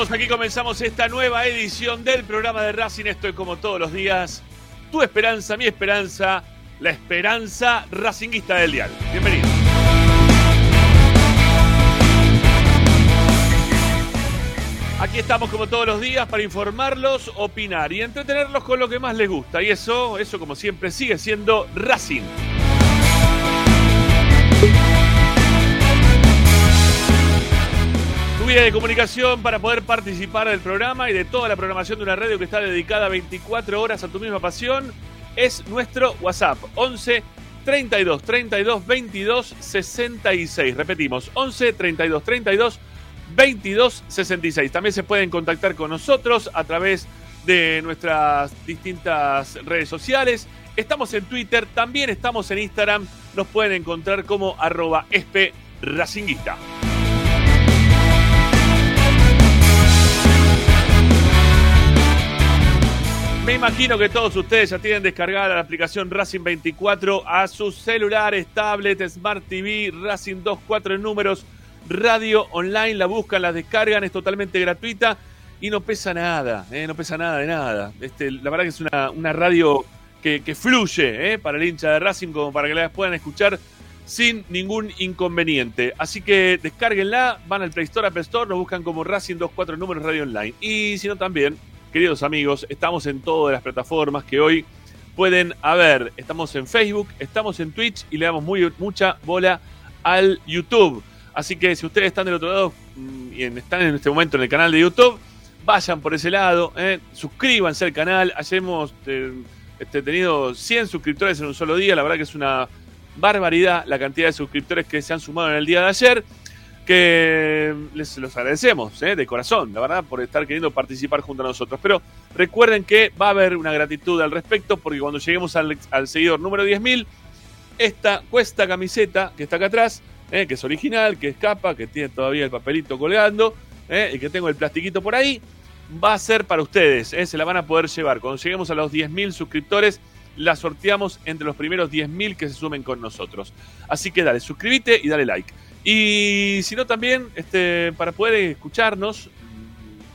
todos. Aquí comenzamos esta nueva edición del programa de Racing. Estoy como todos los días. Tu esperanza, mi esperanza, la esperanza racinguista del dial. Bienvenido. Aquí estamos como todos los días para informarlos, opinar y entretenerlos con lo que más les gusta. Y eso, eso como siempre sigue siendo Racing. Tu vía de comunicación para poder participar del programa y de toda la programación de una radio que está dedicada 24 horas a tu misma pasión es nuestro WhatsApp 11 32 32 22 66. Repetimos, 11 32 32 22 66. También se pueden contactar con nosotros a través de nuestras distintas redes sociales. Estamos en Twitter, también estamos en Instagram. Nos pueden encontrar como arroba espe. Me imagino que todos ustedes ya tienen descargada la aplicación Racing 24 a sus celulares, tablets, Smart TV, Racing 24 en números, radio online, la buscan, la descargan, es totalmente gratuita y no pesa nada, ¿eh? no pesa nada de nada. Este, la verdad que es una, radio que, que fluye ¿eh? para el hincha de Racing como para que la puedan escuchar sin ningún inconveniente. Así que descárguenla, van al Play Store, App Store, nos buscan como Racing 24 números radio online. Y si no también, queridos amigos, estamos en todas las plataformas que hoy pueden haber. Estamos en Facebook, estamos en Twitch y le damos muy, mucha bola al YouTube. Así que si ustedes están del otro lado mm, y están en este momento en el canal de YouTube, vayan por ese lado, ¿eh? suscríbanse al canal. Ayer hemos eh, este, tenido 100 suscriptores en un solo día. La verdad que es una barbaridad la cantidad de suscriptores que se han sumado en el día de ayer. Que les los agradecemos ¿eh? de corazón, la verdad, por estar queriendo participar junto a nosotros. Pero recuerden que va a haber una gratitud al respecto, porque cuando lleguemos al, seguidor número 10.000, esta cuesta camiseta que está acá atrás, eh, que es original, que escapa, que tiene todavía el papelito colgando eh, y que tengo el plastiquito por ahí, va a ser para ustedes. se la van a poder llevar. Cuando lleguemos a los 10.000 suscriptores, la sorteamos entre los primeros 10.000 que se sumen con nosotros. Así que dale, suscríbete y dale like. Y si no, también este, para poder escucharnos,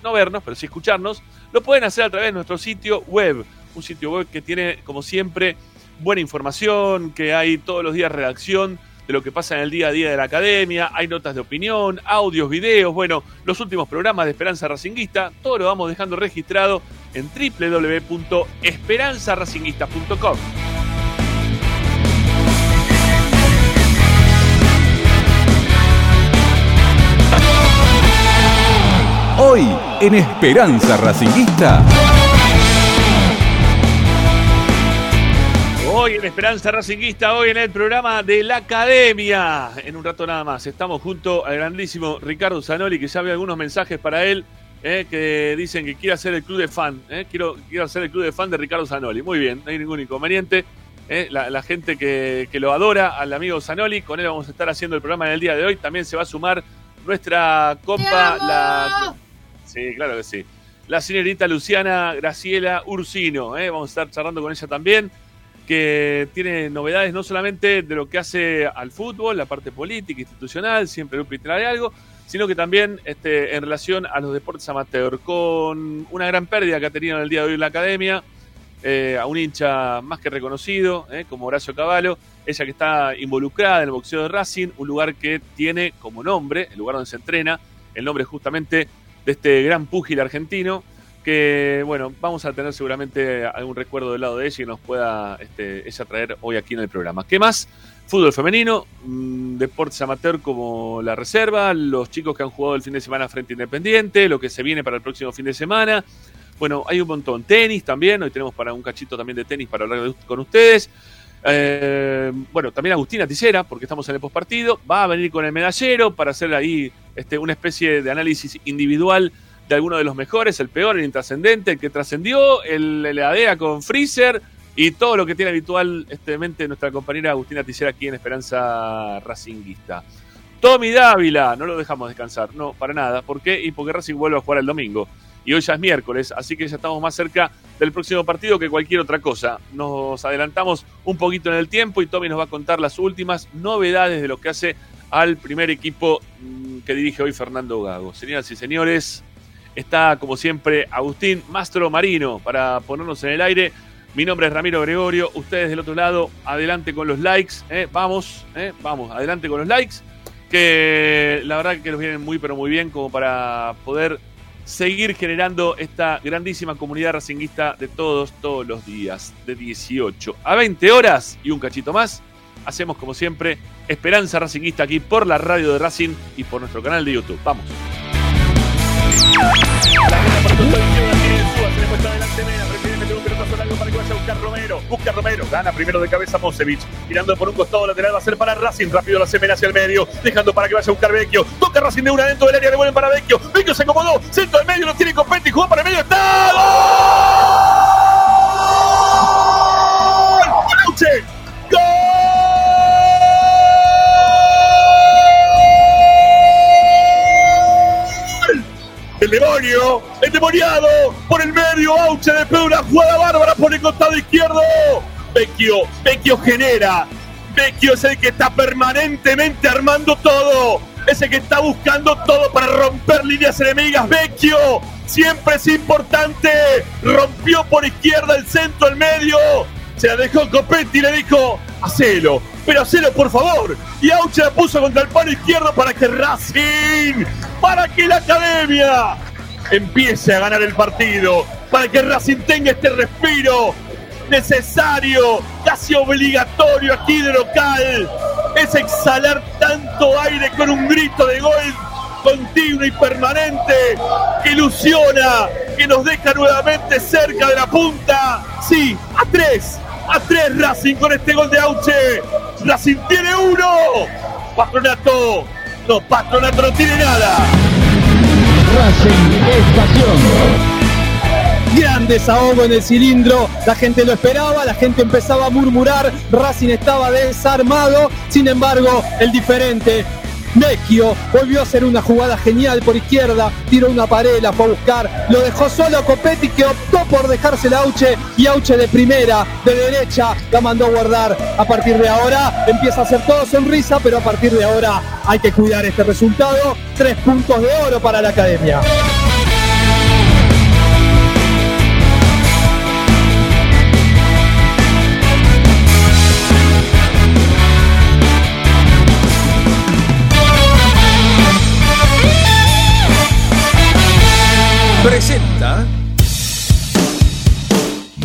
no vernos, pero sí escucharnos, lo pueden hacer a través de nuestro sitio web. Un sitio web que tiene, como siempre, buena información, que hay todos los días redacción de lo que pasa en el día a día de la academia, hay notas de opinión, audios, videos, bueno, los últimos programas de Esperanza Racinguista, todo lo vamos dejando registrado en www.esperanzaracinguista.com. en Esperanza Racinguista. Hoy en Esperanza Racinguista, hoy en el programa de la Academia. En un rato nada más. Estamos junto al grandísimo Ricardo Zanoli, que ya ve algunos mensajes para él, eh, que dicen que quiere hacer el club de fan. eh. Quiero, quiero hacer el club de fan de Ricardo Zanoli. Muy bien, no hay ningún inconveniente. eh. La, la gente que, que lo adora, al amigo Zanoli, con él vamos a estar haciendo el programa en el día de hoy. También se va a sumar nuestra compa, la. Sí, claro que sí. La señorita Luciana Graciela Ursino. eh. Vamos a estar charlando con ella también que tiene novedades no solamente de lo que hace al fútbol, la parte política, institucional, siempre Lupi trae algo, sino que también este, en relación a los deportes amateur, con una gran pérdida que ha tenido en el día de hoy en la academia, eh, a un hincha más que reconocido, eh, como Horacio Cavallo, ella que está involucrada en el boxeo de Racing, un lugar que tiene como nombre, el lugar donde se entrena, el nombre justamente de este gran púgil argentino, que bueno, vamos a tener seguramente algún recuerdo del lado de ella y nos pueda este, ella traer hoy aquí en el programa. ¿Qué más? Fútbol femenino, mm, deportes amateur como la reserva, los chicos que han jugado el fin de semana frente Independiente, lo que se viene para el próximo fin de semana. Bueno, hay un montón. Tenis también, hoy tenemos para un cachito también de tenis para hablar con ustedes. Eh, bueno, también Agustina Ticera, porque estamos en el postpartido, va a venir con el medallero para hacer ahí este, una especie de análisis individual de alguno de los mejores, el peor, el intrascendente, el que trascendió, el, el ADEA con Freezer y todo lo que tiene habitualmente nuestra compañera Agustina Ticera aquí en Esperanza Racinguista. Tommy Dávila, no lo dejamos descansar, no, para nada. ¿Por qué? Y porque Racing vuelve a jugar el domingo. Y hoy ya es miércoles, así que ya estamos más cerca del próximo partido que cualquier otra cosa. Nos adelantamos un poquito en el tiempo y Tommy nos va a contar las últimas novedades de lo que hace al primer equipo mm, que dirige hoy Fernando Gago. Señoras y señores, está como siempre Agustín Mastro Marino para ponernos en el aire. Mi nombre es Ramiro Gregorio, ustedes del otro lado, adelante con los likes, ¿eh? vamos, ¿eh? vamos, adelante con los likes, que la verdad que nos vienen muy pero muy bien como para poder seguir generando esta grandísima comunidad racinguista de todos, todos los días, de 18 a 20 horas y un cachito más. Hacemos como siempre Esperanza Racinguista aquí por la radio de Racing y por nuestro canal de YouTube. Vamos. Romero. Busca Romero, gana primero de cabeza Mosevich. Tirando por un costado lateral va a ser para Racing. Rápido la Semena hacia el medio, dejando para que vaya a buscar Vecchio. Toca Racing de una dentro del área, devuelven para Vecchio. Vecchio se acomodó, centro del medio, lo tiene Copetti, jugó para el medio, está. ¡Gol! El demonio, el demoniado, por el medio, Auche de una jugada bárbara por el costado izquierdo. Vecchio, Vecchio genera. Vecchio es el que está permanentemente armando todo. Es el que está buscando todo para romper líneas enemigas. Vecchio, siempre es importante. Rompió por izquierda el centro, el medio. Se la dejó Copetti y le dijo, hacelo, pero hacelo por favor. Y Auche la puso contra el palo izquierdo para que Racing, para que la academia empiece a ganar el partido, para que Racing tenga este respiro necesario, casi obligatorio aquí de local. Es exhalar tanto aire con un grito de gol continuo y permanente que ilusiona, que nos deja nuevamente cerca de la punta. Sí, a tres, a tres Racing con este gol de Auche. Racing tiene uno. Patronato, no, Patronato no tiene nada. Racing es pasión. Gran desahogo en el cilindro, la gente lo esperaba, la gente empezaba a murmurar, Racing estaba desarmado, sin embargo, el diferente Vecchio volvió a hacer una jugada genial por izquierda, tiró una pared, la fue a buscar, lo dejó solo Copetti que optó por dejársela a Auche y Auche de primera, de derecha, la mandó a guardar. A partir de ahora empieza a ser todo sonrisa, pero a partir de ahora hay que cuidar este resultado. Tres puntos de oro para la academia. Presenta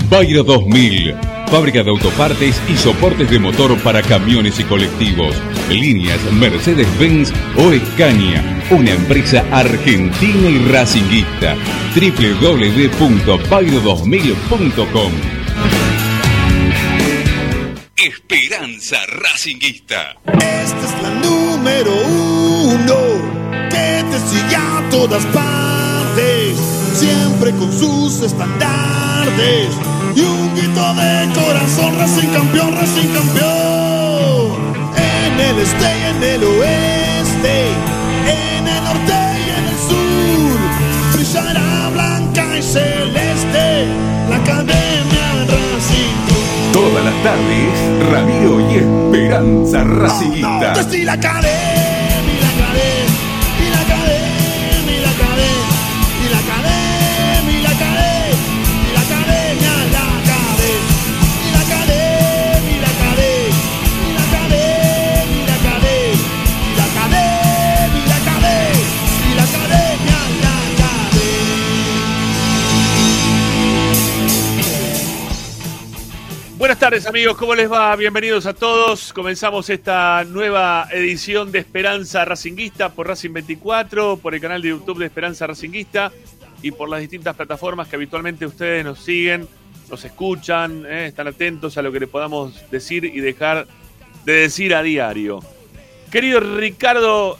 Bayro 2000, fábrica de autopartes y soportes de motor para camiones y colectivos. Líneas Mercedes-Benz o Escaña, una empresa argentina y racinguista. www.bayro2000.com Esperanza Racinguista. Esta es la número uno que te sigue a todas partes, siempre con sus estandartes y un grito de corazón, Racing campeón, Racing campeón. En el este y en el oeste, en el norte y en el sur, brillará blanca y celeste la academia Racing. Todas las tardes, Ramiro y Esperanza Racinguista. Esto es tardes amigos, ¿cómo les va? Bienvenidos a todos. Comenzamos esta nueva edición de Esperanza Racinguista por Racing 24, por el canal de YouTube de Esperanza Racinguista y por las distintas plataformas que habitualmente ustedes nos siguen, nos escuchan, eh, están atentos a lo que le podamos decir y dejar de decir a diario. Querido Ricardo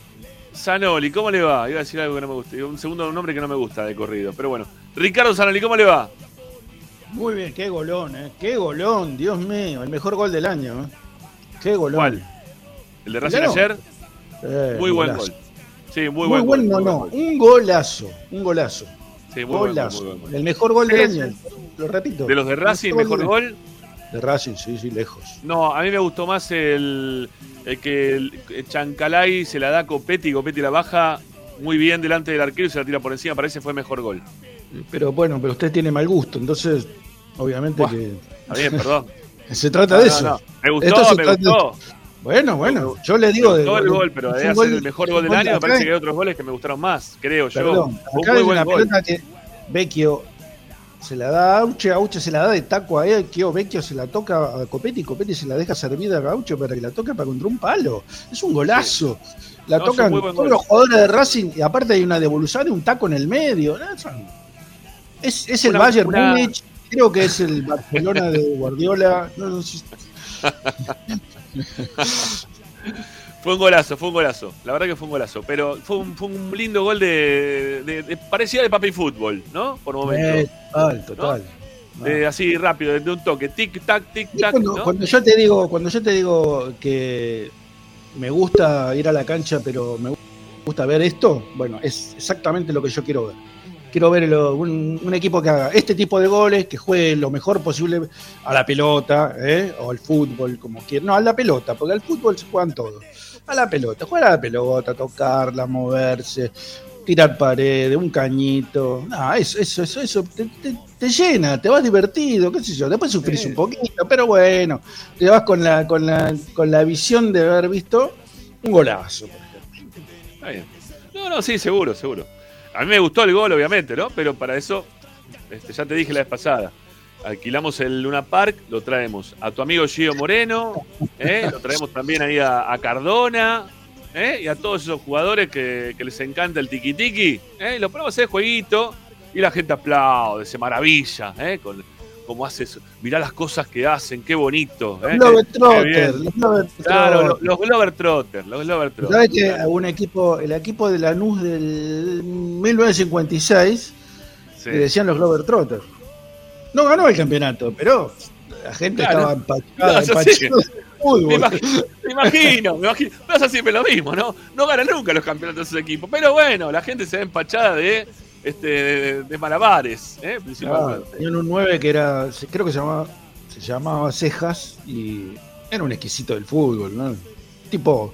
Zanoli, ¿cómo le va? Iba a decir algo que no me gusta, un segundo nombre que no me gusta de corrido, pero bueno. Ricardo Zanoli, ¿cómo le va? Muy bien, qué golón, ¿eh? Qué golón, Dios mío, el mejor gol del año. ¿eh? Qué golón. ¿Cuál? ¿El de Racing ayer? Eh, Muy buen golazo. gol. Sí, muy, Muy, buen buen, gol. no, muy no, buen gol. un golazo, un golazo. Sí, muy golazo. muy buen gol. El mejor gol del año, lo repito. De los de Racing, mejor gol. De Racing, sí, sí, lejos. No, a mí me gustó más el, el que el, Chancalay se la da a Copetti Copetti la baja muy bien delante del arquero y se la tira por encima. Parece fue mejor gol. Pero bueno, pero usted tiene mal gusto, entonces, obviamente Buah. que Está bien, perdón. se trata No, de eso. no. Me gustó, me gustó. Bueno, bueno, yo le Me digo de gustó el gol, pero de hacer el mejor gol del año, me parece que hay otros goles que me gustaron más, creo yo. Perdón, un acá hay una pelota que Vecchio se la da a Auche, Auche se la da de taco a Vecchio, Vecchio se la toca a Copetti, Copetti se la deja servida a Gaucho para que la toque para contra un palo. Es un golazo. La No, tocan todos los jugadores de Racing y aparte hay una devolución y un taco en el medio. ¿no? Es, es el Una- Bayern una- Múnich, creo que es el Barcelona de Guardiola. No, no sé. Fue un golazo, fue un golazo. La verdad que fue un golazo. Pero fue un, fue un lindo gol de, de, de- parecía de papi fútbol, ¿no? Por Eh, momentos. total, total. De, así rápido, de un toque. Tic, tac, tic, tac. cuando, ¿no? cuando yo te digo, cuando yo te digo que me gusta ir a la cancha, pero me gusta ver esto, bueno, es exactamente lo que yo quiero ver. Quiero ver lo- un, un equipo que haga este tipo de goles, que juegue lo mejor posible a la pelota, ¿eh? o al fútbol, como quieran. No, a la pelota, porque al fútbol se juegan todos. A la pelota, jugar a la pelota, tocarla, moverse, tirar paredes, un cañito. No, eso, eso, eso, eso te, te- te llena, te vas divertido, qué sé yo. Después sufrís un poquito, pero bueno, te vas con la, con la, con la visión de haber visto un golazo. por ejemplo. No, no, sí, seguro, seguro. A mí me gustó el gol, obviamente, ¿no? Pero para eso, este, ya te dije la vez pasada. Alquilamos el Luna Park, lo traemos a tu amigo Gio Moreno, ¿eh? lo traemos también ahí a, Cardona, ¿eh? y a todos esos jugadores que, les encanta el tiki tiki. ¿eh? Lo ponemos a hacer jueguito y la gente aplaude, se maravilla, ¿eh? Con, cómo hace eso. Mirá las cosas que hacen, qué bonito. ¿eh? Los bien. los. Claro, los, los Glover Trotter, los Glover Trotter. ¿Sabes que un equipo, el equipo de Lanús del 1956 Sí. le decían los Glover Trotters? No ganó el campeonato, pero la gente Claro. estaba empachada, No, de Me imagino, me imagino, me imagino. Pasa siempre lo mismo, ¿no? No ganan nunca los campeonatos esos equipos. Pero bueno, la gente se ve empachada de, este, de, de malabares, ¿eh? Ah, Principalmente. tenían un 9 que era, creo que se llamaba, se llamaba Cejas y era un exquisito del fútbol, ¿no? Tipo,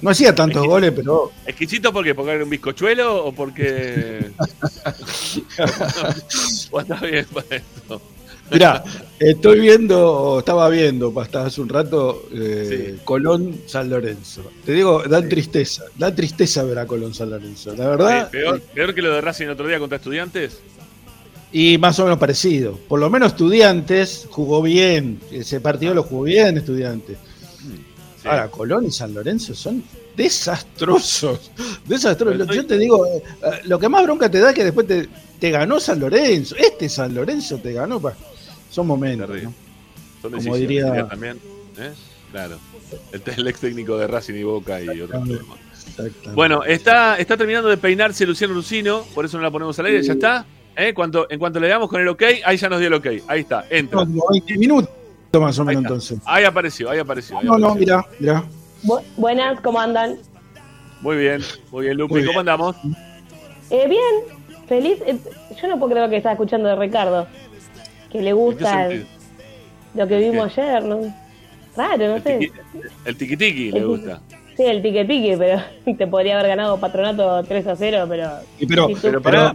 no hacía tantos Exquisito. goles, pero ¿Exquisito por qué? ¿Porque era un bizcochuelo o porque.? o está bien para esto. Mirá, estoy viendo, estaba viendo hasta hace un rato eh, Sí. Colón San Lorenzo. Te digo, da tristeza, da tristeza ver a Colón San Lorenzo, la verdad. peor, peor que lo de Racing otro día contra Estudiantes. Y más o menos parecido. Por lo menos Estudiantes jugó bien, ese partido lo jugó bien Estudiantes. Sí. Ahora, Colón y San Lorenzo son desastrosos. Desastrosos. Yo te digo, eh, lo que más bronca te da es que después te, te ganó San Lorenzo. Este San Lorenzo te ganó. pa. Son momentos. ¿no? Son como decisiones, diría- diría también. ¿eh? Claro. Es el ex técnico de Racing y Boca y otros temas. Bueno, está, está terminando de peinarse Luciano Lucino, por eso no la ponemos al aire, ya está. ¿Eh? Cuanto, en cuanto le damos con el ok, ahí ya nos dio el ok. Ahí está, entra. Como 20 minutos más o menos entonces. Ahí apareció, ahí apareció. ahí No, no, mira. Bu- buenas, ¿cómo andan? Muy bien, muy bien, Lupi, Muy bien. ¿cómo andamos? Eh, bien, feliz. Eh, yo no puedo creer lo que estaba escuchando de Ricardo. Que le ¿En qué gusta lo que vimos ayer, ¿no? Raro, no El sé. tiqui, el tiqui tiqui le gusta. Sí, el pique pique, pero te podría haber ganado Patronato 3 a 0, pero. Pero Sí, tú- Pero pero,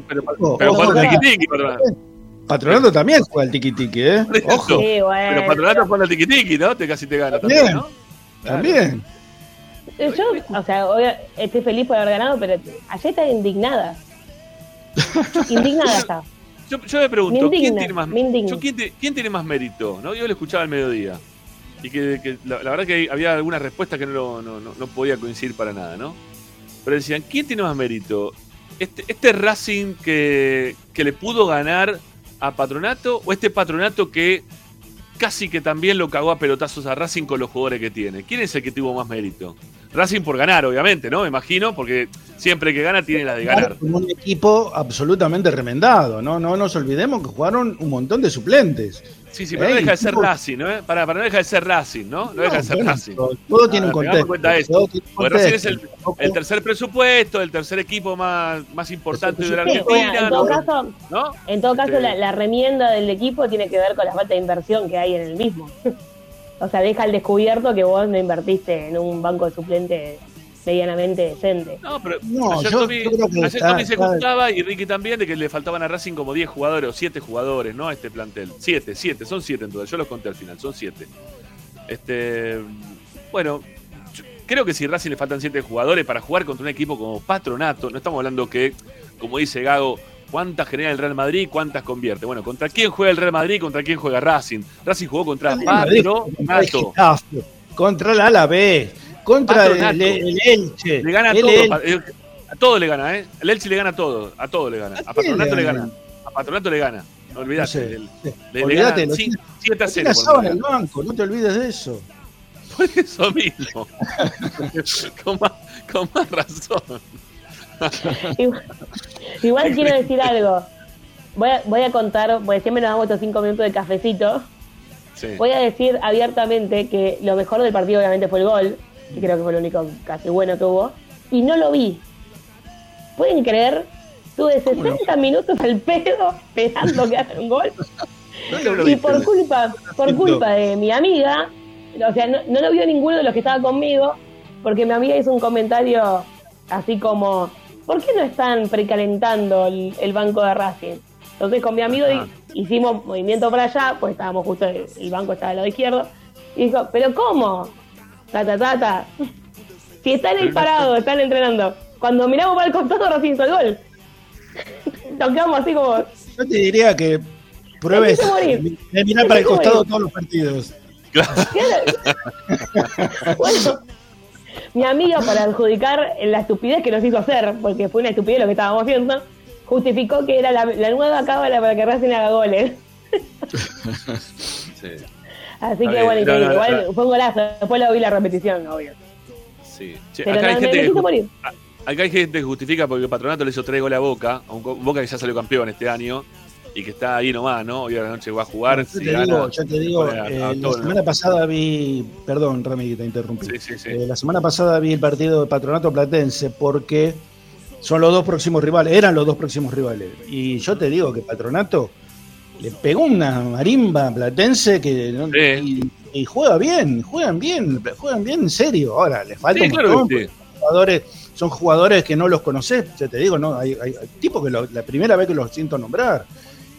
pero jugando el. Patronato también juega el tiki tiki, ¿eh? Ojo, Sí, Pero bueno. Patronato jugando el tiqui tiqui, ¿no? Te casi te gana También. también, ¿no? también. Eh, Yo, o sea, estoy feliz por haber ganado, pero ayer estaba indignada. indignada está. Yo, yo me pregunto, Me ¿quién tiene más, me yo, ¿quién, te- quién tiene más mérito? ¿no? Yo lo escuchaba al mediodía. Y que, que la, la verdad que había algunas respuestas que no, no, no- no podía coincidir para nada, ¿no? Pero decían, ¿quién tiene más mérito? ¿Este, este Racing que, que le pudo ganar a Patronato o este Patronato que casi que también lo cagó a pelotazos a Racing con los jugadores que tiene? ¿Quién es el que tuvo más mérito? Racing por ganar, obviamente, ¿no? Me imagino, porque siempre que gana tiene la de ganar. Un equipo absolutamente remendado, ¿no? No nos olvidemos que jugaron un montón de suplentes. Sí, sí, pero no deja de ser tipo- Racing, ¿no? Para, para, no deja de ser Racing, ¿no? No, deja de ser bueno, Racing. pero Todo tiene un Ah, contexto. cuenta eso. todo tiene un Porque Racing es el, tercer presupuesto, el tercer equipo más, más importante de la Argentina, en todo ¿no? caso, ¿no? en todo caso Este- la, la remienda del equipo tiene que ver con la falta de inversión que hay en el mismo. O sea, deja al descubierto que vos no invertiste en un banco de suplentes medianamente decente. No, pero No, ayer yo- Tommy, yo creo que ayer está- Tommy se contaba y Ricky también de que le faltaban a Racing como 10 jugadores o 7 jugadores, ¿no? A este plantel. 7, 7, son 7 en total. Yo los conté al final, son 7. Este, bueno, yo creo que si Racing le faltan 7 jugadores para jugar contra un equipo como Patronato, no estamos hablando que, como dice Gago, cuántas genera el Real Madrid, cuántas convierte. Bueno, ¿contra quién juega el Real Madrid? ¿Contra quién juega Racing? Racing jugó contra Patronato. Contra el Alavés, contra el, el Elche. Le gana a el todo. Elche. pa- eh, A todo le gana, ¿eh? El Elche le gana a todo. A todo le gana. ¿A Patronato le le gana? A Patronato le gana. No olvidate. Le, le Olvídate, gana lo 7 tiene- a Lo 0. tiene asado en el banco, no te olvides de eso. Por eso mismo. con, más, con más razón. Igual, igual quiero decir algo. Voy a, voy a contar, porque siempre nos damos estos cinco minutos de cafecito. Sí. Voy a decir abiertamente que lo mejor del partido obviamente fue el gol, que creo que fue lo único casi bueno que hubo, y no lo vi. ¿Pueden creer? Tuve 60 minutos al pedo esperando que hagan un gol. No Y viste. por culpa, por culpa de mi amiga, o sea, no, no lo vio ninguno de los que estaba conmigo, porque mi amiga hizo un comentario así como, ¿por qué no están precalentando el, el banco de Racing? Entonces con mi amigo Ajá. hi- hicimos movimiento para allá, pues estábamos justo, el, el banco estaba al lado izquierdo, y dijo, ¿pero cómo? Ta, ta, ta, ta. Si están ahí parados, están entrenando. Cuando miramos para el costado, Racing hizo el gol. Nos quedamos así como, Yo te diría que pruebes de mirar para el costado morir. todos los partidos. bueno, mi amiga, para adjudicar la estupidez que nos hizo hacer, porque fue una estupidez lo que estábamos haciendo, justificó que era la, la nueva cábala para que Racing haga goles. Sí. Así que bueno, No, no, igual fue un golazo. Después lo vi la repetición, obvio. sí. Che, Pero acá, hay gente que, morir. acá hay gente que justifica porque Patronato le hizo tres goles a Boca, a un Boca que ya salió campeón este año y que está ahí nomás, ¿no? Hoy a la noche va a jugar. Yo si te gana, digo, yo te digo, a- eh, a la semana pasada vi, perdón Rami que te interrumpí, Sí, sí, sí. Eh, la semana pasada vi el partido de Patronato Platense porque son los dos próximos rivales, eran los dos próximos rivales. Y yo te digo que Patronato le pegó una marimba a Platense que no- y, y juega bien, juegan bien, juegan bien en serio. Ahora, le falta un montón, jugadores, son jugadores que no los conoces, ya te digo, no, hay, hay- hay tipos que lo- la primera vez que los siento nombrar.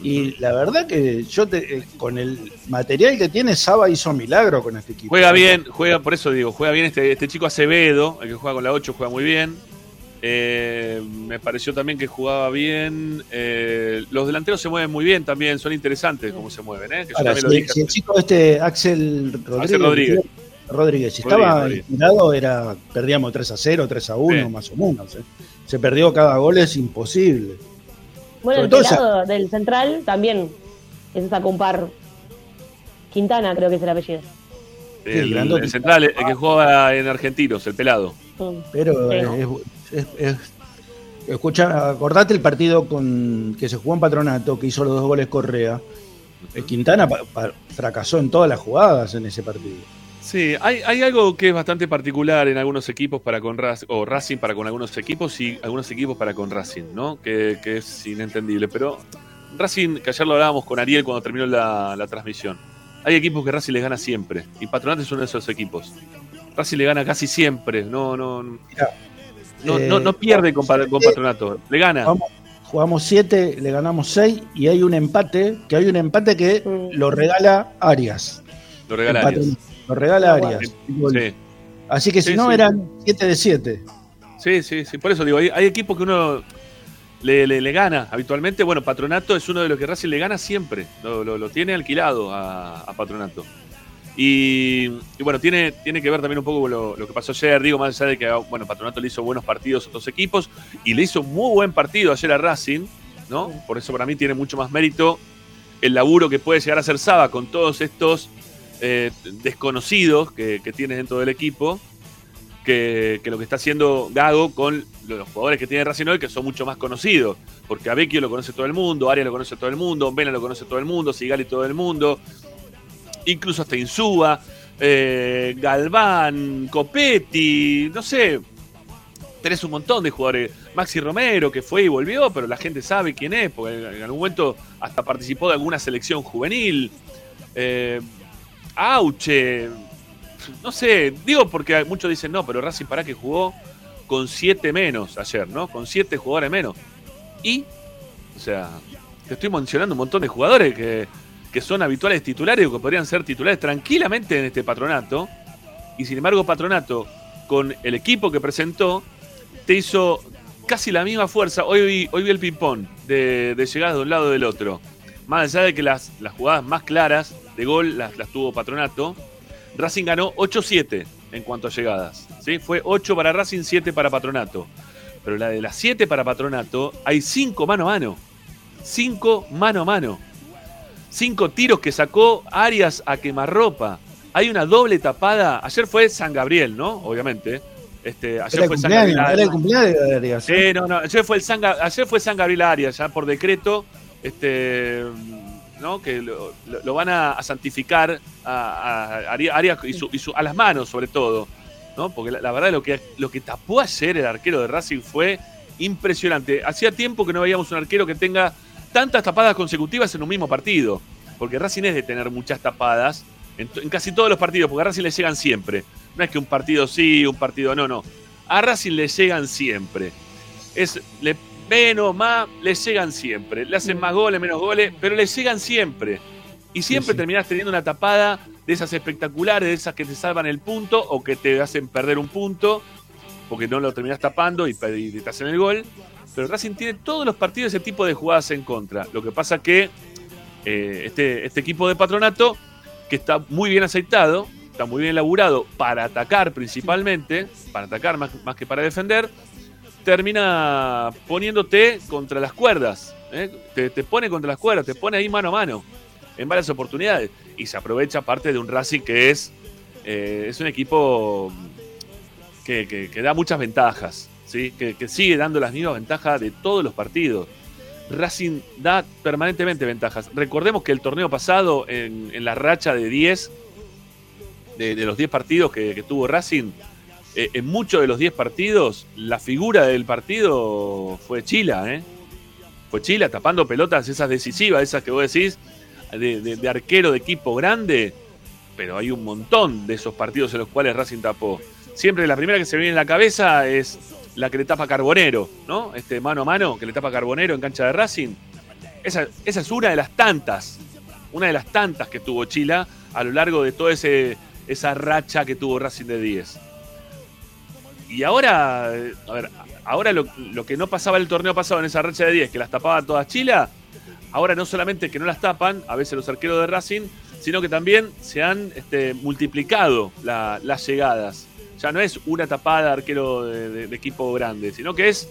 Y la verdad que yo te, eh, con el material que tiene, Saba hizo milagro con este equipo. Juega bien, juega, por eso digo, juega bien este, este chico Acevedo, el que juega con la 8, juega muy bien. Eh, me pareció también que jugaba bien. Eh, los delanteros se mueven muy bien también, son interesantes cómo se mueven. ¿eh? Que yo también lo si, dije. si el chico este, Axel Rodríguez, Rodríguez. Rodríguez, si Rodríguez, estaba inspirado, era, perdíamos 3 a 0, 3 a 1, Sí. más o menos. ¿eh? Se perdió cada gol, es imposible. Bueno, el esa- pelado del central también. Ese sacó un par. Quintana, creo que es el apellido. el, el central, el que juega en Argentinos, el pelado. Pero Sí. es, es- es- escucha, acordate el partido con que se jugó en Patronato, que hizo los dos goles Correa. Eh, Quintana pa- pa- fracasó en todas las jugadas en ese partido. Sí, hay, hay algo que es bastante particular en algunos equipos para con Racing, o Racing para con algunos equipos y algunos equipos para con Racing, ¿no? Que, que es inentendible. Pero Racing, que ayer lo hablábamos con Ariel cuando terminó la, la transmisión, hay equipos que Racing les gana siempre. Y Patronato es uno de esos equipos. Racing le gana casi siempre. No, no, no, no, eh, no pierde con, pa- con Patronato. Le gana. Vamos, jugamos 7, le ganamos 6 y hay un empate, que hay un empate que Mm. lo regala Arias. Lo regala Arias. Lo regala. Arias. Sí. Así que si Sí, no sí. eran 7 de 7. Sí, sí, sí. Por eso digo, hay, hay equipos que uno le, le- le gana habitualmente. Bueno, Patronato es uno de los que Racing le gana siempre. Lo, lo- lo tiene alquilado a, a Patronato. Y, y bueno, tiene, tiene que ver también un poco con lo, lo que pasó ayer. Digo, más allá de que bueno, Patronato le hizo buenos partidos a otros equipos y le hizo muy buen partido ayer a Racing, ¿no? Por eso para mí tiene mucho más mérito el laburo que puede llegar a hacer Saba con todos estos eh, desconocidos que, tienes dentro del equipo. que, lo que está haciendo Gago con los jugadores que tiene Racing hoy, que son mucho más conocidos. Porque a lo conoce todo el mundo, Arias lo conoce todo el mundo, Vena lo conoce todo el mundo, Sigali todo el mundo, incluso hasta Insúa, eh, Galván, Copetti, no sé. Tenés un montón de jugadores. Maxi Romero, que fue y volvió, pero la gente sabe quién es, porque en algún momento hasta participó de alguna selección juvenil. Eh, Auche, no sé, digo porque muchos dicen, no, pero Racing para que jugó con siete menos ayer, ¿no? Con siete jugadores menos. Y, o sea, te estoy mencionando un montón de jugadores que, que son habituales titulares o que podrían ser titulares tranquilamente en este patronato. Y sin embargo, patronato, con el equipo que presentó, te hizo casi la misma fuerza. Hoy vi, hoy el ping-pong de, de llegadas de un lado del otro. Más allá de que las, las jugadas más claras de gol las, las tuvo Patronato, Racing ganó 8-7 en cuanto a llegadas. ¿sí? Fue 8 para Racing, 7 para Patronato. Pero la de las 7 para Patronato, hay 5 mano a mano. 5 mano a mano. 5 tiros que sacó Arias a quemarropa. Hay una doble tapada. Ayer fue San Gabriel, ¿no? Obviamente. Este, ayer Era fue San Gabriel. era el cumpleaños de Arias. Sí, no, no. Ayer fue, el San, ayer fue San Gabriel Arias, ya por decreto, este, ¿no? Que lo, van a, santificar a, a Ari- Arias y, su- a las manos, sobre todo, ¿no? Porque la, verdad lo que, lo que tapó ayer el arquero de Racing fue impresionante. Hacía tiempo que no veíamos un arquero que tenga tantas tapadas consecutivas en un mismo partido. Porque Racing es de tener muchas tapadas en casi todos los partidos, porque a Racing le llegan siempre. No es que un partido sí, un partido no, no. A Racing le llegan siempre. Es le, menos, más, le llegan siempre. Le hacen más goles, menos goles, pero le llegan siempre. Y siempre sí. terminás teniendo una tapada de esas espectaculares, de esas que te salvan el punto o que te hacen perder un punto porque no lo terminás tapando y, y te hacen el gol. Pero Racing tiene todos los partidos ese tipo de jugadas en contra. Lo que pasa que eh, este, este equipo de patronato, que está muy bien aceitado, está muy bien elaborado para atacar principalmente, para atacar más, más que para defender, termina poniéndote contra las cuerdas. ¿eh? Te, pone contra las cuerdas, te pone ahí mano a mano en varias oportunidades. Y se aprovecha parte de un Racing que es, eh, es un equipo que, que- da muchas ventajas, ¿sí? que, sigue dando las mismas ventajas de todos los partidos. Racing da permanentemente ventajas. Recordemos que el torneo pasado, en, la racha de 10, de, los 10 partidos que tuvo Racing, eh, en muchos de los 10 partidos, la figura del partido fue Chila, ¿eh? Fue Chila tapando pelotas esas decisivas, esas que vos decís, de, arquero de equipo grande, pero hay un montón de esos partidos en los cuales Racing tapó. Siempre la primera que se viene en la cabeza es la que le tapa Carbonero, ¿no? Este mano a mano que le tapa Carbonero en cancha de Racing. Esa, esa es una de las tantas, una de las tantas que tuvo Chila a lo largo de toda esa racha que tuvo Racing de 10. Y ahora, a ver, ahora lo, lo que no pasaba el torneo pasado en esa racha de 10, que las tapaba todas Chila, ahora no solamente que no las tapan, a veces los arqueros de Racing, sino que también se han este, multiplicado la- las llegadas. Ya no es una tapada de arquero de equipo grande, sino que es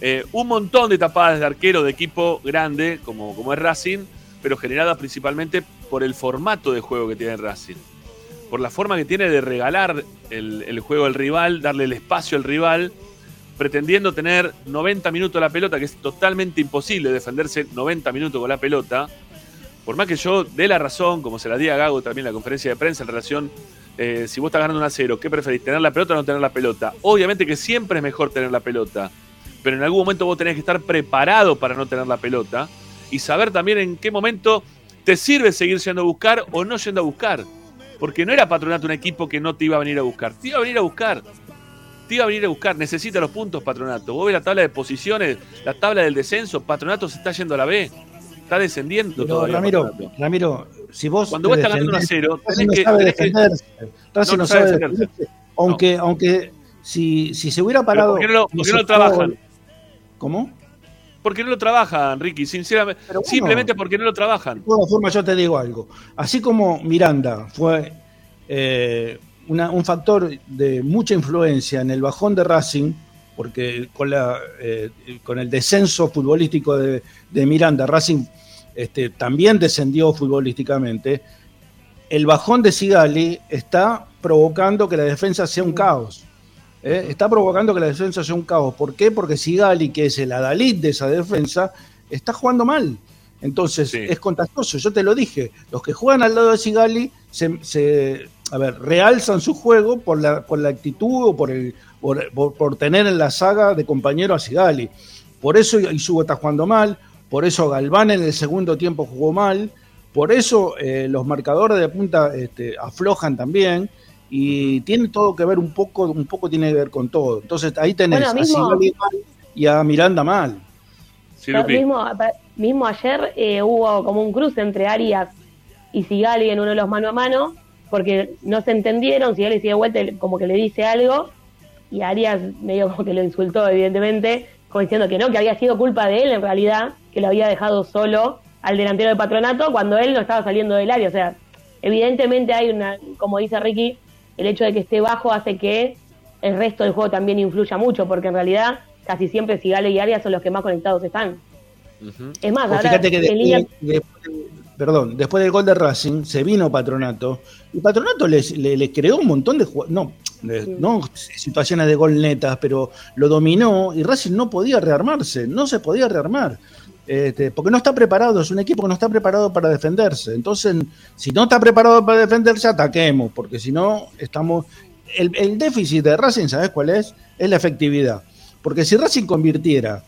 eh, un montón de tapadas de arquero de equipo grande, como, como es Racing, pero generadas principalmente por el formato de juego que tiene Racing. Por la forma que tiene de regalar el, juego al rival, darle el espacio al rival, pretendiendo tener 90 minutos la pelota, que es totalmente imposible defenderse 90 minutos con la pelota. Por más que yo dé la razón, como se la di a Gago también en la conferencia de prensa en relación, eh, si vos estás ganando un a 0, ¿qué preferís? ¿Tener la pelota o no tener la pelota? Obviamente que siempre es mejor tener la pelota, pero en algún momento vos tenés que estar preparado para no tener la pelota y saber también en qué momento te sirve seguir yendo a buscar o no yendo a buscar. Porque no era Patronato un equipo que no te iba a venir a buscar, te iba a venir a buscar. Te iba a venir a buscar, necesita los puntos Patronato. Vos ves la tabla de posiciones, la tabla del descenso, Patronato se está yendo a la B, está descendiendo Pero, todavía. Ramiro, Patronato. Ramiro, si vos. Cuando vos estás ganando 1 a defendés- 0, Racing tenés no que, sabe defenderse. Racing No, no, no sabe sabe defenderse. defenderse. Aunque, aunque si, si se hubiera parado. ¿Por qué no lo, por qué no lo ese trabajan? ¿Cómo? Porque no lo trabajan, Ricky, sinceramente. Bueno. simplemente porque no lo trabajan. De todas formas, yo te digo algo. Así como Miranda fue eh, una- un factor de mucha influencia en el bajón de Racing, porque con, la, eh, con el descenso futbolístico de, de Miranda, Racing este, también descendió futbolísticamente, el bajón de Sigali está provocando que la defensa sea un caos. ¿Eh? está provocando que la defensa sea un caos. ¿Por qué? Porque Sigali, que es el adalid de esa defensa, está jugando mal. Entonces Sí. es contagioso, yo te lo dije. Los que juegan al lado de Sigali se, se- a ver, realzan su juego por la, por la actitud o por, el, por, por- por tener en la saga de compañero a Sigali. Por eso Isugo está jugando mal, por eso Galván en el segundo tiempo jugó mal, por eso eh, los marcadores de punta este, aflojan también. Y tiene todo que ver un poco, un poco tiene que ver con todo. Entonces ahí tenés Bueno, a Sigali mal y a Miranda mal. Sí, mismo, mismo ayer eh, hubo como un cruce entre Arias y Sigali en uno de los mano a mano, porque no se entendieron, Sigali sigue de vuelta como que le dice algo, y Arias medio como que lo insultó, evidentemente, como diciendo que no, que había sido culpa de él en realidad, que lo había dejado solo al delantero del patronato cuando él no estaba saliendo del área. O sea, evidentemente hay una, como dice Ricky, el hecho de que esté bajo hace que el resto del juego también influya mucho, porque en realidad casi siempre Sigale y Arias son los que más conectados están. Es más, ahora fíjate que línea- después- perdón, después del gol de Racing se vino Patronato y Patronato les- le, le creó un montón de no, de- no situaciones de gol netas, pero lo dominó y Racing no podía rearmarse, no se podía rearmar. Este, porque no está preparado, es un equipo que no está preparado para defenderse. Entonces, si no está preparado para defenderse, ataquemos, porque si no, estamos. El, el déficit de Racing, ¿sabes cuál es? Es la efectividad. Porque si Racing convirtiera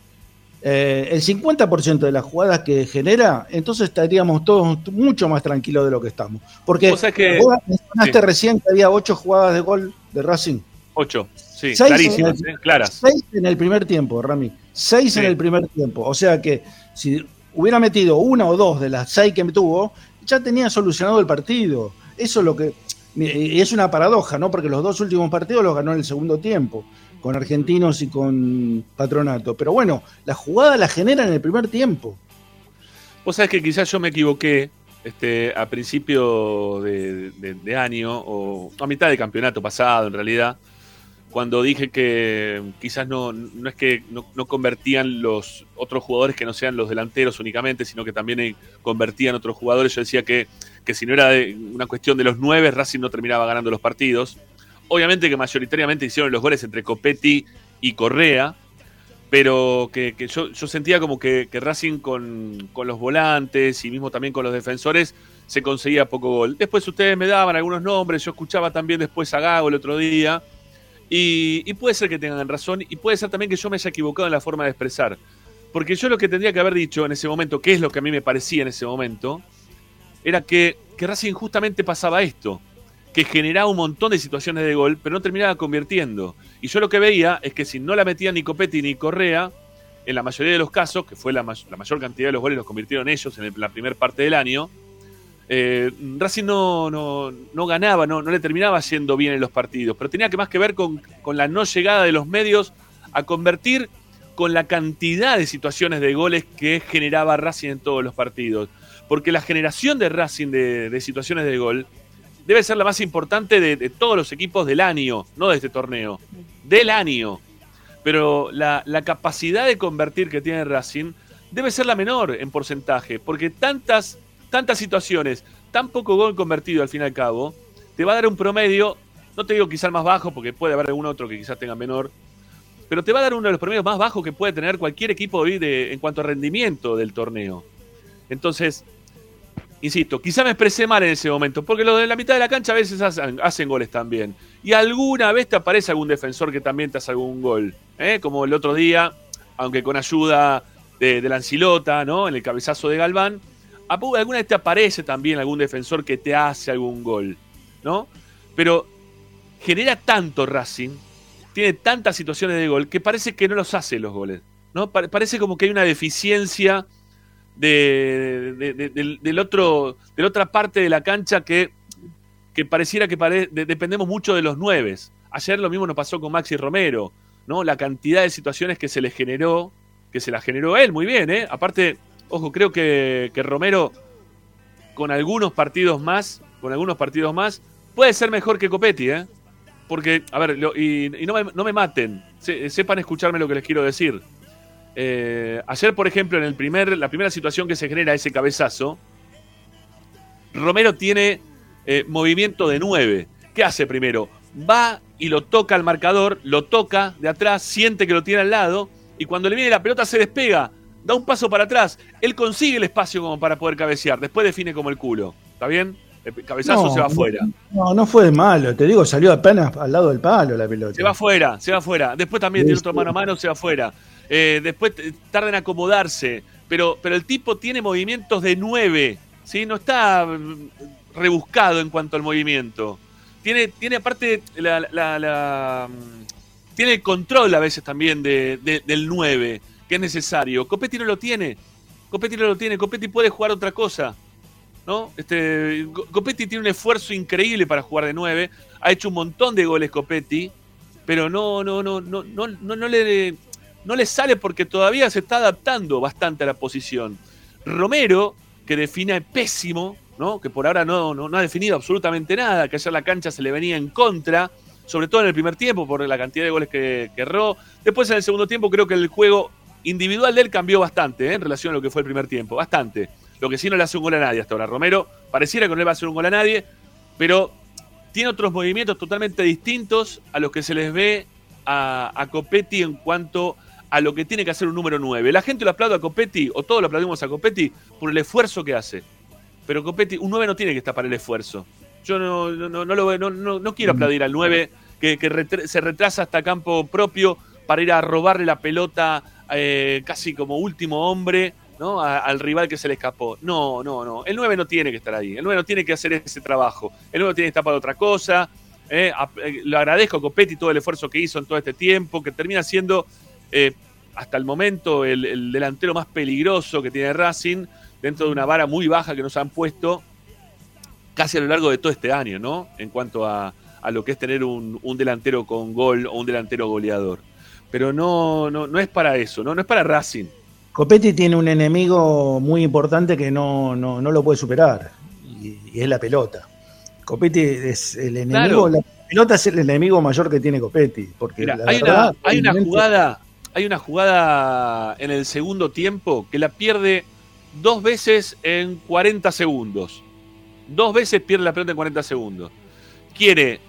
eh, el 50% de las jugadas que genera, entonces estaríamos todos mucho más tranquilos de lo que estamos. Porque Vos sabés que- vos mencionaste sí. recién que había ocho jugadas de gol de Racing. Ocho. Sí, Seis clarísimas, en el- ¿eh? claras. Seis en el primer tiempo, Rami. Seis Sí. en el primer tiempo. O sea que si hubiera metido una o dos de las seis que tuvo, ya tenía solucionado el partido. Eso es lo que. Y es una paradoja, ¿no? Porque los dos últimos partidos los ganó en el segundo tiempo, con Argentinos y con Patronato. Pero bueno, la jugada la genera en el primer tiempo. Vos sabés que quizás yo me equivoqué este, a principio de, de- de año, o a mitad de campeonato pasado en realidad, cuando dije que quizás no, no es que no, convertían los otros jugadores que no sean los delanteros únicamente, sino que también eh, convertían otros jugadores. Yo decía que, que si no era una cuestión de los nueve, Racing no terminaba ganando los partidos. Obviamente que mayoritariamente hicieron los goles entre Copetti y Correa, pero que, yo sentía como que, que Racing con, con los volantes y mismo también con los defensores se conseguía poco gol. Después ustedes me daban algunos nombres, yo escuchaba también después a Gago el otro día, y, y puede ser que tengan razón, y puede ser también que yo me haya equivocado en la forma de expresar. Porque yo lo que tendría que haber dicho en ese momento, que es lo que a mí me parecía en ese momento, era que, que Racing justamente pasaba esto, que generaba un montón de situaciones de gol, pero no terminaba convirtiendo. Y yo lo que veía es que si no la metían ni Copetti ni Correa, en la mayoría de los casos, que fue la, may- la mayor cantidad de los goles los convirtieron ellos en la primera parte del año, eh, Racing no, no, no ganaba, no, no le terminaba yendo bien en los partidos, pero tenía que más que ver con, con la no llegada de los medios a convertir con la cantidad de situaciones de goles que generaba Racing en todos los partidos. Porque la generación de Racing de, de situaciones de gol debe ser la más importante de, de todos los equipos del año, no de este torneo, del año. Pero la, la capacidad de convertir que tiene Racing debe ser la menor en porcentaje, porque tantas, tantas situaciones, tan poco gol convertido al fin y al cabo, te va a dar un promedio, no te digo quizás más bajo, porque puede haber algún otro que quizás tenga menor, pero te va a dar uno de los promedios más bajos que puede tener cualquier equipo hoy de, en cuanto a rendimiento del torneo. Entonces, insisto, quizá me expresé mal en ese momento, porque los de la mitad de la cancha a veces hacen, hacen goles también. Y alguna vez te aparece algún defensor que también te hace algún gol. ¿eh? Como el otro día, aunque con ayuda de, de la Ancilota, ¿no? En el cabezazo de Galván. Alguna vez te aparece también algún defensor que te hace algún gol, ¿no? Pero genera tanto Racing, tiene tantas situaciones de gol, que parece que no los hace los goles, ¿no? Pa- parece como que hay una deficiencia de, de- de- del, otro, de la otra parte de la cancha que, que pareciera que dependemos mucho de los nueves. Ayer lo mismo nos pasó con Maxi Romero, ¿no? La cantidad de situaciones que se le generó, que se las generó él, muy bien, ¿eh? Aparte, ojo, creo que, que Romero, con algunos partidos más, con algunos partidos más, puede ser mejor que Copetti, ¿eh? Porque, a ver, y, no, me, no me maten, se- sepan escucharme lo que les quiero decir. Eh, ayer, por ejemplo, en el primer, la primera situación que se genera ese cabezazo, Romero tiene eh, movimiento de 9. ¿Qué hace primero? va y lo toca al marcador, lo toca de atrás, siente que lo tiene al lado, y cuando le viene la pelota se despega, da un paso para atrás, él consigue el espacio como para poder cabecear, después define como el culo, ¿está bien? El cabezazo No, se va afuera. No, no fue malo, te digo, salió apenas al lado del palo la pelota. Se va afuera, se va afuera. Después también tiene otro mano a mano, se va afuera. Eh, después tarda en acomodarse. Pero, pero el tipo tiene movimientos de nueve. ¿sí? No está mm, rebuscado en cuanto al movimiento. Tiene, tiene aparte la, la- la, mm, tiene el control a veces también de, de- del 9, que es necesario. Copetti no lo tiene. Copetti no lo tiene. Copetti puede jugar otra cosa. ¿no? Este, Copetti tiene un esfuerzo increíble para jugar de 9. Ha hecho un montón de goles Copetti, pero no, no, no, no, no, no, no le, no le sale porque todavía se está adaptando bastante a la posición. Romero, que define pésimo, ¿no? que por ahora no, no, no ha definido absolutamente nada, que ayer la cancha se le venía en contra, sobre todo en el primer tiempo por la cantidad de goles que, que erró. Después en el segundo tiempo creo que el juego individual de él cambió bastante ¿eh? en relación a lo que fue el primer tiempo, bastante. Lo que sí no le hace un gol a nadie hasta ahora. Romero pareciera que no le va a hacer un gol a nadie, pero tiene otros movimientos totalmente distintos a los que se les ve a, a Copetti en cuanto a lo que tiene que hacer un número 9. La gente lo aplaude a Copetti, o todos lo aplaudimos a Copetti, por el esfuerzo que hace. Pero Copetti, un 9 no tiene que estar para el esfuerzo. Yo no, no, no, no lo no, no- quiero aplaudir al 9 que, que se retrasa hasta campo propio para ir a robarle la pelota eh, casi como último hombre al rival que se le escapó. No, no, no. El 9 no tiene que estar ahí. El 9 no tiene que hacer ese trabajo. El 9 tiene que estar para otra cosa. Eh, eh, le agradezco a Copetti todo el esfuerzo que hizo en todo este tiempo, que termina siendo hasta el momento el, el delantero más peligroso que tiene Racing, dentro de una vara muy baja que nos han puesto casi a lo largo de todo este año, ¿no? En cuanto a, a lo que es tener un, un delantero con gol o un delantero goleador. Pero no, no, no es para eso, ¿no? No es para Racing. Copetti tiene un enemigo muy importante que no, no, no lo puede superar, y, y es la pelota. Copetti es el enemigo, Claro. la pelota es el enemigo mayor que tiene Copetti. Porque Mira, la hay, verdad, una, hay una jugada, hay una jugada en el segundo tiempo que la pierde dos veces en 40 segundos. Dos veces pierde la pelota en 40 segundos. Quiere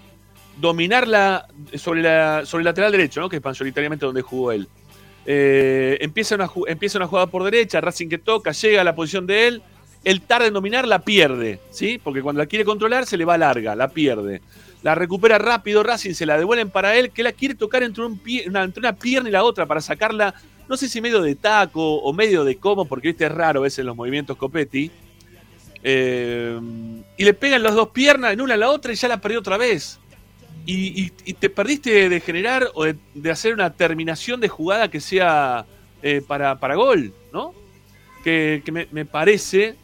dominarla sobre, la, sobre el lateral derecho, ¿no? que es mayoritariamente donde jugó él. Eh, empieza, una, empieza una jugada por derecha, Racing que toca, llega a la posición de él, él tarda en dominar, la pierde, ¿sí? Porque cuando la quiere controlar se le va larga, la pierde. La recupera rápido, Racing se la devuelven para él, que la quiere tocar entre, una, entre una pierna y la otra para sacarla, no sé si medio de taco o medio de cómo, porque viste es raro a veces los movimientos Copetti. Eh, y le pegan las dos piernas en una a la otra y ya la perdió otra vez. Y, y- te perdiste de generar o de, de hacer una terminación de jugada que sea eh, para, para gol, ¿no? Que, me, parece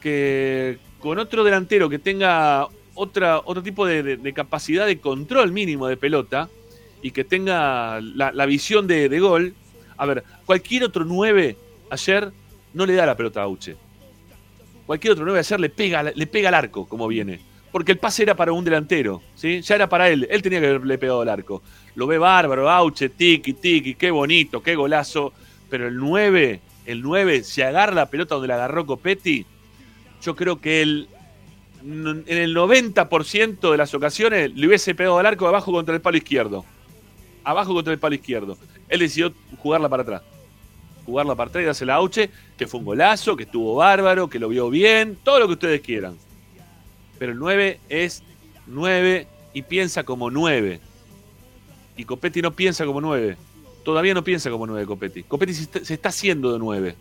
que con otro delantero que tenga otra, otro tipo de, capacidad de control mínimo de pelota y que tenga la, la visión de, de gol, a ver, cualquier otro 9 ayer no le da la pelota a Auche. Cualquier otro 9 ayer le pega, le pega al arco como viene. Porque el pase era para un delantero, ¿sí? Ya era para él. Él tenía que haberle pegado al arco. Lo ve bárbaro, Auche, tiki, tiki, qué bonito, qué golazo. Pero el 9, el 9, si agarra la pelota donde la agarró Copetti, yo creo que él, en el 90% de las ocasiones, le hubiese pegado al arco abajo contra el palo izquierdo. Abajo contra el palo izquierdo. Él decidió jugarla para atrás. Jugarla para atrás y dársela a Auche, que fue un golazo, que estuvo bárbaro, que lo vio bien, todo lo que ustedes quieran. Pero el 9 es 9 y piensa como 9. Y Copetti no piensa como 9. Todavía no piensa como 9 Copetti. Copetti se está, haciendo de 9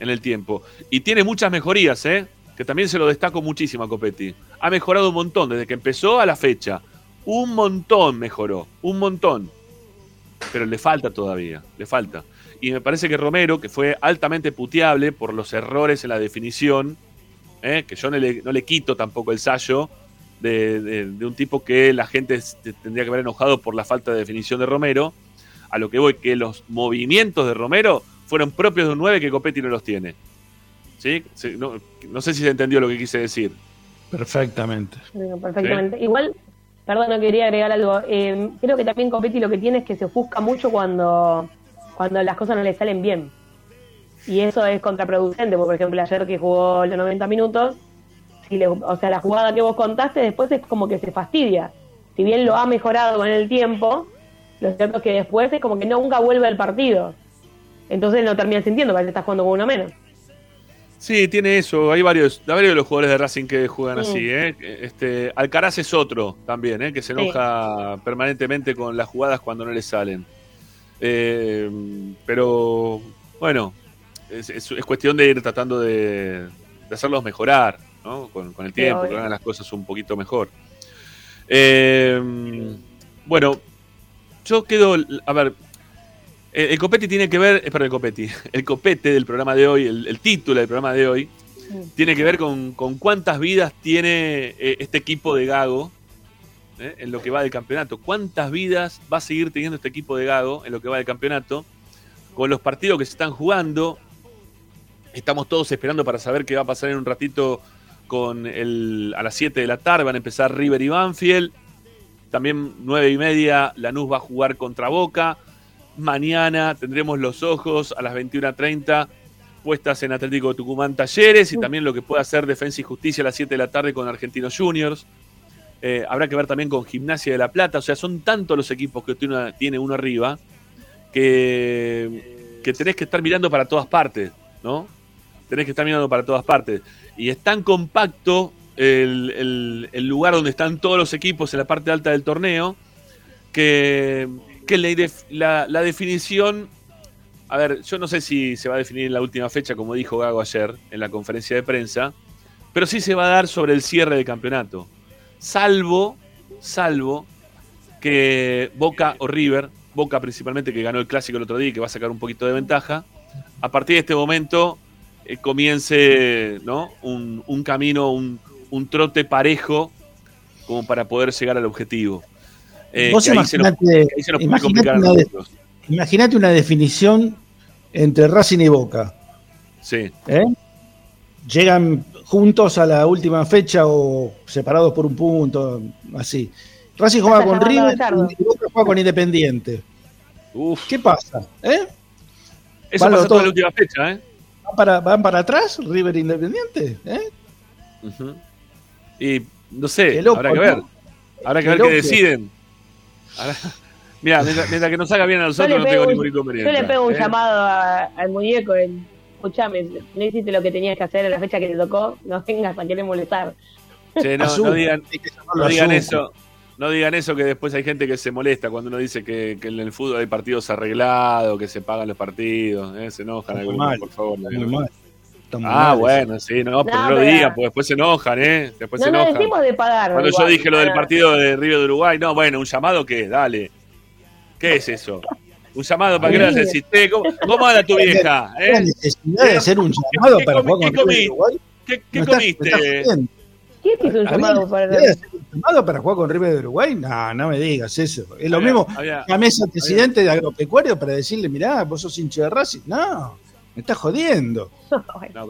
en el tiempo. Y tiene muchas mejorías, ¿eh? Que también se lo destaco muchísimo a Copetti. Ha mejorado un montón desde que empezó a la fecha. Un montón mejoró. Un montón. Pero le falta todavía. Le falta. Y me parece que Romero, que fue altamente puteable por los errores en la definición, ¿eh? que yo no le, no le quito tampoco el sallo de, de- de un tipo que la gente tendría que haber enojado por la falta de definición de Romero. A lo que voy, que los movimientos de Romero fueron propios de un 9 que Copetti no los tiene. ¿Sí? Sí, No, no sé si se entendió lo que quise decir. Perfectamente. Perfectamente. Igual, perdón, no quería agregar algo. Eh, creo que también Copetti lo que tiene es que se ofusca mucho cuando, cuando las cosas no le salen bien. Y eso es contraproducente, porque por ejemplo ayer que jugó los 90 minutos, si le- o sea, la jugada que vos contaste después es como que se fastidia. si bien lo ha mejorado con el tiempo, lo cierto es que después es como que nunca vuelve al partido. Entonces no termina sintiendo, parece que estás jugando con uno menos. Sí, tiene eso. Hay varios, varios de los jugadores de Racing que juegan Mm. así. ¿eh? Este, Alcaraz es otro también, ¿eh? que se Sí. enoja permanentemente con las jugadas cuando no le salen. Eh, pero bueno, es, es- es cuestión de ir tratando de, de hacerlos mejorar ¿no? con, con el tiempo, que hagan las cosas un poquito mejor. Eh, bueno, yo quedo. A ver, el, el copete tiene que ver. eh, Perdón, el copete. El copete del programa de hoy, el, el título del programa de hoy, tiene que ver con, con cuántas vidas tiene eh, este equipo de Gago eh, en lo que va del campeonato. ¿Cuántas vidas va a seguir teniendo este equipo de Gago en lo que va del campeonato? Con los partidos que se están jugando. Estamos todos esperando para saber qué va a pasar en un ratito con el, a las 7 de la tarde. Van a empezar River y Banfield. También 9 y media Lanús va a jugar contra Boca. Mañana tendremos los ojos a las 21.30 puestas en Atlético de Tucumán Talleres y también lo que puede hacer Defensa y Justicia a las 7 de la tarde con Argentinos Juniors. Eh, habrá que ver también con Gimnasia de la Plata. O sea, son tantos los equipos que tiene, tiene uno arriba que, que tenés que estar mirando para todas partes, ¿no? Tenés que estar mirando para todas partes. Y es tan compacto el, el- lugar donde están todos los equipos en la parte alta del torneo que, que la- la definición. A ver, yo no sé si se va a definir en la última fecha, como dijo Gago ayer en la conferencia de prensa, pero sí se va a dar sobre el cierre del campeonato. Salvo, salvo que Boca o River, Boca principalmente que ganó el clásico el otro día y que va a sacar un poquito de ventaja, a partir de este momento eh, comience ¿no? un, un camino, un, un trote parejo como para poder llegar al objetivo. Eh, Vos que ahí se nos, imaginate, a una, definición entre Racing y Boca. Sí, ¿eh? Llegan juntos a la última fecha o separados por un punto, así. Racing juega con River y Boca juega con Independiente. Uf, ¿Qué pasa? ¿Eh? eso Vale, pasó todo. toda la última fecha, ¿eh? ¿Van para, van para atrás River Independiente? ¿Eh? Y no sé, loco, habrá que ¿no? ver. Habrá que Qué ver qué deciden. Ahora- Mira, mientras, mientras que nos haga bien a Yo nosotros, le no pego tengo un- ningún inconveniente. Yo le pego un ¿eh? llamado a- al muñeco. En, Escuchame, no hiciste lo que tenías que hacer en la fecha que te tocó. No vengas a querer molestar. Che, no, no digan, que no digan eso. No digan eso que después hay gente que se molesta cuando uno dice que, que en el fútbol hay partidos arreglados, que se pagan los partidos, ¿eh? se enojan algunos, mal, por favor. no Muy mal. Ah, mal bueno, sí, no, pero No, no lo digan, porque después se enojan, ¿eh? Después No se enojan. decimos de pagar. Cuando yo dije lo del partido de Río de Uruguay, no, bueno, un llamado que, dale. ¿Qué es eso? Un llamado para que le decís, "Che, ¿cómo, ¿cómo anda tu vieja? La ¿Eh? necesidad de hacer un llamado ¿Qué para comi- jugar qué con Uruguay. ¿Qué, qué comiste? estás jodiendo. ¿Quién te hizo un ¿Había llamado para llamado para jugar con River de Uruguay? No, no me digas eso. Es lo Había- mismo. había- al presidente de agropecuario para decirle, mirá, vos sos hincha de Racing. No, me estás jodiendo. No, En la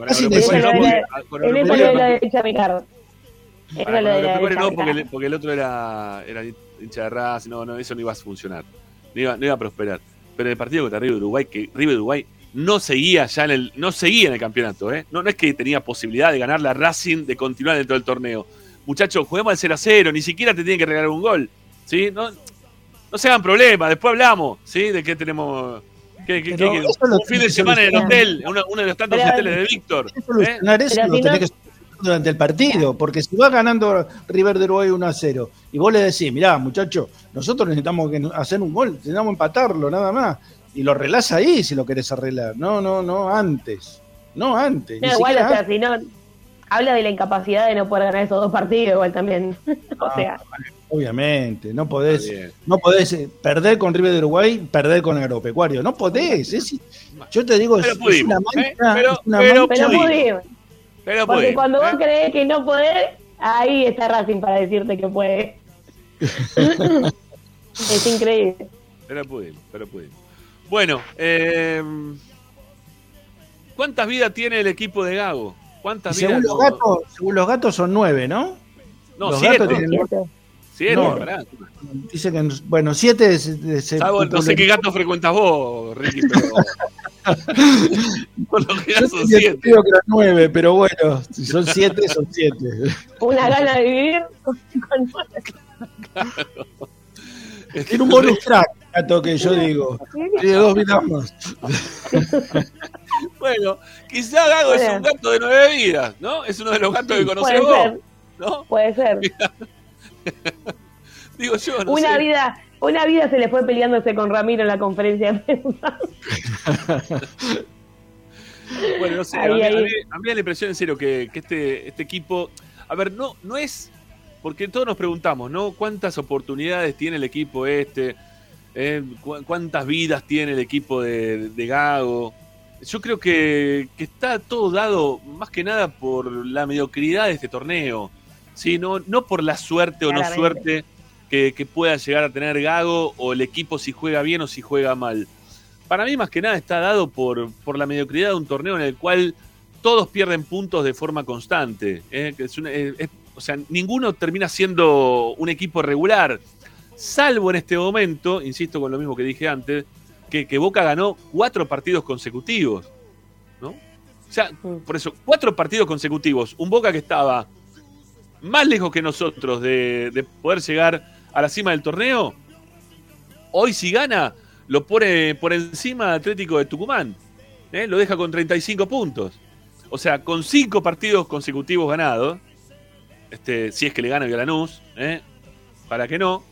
Para la Agropecuario no, porque, el- porque el otro era, era hincha de Racing, no, no, eso no iba a funcionar. No iba, no iba a prosperar. Pero el partido contra River de Uruguay, que River de Uruguay no seguía ya en el, no seguía en el campeonato, ¿eh? No, no es que tenía posibilidad de ganar la Racing, de continuar dentro del torneo. Muchachos, juguemos al 0 a 0, ni siquiera te tienen que regalar un gol. ¿Sí? No, no se hagan problemas, después hablamos, ¿sí? De qué tenemos. ¿Qué, un fin de semana en el hotel, uno, uno de los tantos Pero- hoteles de Víctor. ¿eh? eso Pero lo tenés que solucionar durante el partido, porque si va ganando River de Uruguay 1 a 0 y vos le decís, mirá, muchacho, nosotros necesitamos hacer un gol, necesitamos empatarlo, nada más. Y lo relás ahí si lo querés arreglar. No, no, no, antes. No antes. No, igual, o sea, si no. Habla de la incapacidad de no poder ganar esos dos partidos, igual también. o Ah, sea, Obviamente, no podés, no podés eh, perder con River de Uruguay, perder con Agropecuario. No podés. es- yo te digo, es, Pero es pudimos, una ¿eh? mancha. Pero- una pero mancha- pero pudimos. pudimos. Pero Porque pudimos, cuando ¿eh? vos crees que no podés, ahí está Racing para decirte que puede. es increíble. Pero pudimos, pero pudimos. Bueno, eh, ¿cuántas vidas tiene el equipo de Gago? ¿Cuántas según vidas? los gatos, según los gatos son nueve, ¿no? No, los siete. gatos tienen-. Siete, No. pará. Dice que, bueno, siete se, se Salvo- no sé qué gato frecuentas vos, Ricky, pero. Por lo general Yo son siete. entendido que eran nueve, pero bueno, si son siete, son siete. Una gana de vivir. con- Tiene un bonus track, gato, que yo digo. Tiene dos vidas más. Bueno, quizá Gago es un gato de nueve vidas, ¿no? Es uno de los gatos que conoces Puede vos, ser, ¿no? puede ser. Digo yo, no Una sé. vida, una vida se le fue peleándose con Ramiro en la conferencia de prensa. Bueno, no sé, Ahí, a, mí, a ahí. mí- a mí me da la impresión en serio que, que este, este equipo, a ver, no, no es, porque todos nos preguntamos, ¿no? ¿Cuántas oportunidades tiene el equipo este? Eh, cu- ¿Cuántas vidas tiene el equipo de, de Gago? Yo creo que, que está todo dado más que nada por la mediocridad de este torneo, ¿sí? No, no por la suerte o no suerte que, que pueda llegar a tener Gago o el equipo si juega bien o si juega mal para mí más que nada está dado por, por la mediocridad de un torneo en el cual todos pierden puntos de forma constante. ¿eh? Que es una- es- es- o sea, ninguno termina siendo un equipo regular, salvo en este momento, insisto con lo mismo que dije antes, que, que Boca ganó cuatro partidos consecutivos. ¿no? O sea, Mm. por eso, cuatro partidos consecutivos. Un Boca que estaba más lejos que nosotros de, de poder llegar a la cima del torneo. Hoy si gana, lo pone por encima de Atlético de Tucumán. ¿eh? Lo deja con 35 puntos. O sea, con cinco partidos consecutivos ganados, este, si es que le gana Lanús, ¿eh? para que no,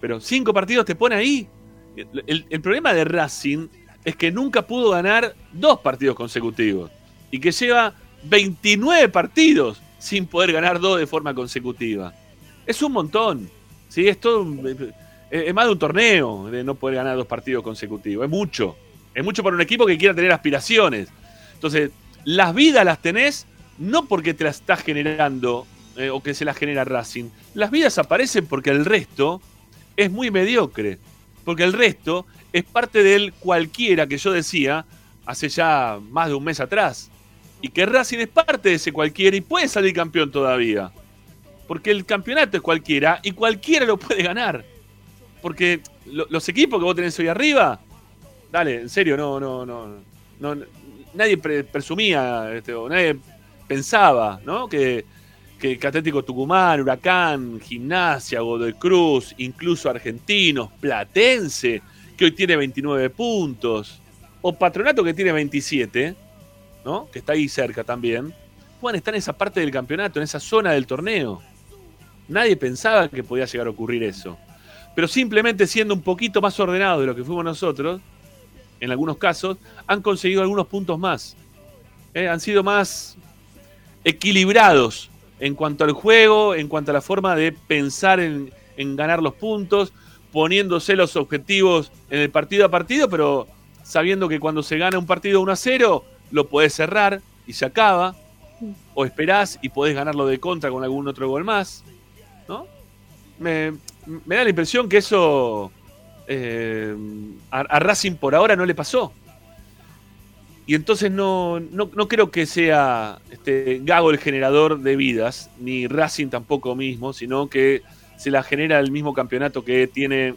pero cinco partidos te pone ahí. El, problema de Racing es que nunca pudo ganar dos partidos consecutivos y que lleva 29 partidos sin poder ganar dos de forma consecutiva. Es un montón. ¿sí? Es es más de un torneo de no poder ganar dos partidos consecutivos. Es mucho. Es mucho para un equipo que quiera tener aspiraciones. Entonces, las vidas las tenés no porque te las estás generando eh, o que se las genera Racing. Las vidas aparecen porque el resto es muy mediocre. Porque el resto es parte del cualquiera que yo decía hace ya más de un mes atrás. Y que Racing es parte de ese cualquiera y puede salir campeón todavía. Porque el campeonato es cualquiera y cualquiera lo puede ganar. Porque lo- los equipos que vos tenés hoy arriba, dale, en serio, no, no, no, no nadie pre- presumía, este, o nadie pensaba, ¿no? Que, que, Atlético Tucumán, Huracán, Gimnasia, Godoy Cruz, incluso Argentinos, Platense, que hoy tiene 29 puntos, o Patronato que tiene 27, ¿no? Que está ahí cerca también, puedan estar en esa parte del campeonato, en esa zona del torneo. Nadie pensaba que podía llegar a ocurrir eso. Pero simplemente siendo un poquito más ordenados de lo que fuimos nosotros, en algunos casos, han conseguido algunos puntos más. Eh, han sido más equilibrados en cuanto al juego, en cuanto a la forma de pensar en, ganar los puntos, poniéndose los objetivos en el partido a partido, pero sabiendo que cuando se gana un partido 1 a 0, lo podés cerrar y se acaba, o esperás y podés ganarlo de contra con algún otro gol más, ¿no? Me, da la impresión que eso eh, a Racing por ahora no le pasó. Y entonces no, no, no creo que sea este, Gago el generador de vidas, ni Racing tampoco mismo, sino que se la genera el mismo campeonato que tiene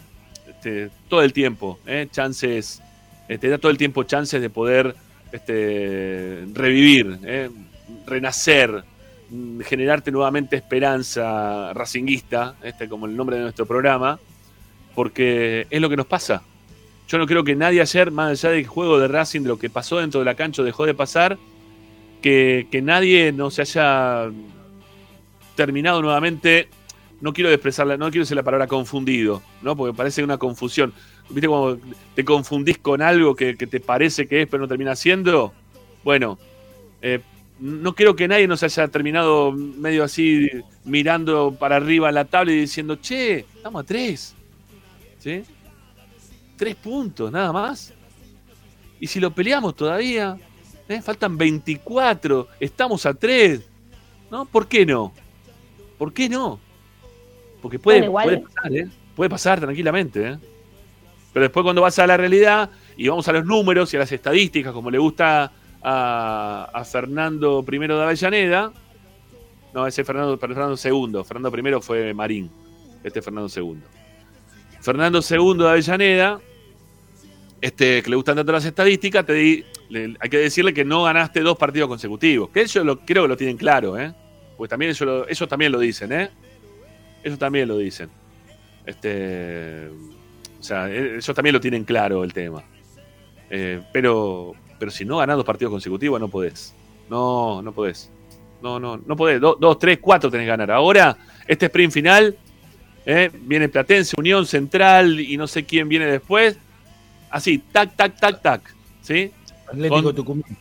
este, todo el tiempo, ¿eh? chances, eh, te da todo el tiempo chances de poder este, revivir, ¿eh? renacer, generarte nuevamente esperanza racinguista, este, como el nombre de nuestro programa, porque es lo que nos pasa. Yo no creo que nadie ayer, más allá del juego de Racing, de lo que pasó dentro de la cancha, dejó de pasar, que, que nadie no se haya terminado nuevamente, no quiero expresarla, no quiero decir la palabra confundido, ¿no? Porque parece una confusión. ¿Viste cuando te confundís con algo que, que te parece que es, pero no termina siendo? Bueno, eh, no creo que nadie nos haya terminado medio así mirando para arriba la tabla y diciendo, che, estamos a tres. ¿Sí? Tres puntos, nada más. Y si lo peleamos todavía, ¿eh? faltan 24, estamos a tres. ¿No? ¿Por qué no? ¿Por qué no? Porque puede, Bueno, igual- puede pasar, ¿eh? Puede pasar tranquilamente, ¿eh? Pero después cuando vas a la realidad y vamos a los números y a las estadísticas, como le gusta a, a Fernando I de Avellaneda, no, ese Fernando, Fernando II, Fernando I fue Marín, este es Fernando II. Fernando II de Avellaneda, este, que le gustan tanto las estadísticas, te di- hay que decirle que no ganaste dos partidos consecutivos. Que ellos lo, creo que lo tienen claro, ¿eh? Pues también ellos, lo- también lo dicen, ¿eh? Ellos también lo dicen. Este, o sea, ellos también lo tienen claro el tema. Eh, pero, pero si no ganás dos partidos consecutivos, no podés. No, no podés. No, no, no podés. Do- dos, tres, cuatro tenés que ganar. Ahora, este sprint final, eh, viene Platense, Unión Central y no sé quién viene después. Así, tac, tac, tac, tac. ¿Sí? Atlético Con- Tucumán.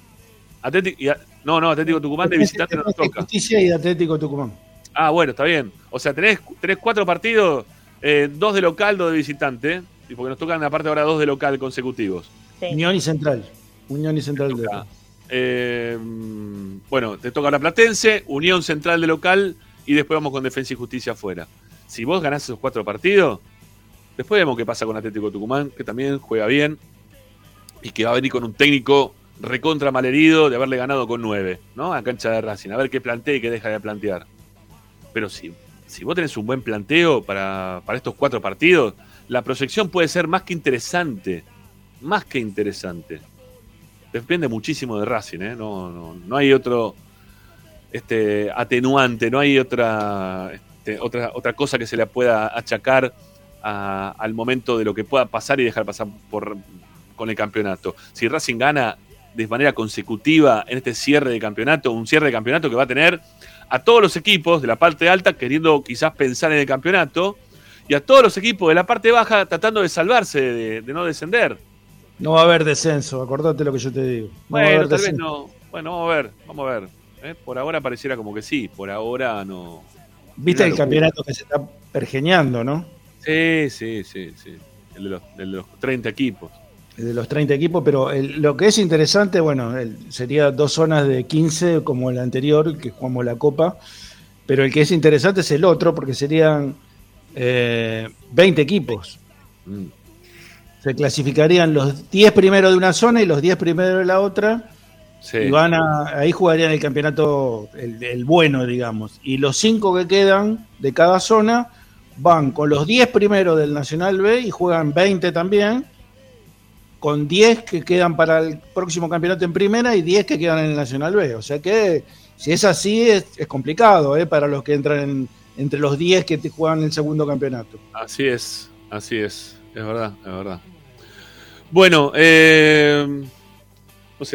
Atlético, y a- no, no, Atlético Tucumán de visitante no nos Defensa y toca. Justicia y Atlético Tucumán. Ah, bueno, está bien. O sea, tenés tres, cuatro partidos, eh, dos de local, dos de visitante. Y porque nos tocan aparte ahora dos de local consecutivos. Sí. Unión y Central. Unión y Central de eh, bueno, te toca ahora Platense, Unión Central de local y después vamos con Defensa y Justicia afuera. Si vos ganás esos cuatro partidos, después vemos qué pasa con Atlético Tucumán, que también juega bien y que va a venir con un técnico recontra malherido de haberle ganado con nueve, ¿no? A cancha de Racing, a ver qué plantea y qué deja de plantear. Pero si, si vos tenés un buen planteo para, para estos cuatro partidos, la proyección puede ser más que interesante. Más que interesante depende muchísimo de Racing, ¿eh? No, no, no hay otro este, atenuante, no hay otra, este, otra, otra cosa que se le pueda achacar a- al momento de lo que pueda pasar y dejar pasar por, con el campeonato. Si Racing gana de manera consecutiva en este cierre de campeonato, un cierre de campeonato que va a tener a todos los equipos de la parte alta queriendo quizás pensar en el campeonato y a todos los equipos de la parte baja tratando de salvarse, de- de no descender. No va a haber descenso, acordate lo que yo te digo. No Bueno, tal vez no. Bueno, vamos a ver, vamos a ver. ¿eh? Por ahora pareciera como que sí, por ahora no. Viste el campeonato que se está pergeñando, ¿no? Sí, sí, sí, sí. El de los, el de los 30 equipos. de los 30 equipos, pero el- lo que es interesante, bueno, el- sería dos zonas de 15 como el anterior, que jugamos la Copa, pero el que es interesante es el otro, porque serían eh, 20 equipos. Mm. Se clasificarían los 10 primeros de una zona y los 10 primeros de la otra, Sí. y van a, ahí jugarían el campeonato, el, el bueno, digamos. Y los 5 que quedan de cada zona van con los 10 primeros del Nacional B y juegan 20 también, con 10 que quedan para el próximo campeonato en primera y 10 que quedan en el Nacional B. O sea que si es así es, es complicado ¿eh? para los que entran en- entre los 10 que te juegan el segundo campeonato. Así es, así es. Es verdad, es verdad. Bueno, eh,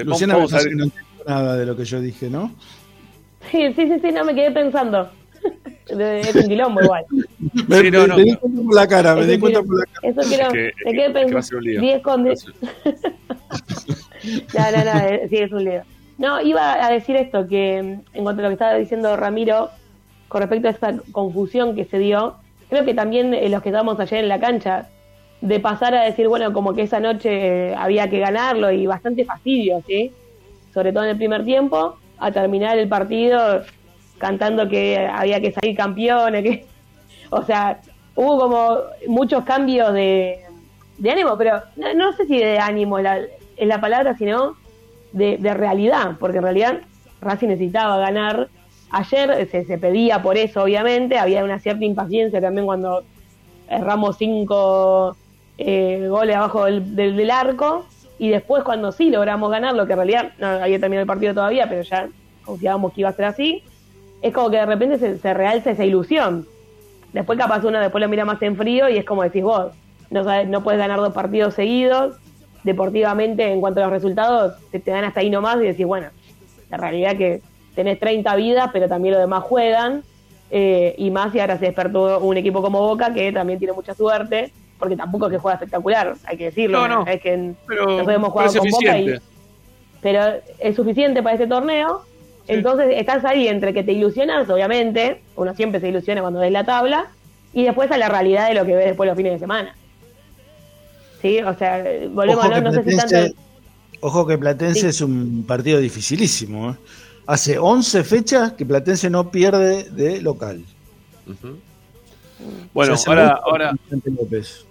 vamos, Luciana vamos me a parece ver. que no entendió nada de lo que yo dije, ¿no? Sí, sí, sí, sí, no me quedé pensando. Es un quilombo igual. Me, Sí, no, me- no, me di no. cuenta por la cara, me di cuenta por la cara. Eso quiero. Es que- me quedé pensando. ser un lío. 10 con 10. No, no, no, sí, es un lío. No, iba a decir esto, que en cuanto a lo que estaba diciendo Ramiro, con respecto a esa confusión que se dio, creo que también eh, los que estábamos ayer en la cancha, de pasar a decir, bueno, como que esa noche eh, había que ganarlo y bastante fastidio, ¿sí? Sobre todo en el primer tiempo, a terminar el partido cantando que había que salir campeones, que, o sea, hubo como muchos cambios de, ánimo, pero no, no sé si de ánimo es la palabra, sino de, de realidad, porque en realidad Racing necesitaba ganar. Ayer se, se pedía por eso, obviamente, había una cierta impaciencia también cuando erramos cinco eh, goles abajo del, del- del arco, y después cuando sí logramos ganar, lo que en realidad no había terminado el partido todavía, pero ya confiábamos que iba a ser así, es como que de repente se, se realza esa ilusión. Después capaz uno después lo mira más en frío y es como decís vos, no, sabes- no puedes ganar dos partidos seguidos, deportivamente en cuanto a los resultados, te, te dan hasta ahí nomás y decís, bueno, la realidad que tenés 30 vidas, pero también los demás juegan, eh, y más y ahora se despertó un equipo como Boca que también tiene mucha suerte, porque tampoco es que juega espectacular, hay que decirlo, No, no, es que Pero, nosotros hemos jugado con Boca y pero es suficiente para este torneo. Sí. Entonces estás ahí entre que te ilusionas, obviamente, uno siempre se ilusiona cuando ves la tabla, y después a la realidad de lo que ves después los fines de semana. Sí, o sea, volvemos Ojo a que, no, sé si Platense, tanto. ojo que Platense Sí. es un partido dificilísimo. ¿eh? Hace 11 fechas que Platense no pierde de local. Bueno, ahora, ahora, López.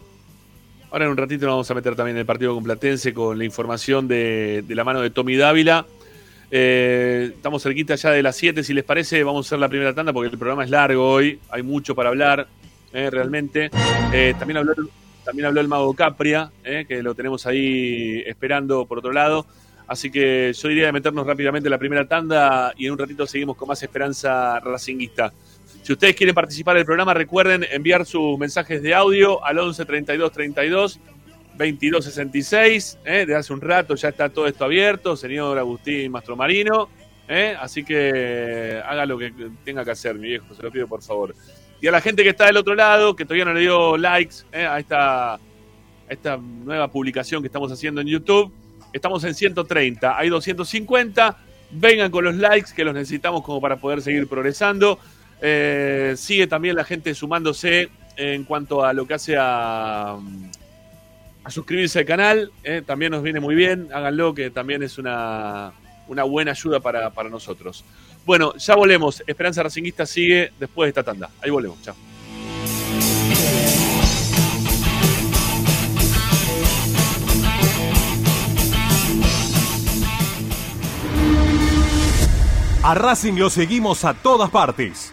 Ahora en un ratito nos vamos a meter también el partido con Platense con la información de, la mano de Tommy Dávila. Eh, estamos cerquita ya de las 7, si les parece, vamos a hacer la primera tanda porque el programa es largo hoy, hay mucho para hablar, eh, realmente. Eh, también, habló, también habló el mago Capria, que lo tenemos ahí esperando por otro lado. Así que yo diría de meternos rápidamente en la primera tanda y en un ratito seguimos con más esperanza racinguista. Si ustedes quieren participar del programa, recuerden enviar sus mensajes de audio al 11 32 32 22 66. ¿eh? De hace un rato ya está todo esto abierto, señor Agustín Mastromarino. ¿eh? Así que haga lo que tenga que hacer, mi viejo, se lo pido por favor. Y a la gente que está del otro lado, que todavía no le dio likes ¿eh? a esta nueva publicación que estamos haciendo en YouTube, estamos en 130, hay 250. Vengan con los likes que los necesitamos como para poder seguir progresando. Eh, sigue también la gente sumándose en cuanto a lo que hace a, a suscribirse al canal. eh, también nos viene muy bien. Háganlo, que también es una, una buena ayuda para, para nosotros. Bueno, ya volvemos. Esperanza Racinguista sigue después de esta tanda. Ahí volvemos. Chao. A Racing lo seguimos a todas partes,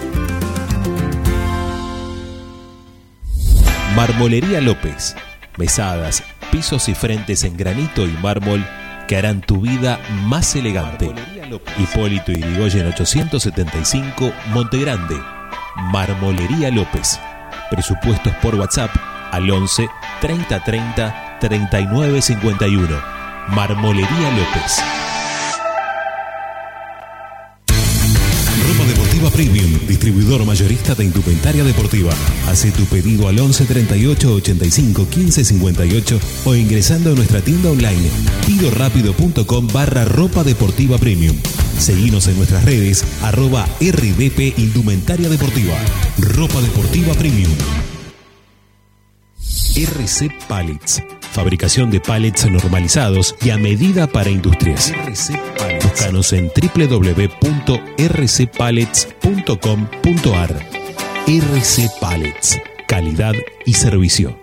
Marmolería López. Mesadas, pisos y frentes en granito y mármol que harán tu vida más elegante. Hipólito Yrigoyen 875, Montegrande. Marmolería López. Presupuestos por WhatsApp al 11 30 30 39 51. Marmolería López. Premium, distribuidor mayorista de indumentaria deportiva. Hace tu pedido al 11 38 85 15 58 o ingresando a nuestra tienda online pidorapido.com barra ropa deportiva premium. Seguinos en nuestras redes arroba RDP Indumentaria Deportiva. Ropa Deportiva Premium. RC Pallets. Fabricación de pallets normalizados y a medida para industrias. Búscanos en www.rcpallets.com.ar. RC Pallets. Calidad y servicio.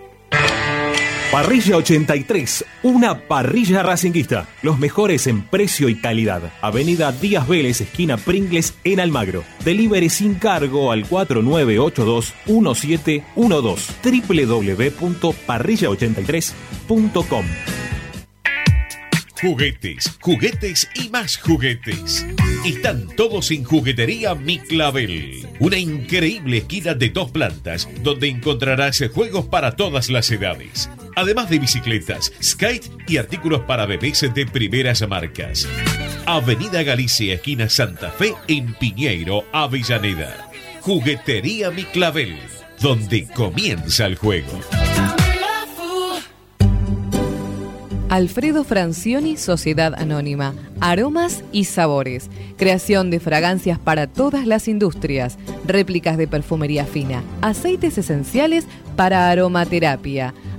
Parrilla 83, una parrilla racinguista. Los mejores en precio y calidad. Avenida Díaz Vélez, esquina Pringles, en Almagro. Delivery sin cargo al 4982-1712. www.parrilla83.com. Juguetes, juguetes y más juguetes. Están todos en Juguetería Mi Clavel. Una increíble esquina de dos plantas donde encontrarás juegos para todas las edades. Además de bicicletas, skate y artículos para bebés de primeras marcas. Avenida Galicia, esquina Santa Fe, en Piñeiro, Avellaneda. Juguetería Mi Clavel, donde comienza el juego. Alfredo Francioni, Sociedad Anónima. Aromas y sabores. Creación de fragancias para todas las industrias. Réplicas de perfumería fina. Aceites esenciales para aromaterapia.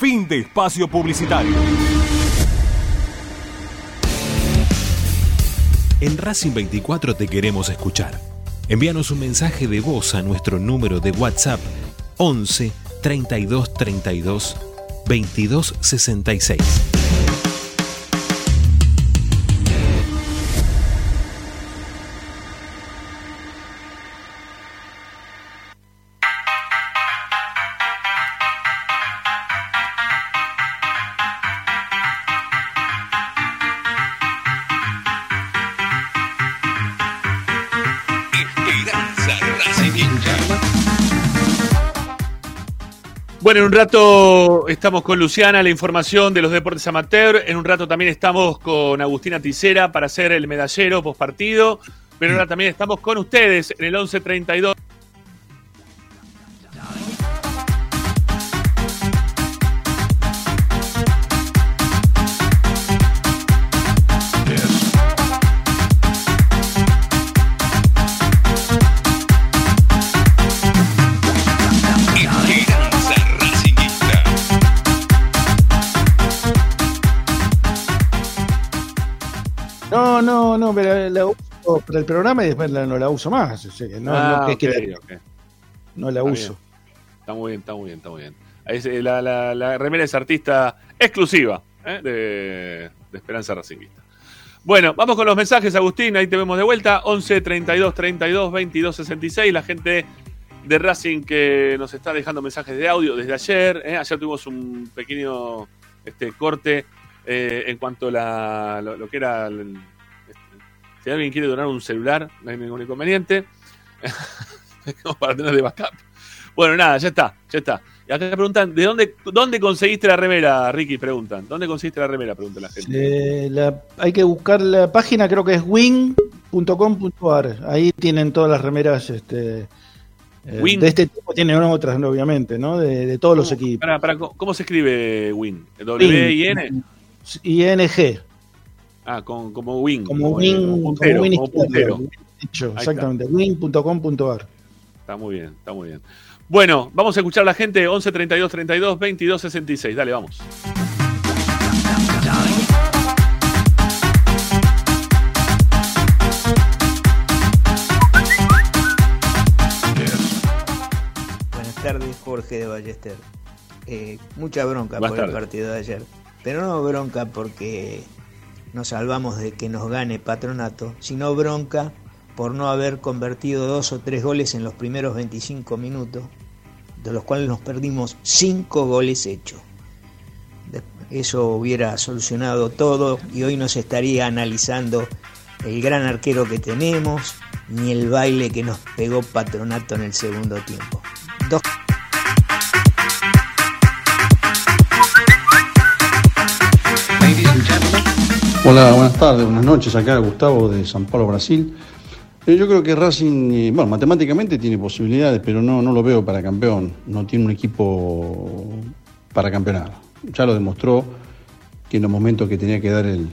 Fin de espacio publicitario. En Racing 24 te queremos escuchar. Envíanos un mensaje de voz a nuestro número de WhatsApp 11 32 32 22 66. Bueno, en un rato estamos con Luciana, la información de los deportes amateur. En un rato también estamos con Agustina Ticera para hacer el medallero post partido. Pero ahora también estamos con ustedes en el 1132. No, no, no, pero la uso para el programa y después la- no la uso más. o sea, que no, Ah, que- la Está uso. bien. Está muy bien, está muy bien, está muy bien. Es, eh, la, la- la remera es artista exclusiva ¿eh? de, de Esperanza Racinguista. Bueno, vamos con los mensajes, Agustín. Ahí te vemos de vuelta. 11 32 32 22 66. La gente de Racing que nos está dejando mensajes de audio desde ayer. ¿eh? Ayer tuvimos un pequeño este, corte eh, en cuanto a la- lo, lo que era. el- si alguien quiere donar un celular, no hay ningún inconveniente. Para tener de backup. Bueno, nada, ya está, ya está. Y acá preguntan, ¿de dónde, dónde conseguiste la remera, Ricky? Preguntan. ¿Dónde conseguiste la remera? Pregunta la gente. Eh, la- hay que buscar la página, creo que es wing.com.ar. Ahí tienen todas las remeras este, eh, Win. de este tipo, tienen otras, obviamente, ¿no? De, de todos los equipos. Para, para, ¿Cómo se escribe Win? ¿W-I-N? ING, Ah, con, como Win. como como, win, como como puntero, win como izquierdo, puntero. win derecho, Ahí está. exactamente, wing.com.ar. Está muy bien, está muy bien. Bueno, vamos a escuchar a la gente 11 32 32 22 66. Dale, vamos. Buenas tardes, Jorge de Ballester. Eh, mucha bronca Buenas por el partido de ayer, pero no bronca porque nos salvamos de que nos gane Patronato, sino bronca por no haber convertido dos o tres goles en los primeros 25 minutos, de los cuales nos perdimos cinco goles hechos. Eso hubiera solucionado todo y hoy no se estaría analizando el gran arquero que tenemos ni el baile que nos pegó Patronato en el segundo tiempo. Dos Hola, buenas tardes, buenas noches. Acá Gustavo de San Paulo, Brasil. Eh, Yo creo que Racing, eh, bueno, matemáticamente tiene posibilidades, pero no, no lo veo para campeón. No tiene un equipo para campeonar. Ya lo demostró que en los momentos que tenía que dar el,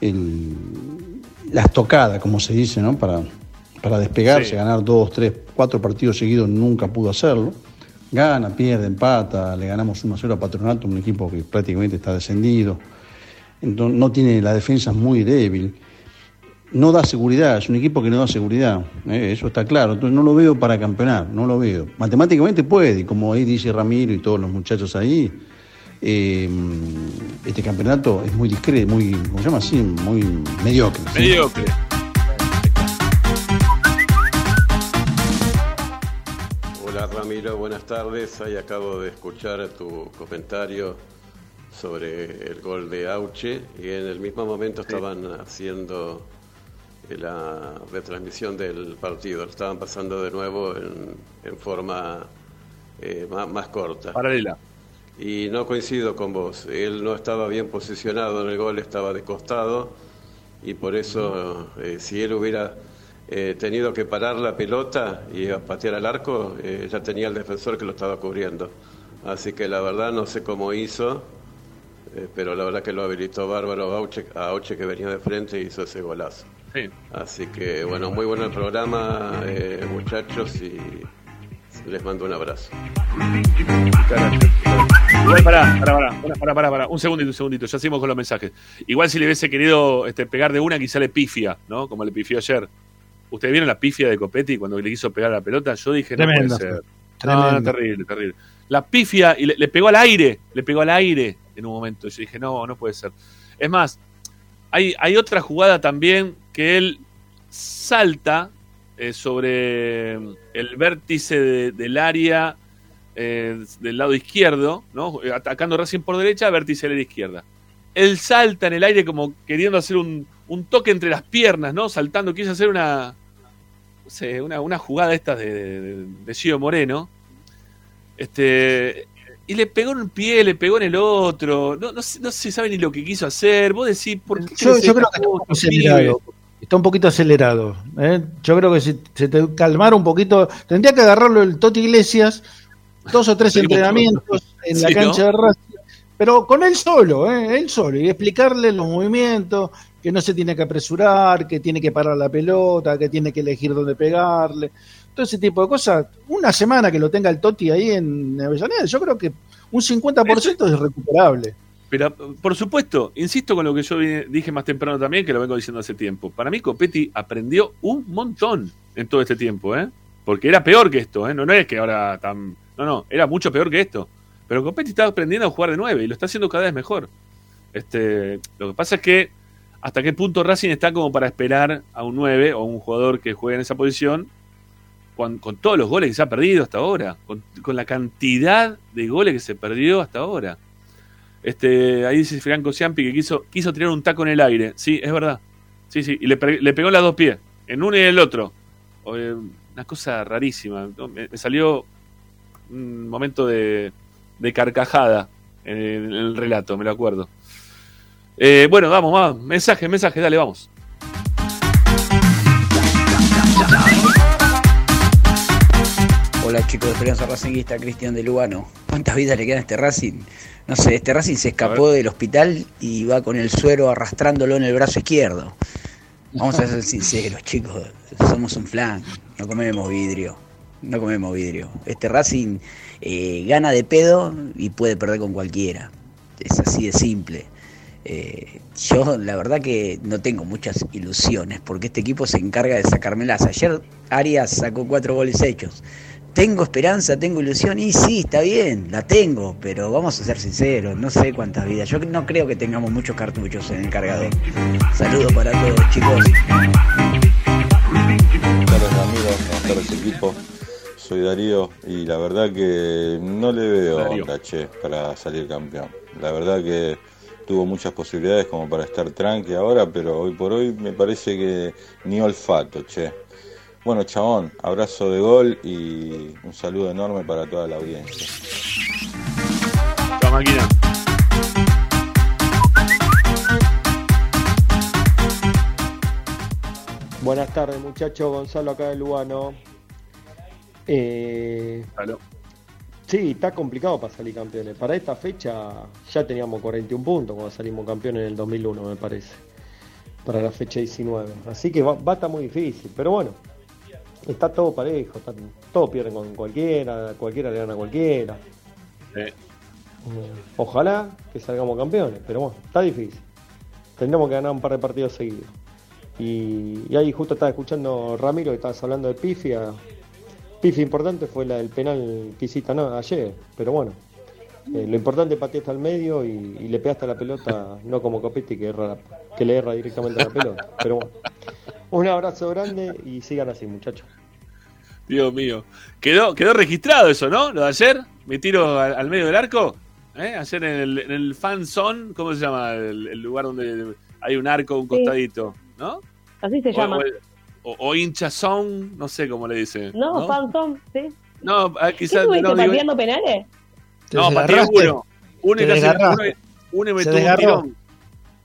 el- la estocada, como se dice, ¿no? Para, para despegarse, Sí. ganar dos, tres, cuatro partidos seguidos, nunca pudo hacerlo. Gana, pierde, empata, le ganamos 1 a 0 a Patronato, un equipo que prácticamente está descendido. Entonces, no tiene la defensa es muy débil. No da seguridad, es un equipo que no da seguridad, ¿eh? eso está claro. Entonces no lo veo para campeonar, no lo veo. Matemáticamente puede, y como ahí dice Ramiro y todos los muchachos ahí, eh, este campeonato es muy discreto, muy, ¿cómo se llama así? Muy mediocre. ¿sí? Mediocre. Hola Ramiro, buenas tardes. Ahí acabo de escuchar tu comentario sobre el gol de Auche y en el mismo momento estaban haciendo la retransmisión del partido. Lo estaban pasando de nuevo en, en forma eh, más, más corta. Paralela. Y no coincido con vos. Él no estaba bien posicionado en el gol, estaba de costado y por eso eh, si él hubiera eh, tenido que parar la pelota y a patear al arco, eh, ya tenía el defensor que lo estaba cubriendo. Así que la verdad no sé cómo hizo, eh, pero la verdad que lo habilitó bárbaro a Auche, que venía de frente y hizo ese golazo. Sí. Así que bueno, muy bueno el programa, eh, muchachos, y les mando un abrazo. Igual, pará, pará, pará, pará, pará, pará, pará. Un segundito, un segundito, ya seguimos con los mensajes. Igual si le hubiese querido este, pegar de una, quizá le pifia, ¿no? Como le pifió ayer. ¿Ustedes vieron la pifia de Copetti cuando le quiso pegar a la pelota? Yo dije, no Tremendo. puede ser. Tremendo. No, terrible, terrible. La pifia, y le, le pegó al aire, le pegó al aire en un momento. Yo dije, no, no puede ser. Es más, hay, hay otra jugada también que él salta eh, sobre el vértice de- del área eh, del lado izquierdo, ¿no? atacando recién por derecha, vértice del área izquierda. Él salta en el aire como queriendo hacer un, un toque entre las piernas, ¿no? Saltando, quiso hacer una, una, una jugada esta de, de, Moreno. Este, y le pegó en un pie, le pegó en el otro. No, no, se- no se sabe ni lo que quiso hacer. Vos decís, ¿por qué Yo, creo que está un cosa, poco pibe? acelerado. Está un poquito acelerado. ¿eh? Yo creo que si se te calmara un poquito, tendría que agarrarlo el Toti Iglesias, dos o tres entrenamientos en la cancha ¿no? de Racing, pero con él solo, ¿eh? él solo, y explicarle los movimientos, que no se tiene que apresurar, que tiene que parar la pelota, que tiene que elegir dónde pegarle, todo ese tipo de cosas. Una semana que lo tenga el Toti ahí en Avellaneda, yo creo que un 50% es recuperable. Pero, por supuesto, insisto con lo que yo dije más temprano también, que lo vengo diciendo hace tiempo. Para mí, Copetti aprendió un montón en todo este tiempo, ¿eh? Porque era peor que esto, ¿eh? No, no es que ahora tan. No, no, era mucho peor que esto. Pero Copetti está aprendiendo a jugar de nueve y lo está haciendo cada vez mejor. Este, lo que pasa es que hasta qué punto Racing está como para esperar a un 9 o un jugador que juegue en esa posición con, todos los goles que se ha perdido hasta ahora, con, la cantidad de goles que se perdió hasta ahora. Este, ahí dice Franco Ciampi que quiso, quiso tirar un taco en el aire. Sí, es verdad. Sí, sí. Y le, pe- le pegó en las dos pies. En uno y en el otro. Eh, Una cosa rarísima. Me, salió un momento de, carcajada en el, en el relato, me lo acuerdo. Eh, bueno, vamos, vamos. Mensaje, mensaje, dale, vamos. Hola chicos de Esperanza Racinguista, Cristian de Lugano. ¿Cuántas vidas le quedan a este Racing? No sé, este Racing se escapó del hospital y va con el suero arrastrándolo en el brazo izquierdo. Vamos a ser sinceros, chicos. Somos un flan, no comemos vidrio. No comemos vidrio. Este Racing eh, gana de pedo y puede perder con cualquiera. Es así de simple. Eh, yo la verdad que no tengo muchas ilusiones porque este equipo se encarga de sacármelas. Ayer Arias sacó cuatro goles hechos. Tengo esperanza, tengo ilusión y sí, está bien, la tengo, pero vamos a ser sinceros, no sé cuántas vidas. Yo no creo que tengamos muchos cartuchos en el cargador. Saludos para todos, chicos. Buenas tardes Ramiro, buenas tardes equipo. Soy Darío y la verdad que no le veo Darío. onda, che, para salir campeón. La verdad que tuvo muchas posibilidades como para estar tranqui ahora, pero hoy por hoy me parece que ni olfato, che. Bueno, chabón, abrazo de gol y un saludo enorme para toda la audiencia. La máquina. Buenas tardes, muchachos. Gonzalo acá de Lugano. Eh, sí, está complicado para salir campeones. Para esta fecha ya teníamos 41 puntos cuando salimos campeones en el 2001, me parece. Para la fecha 19. Así que va, va a estar muy difícil. Pero bueno, está todo parejo. está- todos pierden con cualquiera. Cualquiera le gana a cualquiera. Eh, Ojalá que salgamos campeones. Pero bueno, está difícil. Tendremos que ganar un par de partidos seguidos. Y, y ahí justo estaba escuchando Ramiro que estabas hablando de pifia. Pifia importante fue la del penal que hiciste no, ayer, pero bueno. eh, lo importante es pateaste al medio y, y le pegaste a la pelota, no como Copetti que, erra la- que le erra directamente a la pelota. Pero bueno, un abrazo grande y sigan así, muchachos. Dios mío. Quedó, quedó registrado eso, ¿no? Lo de ayer. Mi tiro al, al medio del arco. ¿eh? Ayer en el, en el fan zone, ¿cómo se llama? El, el lugar donde hay un arco, un costadito, ¿no? Así se O- llama. O, o- o hincha zone, no sé cómo le dicen. No, Phantom, sí. No, ah, ¿Qué quizás. estuviste no, digo- pateando penales? no, Te pateé uno. Uno y casi- uno- uno y me tuvo un tirón.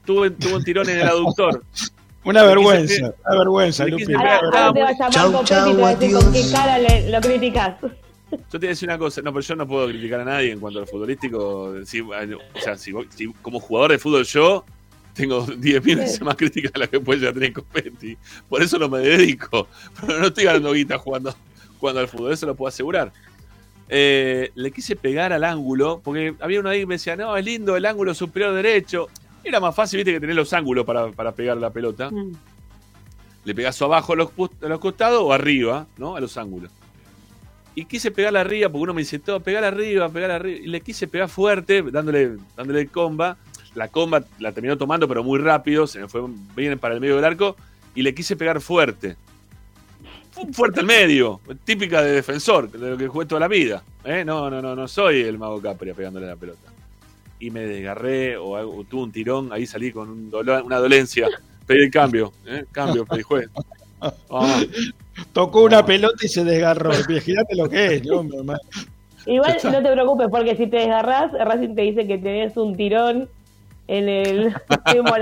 Tuve, tuve un tirón en el aductor. Una vergüenza, una vergüenza, Lupi. a Chau, chau, a con qué cara le- lo criticas. Yo te voy a decir una cosa, no, pero yo no puedo criticar a nadie en cuanto al futbolístico. Si- o sea, si, si como jugador de fútbol yo tengo 10.000 veces más críticas a las que puede llegar a tener Copetti. Por eso no me dedico. Pero no estoy ganando guita jugando, jugando al fútbol, eso lo puedo asegurar. Eh, le quise pegar al ángulo, porque había uno ahí que me decía, no, es lindo el ángulo superior derecho. Era más fácil, viste, que tener los ángulos para, para pegar la pelota. Le pegás abajo a los, a los costados o arriba, ¿no? A los ángulos. Y quise pegarla arriba, porque uno me dice, todo, pegar arriba, pegar arriba. Y le quise pegar fuerte, dándole, dándole comba. La comba la terminó tomando, pero muy rápido, se me fue bien para el medio del arco. Y le quise pegar fuerte. Fu- Fuerte al medio, típica de defensor, de lo que jugué toda la vida. ¿eh? No, no, no, no soy el mago Capria pegándole la pelota. Y me desgarré o, algo- o tuve un tirón, ahí salí con un dolor- una dolencia. Pedí el cambio, ¿eh? cambio, pedí juez. Tocó una pelota y se desgarró. Fíjate lo que es, ¿no? Mamá. Igual no te preocupes, porque si te desgarrás, Racing te dice que tenés un tirón en el fémur.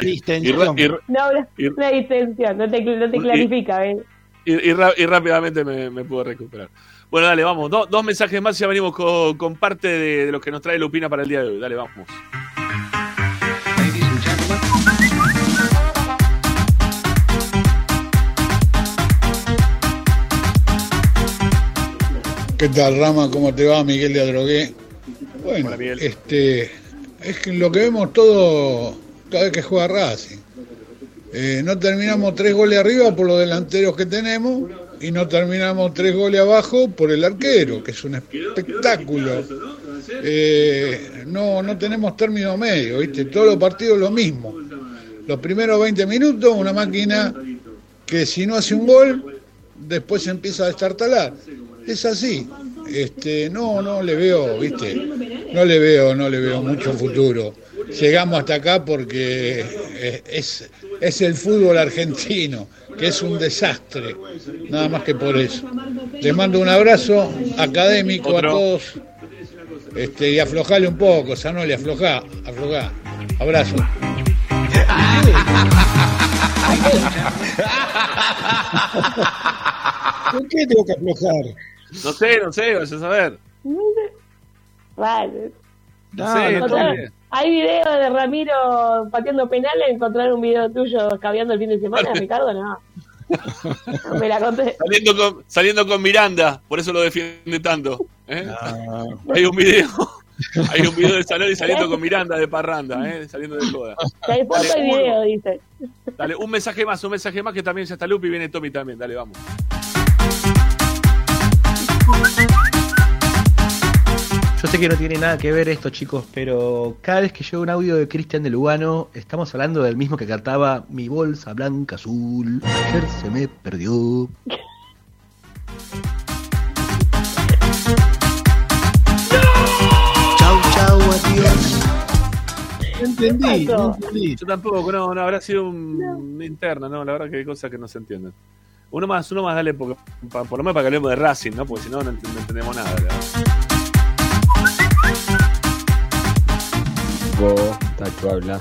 Distensión. Y, y- No, una, una distensión, no te, no te Y- clarifica, ¿ves? y- y y rápidamente me, me puedo recuperar. Bueno, dale, vamos. Do- dos mensajes más y ya venimos con, con parte de, de lo que nos trae Lupina para el día de hoy. Dale, vamos. ¿Qué tal, Rama? ¿Cómo te va, Miguel de Adrogué? Bueno, este, es que lo que vemos todo cada vez que juega Racing. Eh, no terminamos tres goles arriba por los delanteros que tenemos y no terminamos tres goles abajo por el arquero, que es un espectáculo. Eh, no, no tenemos término medio, ¿viste? Todos los partidos lo mismo. Los primeros 20 minutos, una máquina que si no hace un gol, después empieza a destartalar. Es así. Este, no, no le veo, ¿viste? No le veo, no le veo mucho futuro. Llegamos hasta acá porque es, es el fútbol argentino, que es un desastre. Nada más que por eso. Les mando un abrazo académico a todos. Este, y aflojale un poco, Sanoli, aflojá, aflojá. Abrazo. ¿Por qué tengo que aflojar? No sé, no sé, vas a saber. Vale. No, No, sé, no bien. Hay video de Ramiro pateando penales, encontrar un video tuyo escabeando el fin de semana, Ricardo, no. No me la conté. Saliendo con, saliendo con Miranda, por eso lo defiende tanto. ¿eh? Ah. Hay un video. Hay un video de Salón y saliendo con Miranda de parranda, ¿eh? saliendo de joda. Hay foto Dale, y video, dice. Dale, un mensaje más, un mensaje más que también ya está Lupi y viene Tommy también. Dale, vamos. Yo sé que no tiene nada que ver esto, chicos, pero cada vez que llega un audio de Cristian de Lugano, estamos hablando del mismo que cantaba Mi bolsa blanca azul. Ayer se me perdió. Chau, chau, adiós. No entendí, no entendí. Yo tampoco, no, no, habrá sido un, una interna, no, la verdad que hay cosas que no se entienden. Uno más, uno más, dale, porque, pa- por lo menos para que hablemos de Racing, ¿no? Porque si no, no, ent- no entendemos nada. verdad. Tacho habla.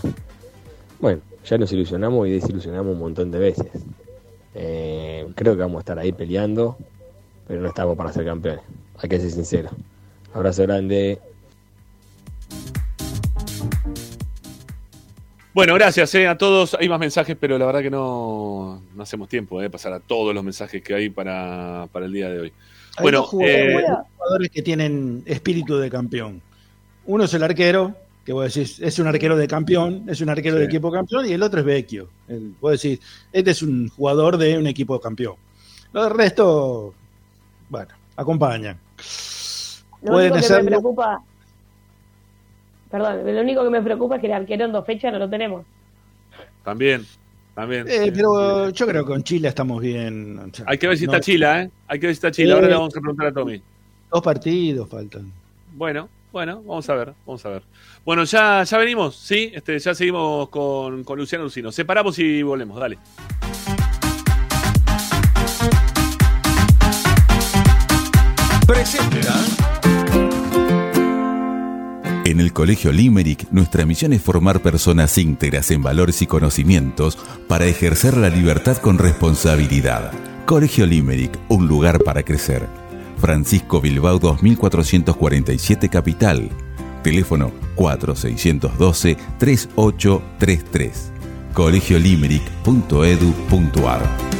Bueno, ya nos ilusionamos y desilusionamos un montón de veces. Eh, creo que vamos a estar ahí peleando, pero no estamos para ser campeones. Hay que ser sinceros. Abrazo grande. Bueno, gracias eh, a todos. Hay más mensajes, pero la verdad que no, no hacemos tiempo de pasar a todos los mensajes que hay para, para el día de hoy. Hay Bueno, dos jugadores, eh, dos jugadores que tienen espíritu de campeón. Uno es el arquero, que vos decís, es un arquero de campeón, es un arquero de Sí. equipo campeón, y el otro es Vecchio. El- Vos decís, este es un jugador de un equipo campeón. Lo del resto, bueno, acompañan. Lo Pueden único que me preocupa. Perdón, lo único que me preocupa es que el arquero en dos fechas no lo tenemos. también, también. Eh, pero yo creo que con Chile estamos bien. o sea, Hay que ver si no- está Chila, ¿eh? Hay que ver si está Chila. Eh, Ahora le vamos a preguntar a Tommy. Dos partidos faltan. Bueno, bueno, vamos a ver, vamos a ver. Bueno, ya, ya venimos, ¿sí? Este, ya seguimos con, Luciano Lucino. Separamos y volvemos, dale. Presenta. En el Colegio Limerick, nuestra misión es formar personas íntegras en valores y conocimientos para ejercer la libertad con responsabilidad. Colegio Limerick, un lugar para crecer. Francisco Bilbao 2447 Capital. Teléfono 4612-3833. colegiolimerick.edu.ar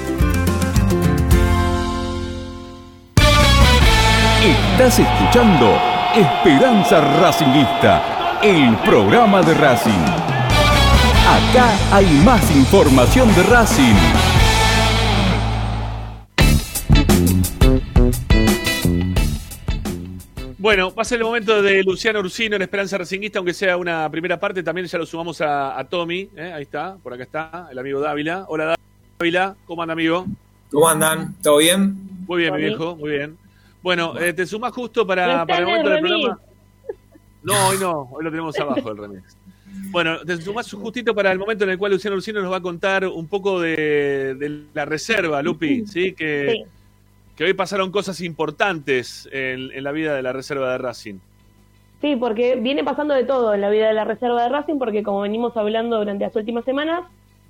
Estás escuchando Esperanza Racingista, el programa de Racing. Acá hay más información de Racing. Bueno, va a ser el momento de Luciano Ursino en Esperanza Racinguista, aunque sea una primera parte. También ya lo sumamos a, a Tommy. ¿eh? Ahí está, por acá está, el amigo Dávila. Hola Dávila, ¿cómo anda, amigo? ¿Cómo andan? ¿Todo bien? Muy bien, mi viejo, muy bien. Bueno, eh, te sumás justo No para, para el en el momento del programa. No, hoy no, hoy lo tenemos abajo el remix. Bueno, te sumás justito para el momento en el cual Luciano Ursino nos va a contar un poco de, de la reserva, Lupi, ¿sí? Que, que hoy pasaron cosas importantes en, la vida de la reserva de Racing. Sí, porque viene pasando de todo en la vida de la reserva de Racing, porque como venimos hablando durante las últimas semanas,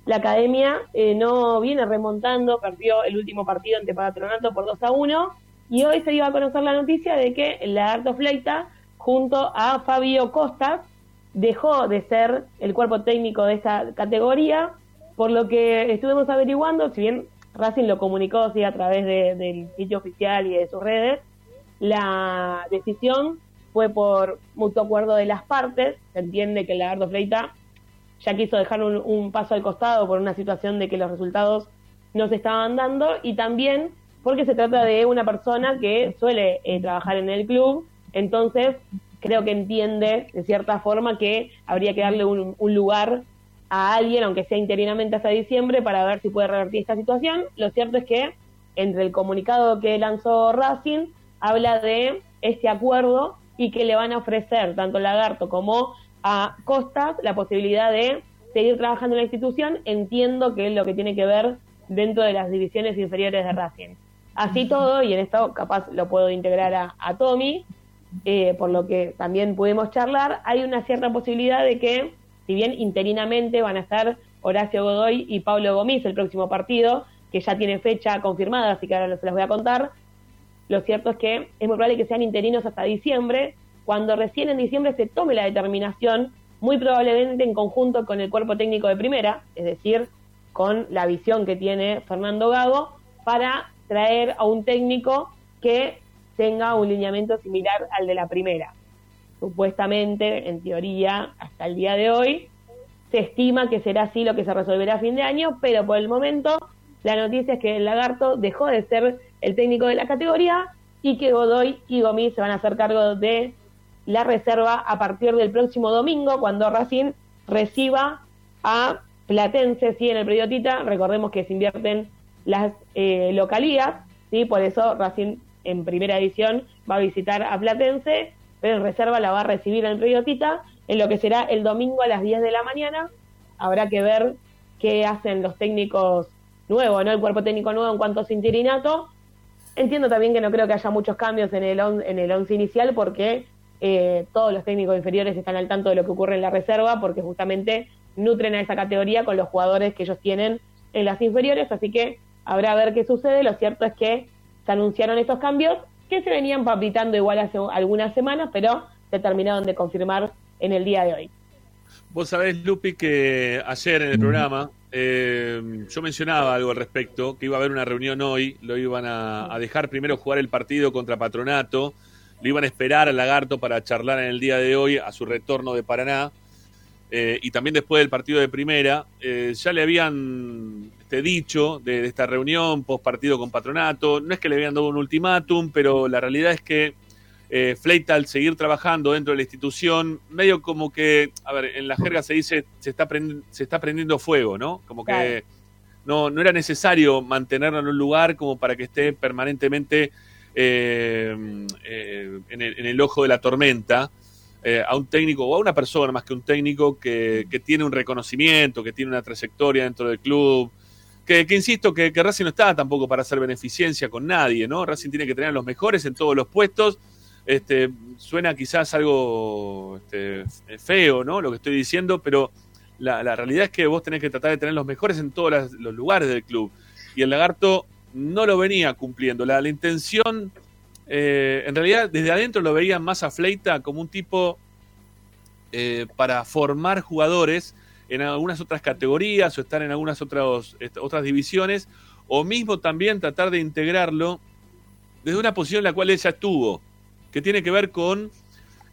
la academia eh, no viene remontando, perdió el último partido ante Patronato por 2 a 1, y hoy se iba a conocer la noticia de que el Lagarto Fleita, junto a Fabio Costas, dejó de ser el cuerpo técnico de esta categoría, por lo que estuvimos averiguando, si bien Racing lo comunicó sí, a través del sitio oficial y de sus redes, la decisión fue por mutuo acuerdo de las partes, se entiende que el Lagarto Fleita ya quiso dejar un, paso al costado por una situación de que los resultados no se estaban dando y también porque se trata de una persona que suele eh, trabajar en el club, entonces creo que entiende de cierta forma que habría que darle un, lugar a alguien, aunque sea interinamente hasta diciembre, para ver si puede revertir esta situación. Lo cierto es que entre el comunicado que lanzó Racing habla de este acuerdo y que le van a ofrecer tanto Lagarto como a Costas la posibilidad de seguir trabajando en la institución, entiendo que es lo que tiene que ver dentro de las divisiones inferiores de Racing. Así todo, y en esto capaz lo puedo integrar a, Tommy, eh, por lo que también pudimos charlar, hay una cierta posibilidad de que, si bien interinamente van a estar Horacio Godoy y Pablo Gomis el próximo partido, que ya tiene fecha confirmada, así que ahora se las voy a contar, lo cierto es que es muy probable que sean interinos hasta diciembre, cuando recién en diciembre se tome la determinación, muy probablemente en conjunto con el cuerpo técnico de primera, es decir, con la visión que tiene Fernando Gago, para traer a un técnico que tenga un lineamiento similar al de la primera. Supuestamente, en teoría, hasta el día de hoy, se estima que será así lo que se resolverá a fin de año, pero por el momento la noticia es que el Lagarto dejó de ser el técnico de la categoría y que Godoy y Gomis se van a hacer cargo de la reserva a partir del próximo domingo, cuando Racing reciba a Platense, sí, en el predio Tita. Recordemos que se invierten las eh, localías, ¿sí? por eso Racing en primera edición va a visitar a Platense, pero en reserva la va a recibir en el predio Tita, en lo que será el domingo a las 10 de la mañana. Habrá que ver qué hacen los técnicos nuevos, ¿no? El cuerpo técnico nuevo en cuanto a su interinato. Entiendo también que no creo que haya muchos cambios en el, en el once inicial porque eh, todos los técnicos inferiores están al tanto de lo que ocurre en la reserva porque justamente nutren a esa categoría con los jugadores que ellos tienen en las inferiores, así que habrá a ver qué sucede. Lo cierto es que se anunciaron estos cambios que se venían papitando igual hace algunas semanas, pero se terminaron de confirmar en el día de hoy. Vos sabés, Lupi, que ayer en el programa eh, yo mencionaba algo al respecto, que iba a haber una reunión hoy, lo iban a dejar primero jugar el partido contra Patronato, lo iban a esperar al lagarto para charlar en el día de hoy a su retorno de Paraná. Eh, y también después del partido de primera, eh, ya le habían este, dicho de, esta reunión post partido con Patronato. No es que le habían dado un ultimátum, pero la realidad es que eh, Fleita, al seguir trabajando dentro de la institución, medio como que, a ver, en la jerga se dice se está, se está prendiendo fuego, ¿no? Como que no, no era necesario mantenerlo en un lugar como para que esté permanentemente eh, eh, en, el, ojo de la tormenta eh, a un técnico o a una persona más que un técnico que, tiene un reconocimiento, que tiene una trayectoria dentro del club. Que, insisto, que, Racing no está tampoco para hacer beneficencia con nadie, ¿no? Racing tiene que tener a los mejores en todos los puestos. Este, suena quizás algo este, feo, ¿no? Lo que estoy diciendo, pero la, realidad es que vos tenés que tratar de tener los mejores en todos los lugares del club. Y el lagarto no lo venía cumpliendo. La, intención, eh, en realidad, desde adentro lo veían más a Fleita como un tipo eh, para formar jugadores en algunas otras categorías o estar en algunas otras, otras divisiones, o mismo también tratar de integrarlo desde una posición en la cual ella estuvo, que tiene que ver con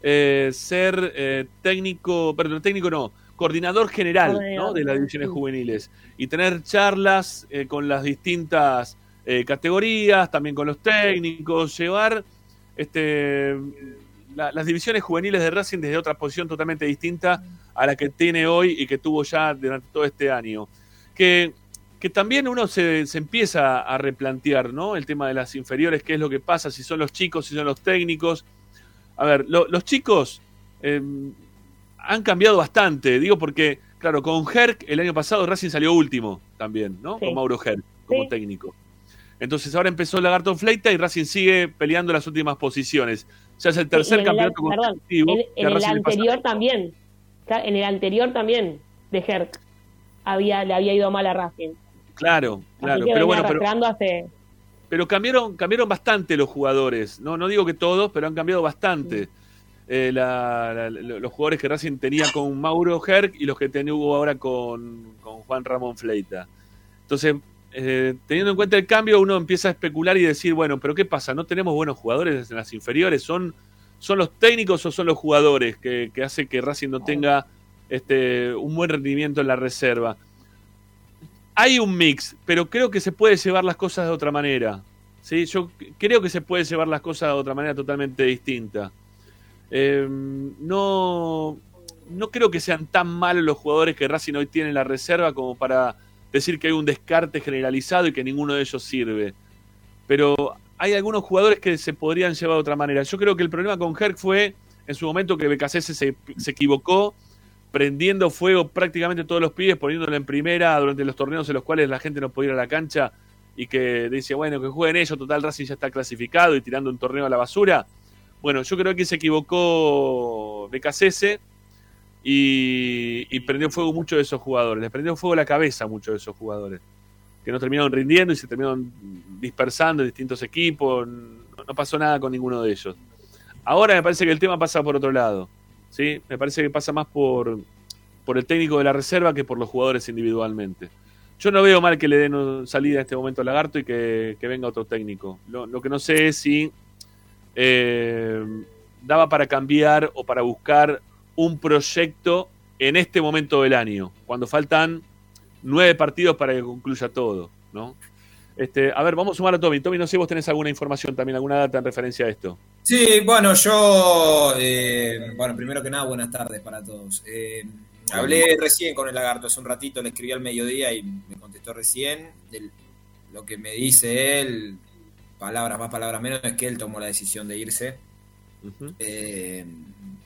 eh, ser técnico, perdón, técnico no, coordinador general de las divisiones juveniles. Y tener charlas con las distintas eh, categorías, también con los técnicos, llevar este, las divisiones juveniles de Racing desde otra posición totalmente distinta a la que tiene hoy y que tuvo ya durante todo este año. Que, que también uno se, empieza a replantear, ¿no? El tema de las inferiores, qué es lo que pasa, si son los chicos, si son los técnicos. A ver, los chicos eh, han cambiado bastante, digo porque, claro, con Herc el año pasado Racing salió último también, ¿no? Con Mauro Herc como técnico. Entonces ahora empezó Lagarto Fleita y Racing sigue peleando las últimas posiciones. Ya es el tercer en el- campeonato perdón, consecutivo. en, el anterior también. En el anterior también de Herc había, le había ido mal a Racing. Claro, claro. Pero bueno, pero, hace. pero cambiaron, cambiaron bastante los jugadores. No, no digo que todos, pero han cambiado bastante. Eh, la- la- la- los jugadores que Racing tenía con Mauro Herc y los que tenía hubo ahora con, con Juan Ramón Fleita. Entonces, eh, teniendo en cuenta el cambio, uno empieza a especular y decir, bueno, pero ¿qué pasa? ¿No tenemos buenos jugadores en las inferiores? ¿Son, son los técnicos o son los jugadores que, que hace que Racing no tenga este, un buen rendimiento en la reserva? Hay un mix, pero creo que se puede llevar las cosas de otra manera. ¿sí? Yo creo que se puede llevar las cosas de otra manera totalmente distinta. Eh, no, no creo que sean tan malos los jugadores que Racing hoy tiene en la reserva como para decir que hay un descarte generalizado y que ninguno de ellos sirve. Pero hay algunos jugadores que se podrían llevar de otra manera. Yo creo que el problema con Herc fue en su momento que BKC se, se equivocó prendiendo fuego prácticamente todos los pibes, poniéndolo en primera durante los torneos en los cuales la gente no podía ir a la cancha y que dice, bueno, que jueguen ellos, total Racing ya está clasificado y tirando un torneo a la basura. Bueno, yo creo que se equivocó BKC y, prendió fuego mucho de esos jugadores, les prendió fuego la cabeza a muchos de esos jugadores, que no terminaron rindiendo y se terminaron dispersando en distintos equipos, no, pasó nada con ninguno de ellos. Ahora me parece que el tema pasa por otro lado. ¿sí? Me parece que pasa más por, por el técnico de la reserva que por los jugadores individualmente. Yo no veo mal que le den salida a este momento a Lagarto y que, venga otro técnico. Lo, lo que no sé es si eh, daba para cambiar o para buscar un proyecto en este momento del año, cuando faltan nueve partidos para que concluya todo. ¿no? Este, a ver, vamos a sumar a Tommy. Tommy, no sé si vos tenés alguna información también, alguna data en referencia a esto. Sí, bueno, yo, eh, bueno, primero que nada, buenas tardes para todos. Eh, hablé recién con el lagarto, hace un ratito le escribí al mediodía y me contestó recién. El- lo que me dice él, palabras más, palabras menos, es que él tomó la decisión de irse eh,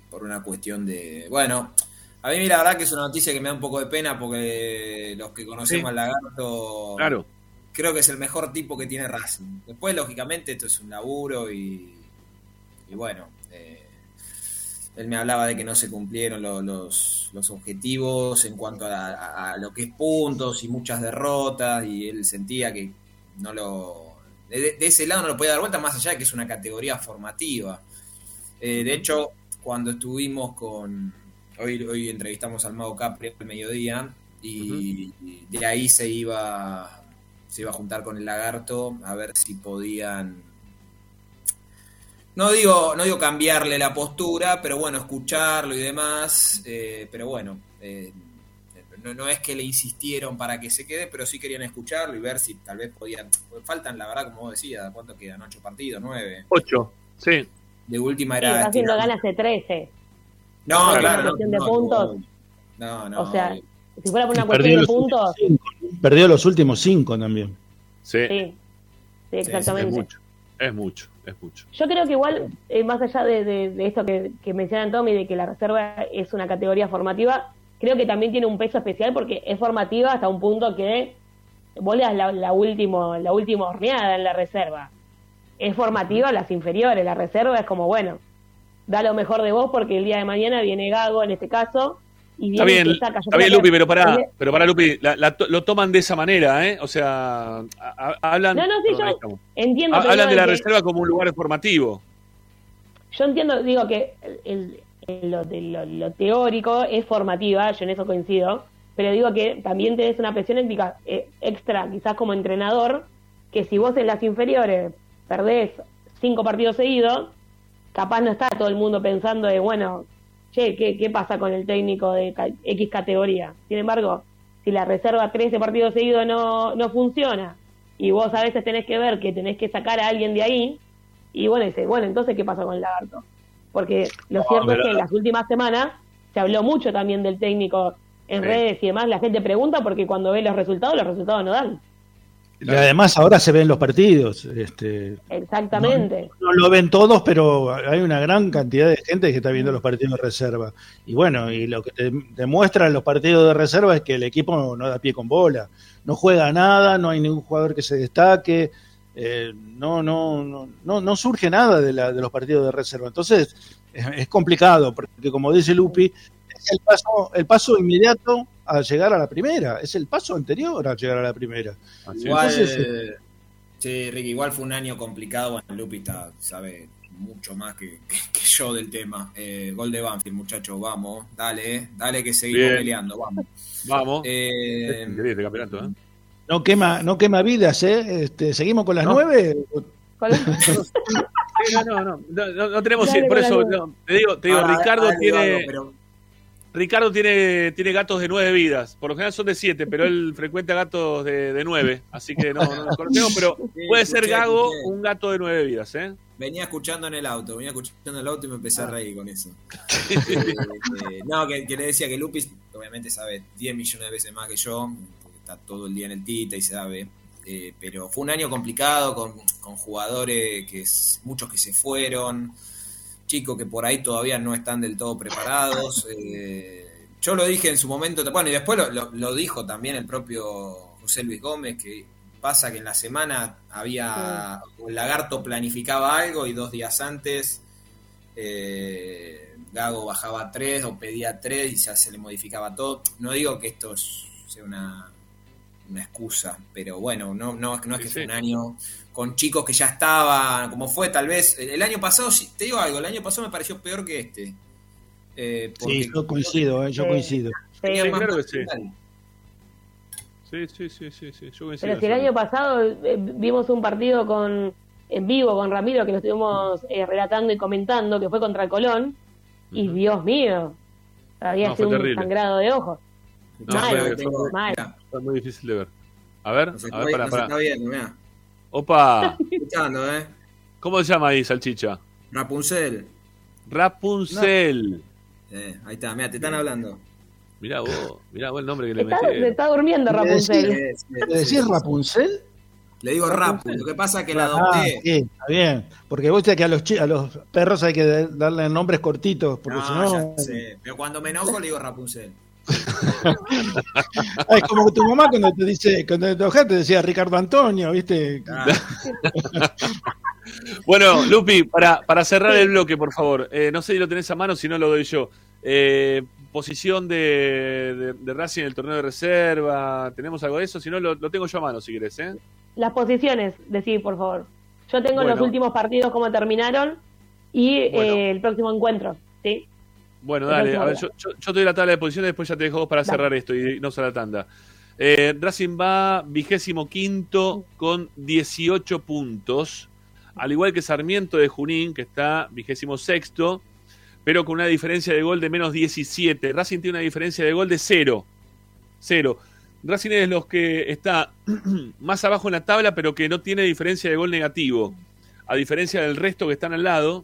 por una cuestión de, bueno, a mí la verdad que es una noticia que me da un poco de pena porque los que conocemos Sí. al lagarto Claro. creo que es el mejor tipo que tiene Racing. Después, lógicamente, esto es un laburo y, y bueno, eh, él me hablaba de que no se cumplieron lo- los, los objetivos en cuanto a, a- a lo que es puntos y muchas derrotas y él sentía que no lo... De, de ese lado no lo podía dar vuelta más allá de que es una categoría formativa. Eh, de hecho, cuando estuvimos con... Hoy, hoy entrevistamos al Mago Capri al mediodía y, de ahí se iba se iba a juntar con el lagarto a ver si podían no digo no digo cambiarle la postura pero bueno escucharlo y demás eh, pero bueno eh, no, no es que le insistieron para que se quede pero sí querían escucharlo y ver si tal vez podían faltan la verdad como vos decías cuánto quedan ocho partidos nueve Ocho, sí. De última Sí, era Racing no tirar- gana hace 13. no Por una claro no, cuestión de no, puntos. no, no, o sea, si fuera por una cuestión de puntos, Perdió los últimos cinco también. Sí. sí. Sí, exactamente. Es mucho, es mucho, es mucho. Yo creo que igual, eh, más allá de, de- de esto que, que mencionan Tommy, de que la reserva es una categoría formativa, creo que también tiene un peso especial porque es formativa hasta un punto que vos le das la, la, último, la última horneada en la reserva. Es formativa las inferiores, la reserva es como, bueno, da lo mejor de vos porque el día de mañana viene Gago en este caso y Está viene y bien, te saca. Está bien Lupi, pero tiene- pero pará Lupi, la- la lo toman de esa manera, ¿eh? O sea, a- a- hablan, No, no, sí, yo entiendo. Hablan de la reserva como un lugar formativo. Yo entiendo, digo que el, el- lo, de lo, lo teórico es formativa, yo en eso coincido, pero digo que también tenés una presión eh, extra, quizás como entrenador, que si vos en las inferiores perdés cinco partidos seguidos, capaz no está todo el mundo pensando de, bueno, che, ¿qué, qué pasa con el técnico de X categoría? Sin embargo, si la reserva 13 partidos seguidos no, no funciona y vos a veces tenés que ver que tenés que sacar a alguien de ahí, y bueno, dice, bueno, entonces, ¿qué pasa con el lagarto? Porque lo No, cierto es que en las últimas semanas se habló mucho también del técnico en Sí. redes y demás. La gente pregunta porque cuando ve los resultados, los resultados no dan. Y además ahora se ven los partidos. Este, Exactamente. no lo ven todos, pero hay una gran cantidad de gente que está viendo los partidos de reserva. Y bueno, y lo que te demuestran los partidos de reserva es que el equipo no, no da pie con bola. No juega nada, no hay ningún jugador que se destaque. eh, no, no, no, no, no surge nada de, la, de los partidos de reserva. Entonces, es, es complicado, porque como dice Lupi, es el paso, el paso inmediato a llegar a la primera, es el paso anterior a llegar a la primera. Igual, Entonces, eh, sí, Ricky, igual fue un año complicado. Bueno, Lupi está, sabe mucho más que, que- que yo del tema. Eh, gol de Banfield, muchachos, vamos. Dale, eh, dale que seguimos Bien. peleando, vamos. Vamos. Eh, este campeonato, ¿eh? no quema, no quema vidas, ¿eh? Este, ¿Seguimos con las No. nueve? No, no, no, no, no, no tenemos, Dale por con eso, te digo, te digo, Ah, Ricardo dale, tiene, Ricardo tiene, tiene gatos de nueve vidas, por lo general son de siete, pero él frecuenta gatos de, de nueve, así que no, no nos conocemos, pero puede ser Gago un gato de nueve vidas, ¿eh? Venía escuchando en el auto, venía escuchando en el auto y me empecé a Ah. reír con eso. Eh, eh, no, que, que le decía que Lupis obviamente sabe 10 millones de veces más que yo, porque está todo el día en el Tita y sabe. Eh, pero fue un año complicado con, con jugadores que es- muchos que se fueron, chicos que por ahí todavía no están del todo preparados. eh, yo lo dije en su momento, bueno, y después lo, lo- lo dijo también el propio José Luis Gómez, que pasa que en la semana había, el lagarto planificaba algo y dos días antes eh, Gago bajaba tres o pedía tres y ya se le modificaba todo. No digo que esto es- sea una, una excusa, pero bueno, no, no, no es que fue un año con chicos que ya estaban, como fue tal vez, el año pasado, sí, te digo algo, el año pasado me pareció peor que este. Eh, Sí, yo coincido, ¿eh? yo coincido. tenía Sí, más claro que sí. Sí, sí, sí, sí, sí, yo coincido Pero si el año pasado eh, vimos un partido con en vivo con Ramiro que lo estuvimos eh, relatando y comentando, que fue contra el Colón, y Dios mío, había No, sido un terrible. sangrado de ojos. No, mal, fue- fue- mal. fue muy difícil de ver. A ver, a está, ver, para, está viendo, mirá. Opa, Escuchando, ¿eh? ¿cómo se llama ahí, Salchicha? Rapunzel. Rapunzel. Eh, ahí está, mira, te están hablando. Mirá vos, mirá vos el nombre que le metí. se está durmiendo ¿Le Rapunzel. decís, ¿le decís Rapunzel? Le digo Rapu, lo que pasa es que la Ah, adopté. sí, está bien. Porque vos sabés que a los, a los perros hay que darle nombres cortitos, porque No, si no... ya sé. Pero cuando me enojo le digo Rapunzel. Ah, es como tu mamá cuando te dice, cuando te enojas te decía Ricardo Antonio, ¿viste? Bueno, Lupi, para, para cerrar el bloque, por favor. Eh, no sé si lo tenés a mano, si no lo doy yo. Eh, posición de, de, de Racing en el torneo de reserva. ¿Tenemos algo de eso? Si no, lo, lo tengo yo a mano, si querés. ¿eh? Las posiciones, decir, por favor. Yo tengo Bueno. los últimos partidos cómo terminaron y Bueno. eh, el próximo encuentro, ¿sí? Bueno, dale. A ver, yo, yo, yo te doy la tabla de posiciones, después ya te dejo vos para Dale. cerrar esto y no a la tanda. Eh, Racing va vigésimo quinto con 18 puntos. Al igual que Sarmiento de Junín, que está vigésimo sexto, pero con una diferencia de gol de menos 17. Racing tiene una diferencia de gol de cero. Cero. Racing es los que está más abajo en la tabla, pero que no tiene diferencia de gol negativo. A diferencia del resto que están al lado,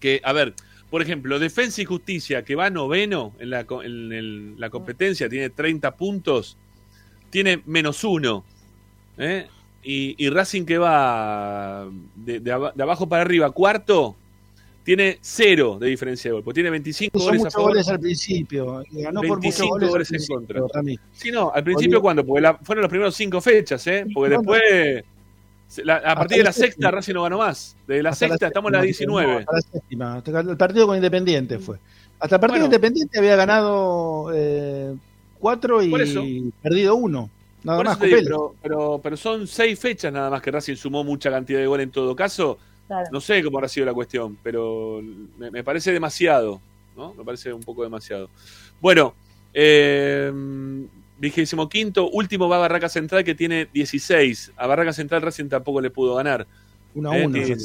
que, a ver, por ejemplo, Defensa y Justicia, que va noveno en la, en el- la competencia, tiene 30 puntos, tiene menos uno. ¿eh? Y, y Racing, que va de, de aba- de abajo para arriba, cuarto, tiene cero de diferencia de gol, tiene 25 Son goles a favor. goles al principio. Ganó por muchos 25 goles, goles en contra. Sí, no, al principio, ¿cuándo? Porque la- fueron los primeros cinco fechas, ¿eh? Porque después, la- a partir de la la sexta. Racing no ganó más. De la Hasta sexta, estamos en la séptima, 19. no, hasta la séptima, hasta el partido con Independiente fue. Hasta el partido Bueno. Independiente había ganado eh, cuatro y perdido uno. Nada Por más digo, pero, pero, pero son seis fechas nada más que Racing sumó mucha cantidad de gol en todo caso. Claro. No sé cómo habrá sido la cuestión, pero me, me parece demasiado, ¿no? Me parece un poco demasiado. Bueno, eh, vigésimo quinto, último va Barraca Central que tiene 16. A Barraca Central Racing tampoco le pudo ganar. Uno a Eh, uno. tiene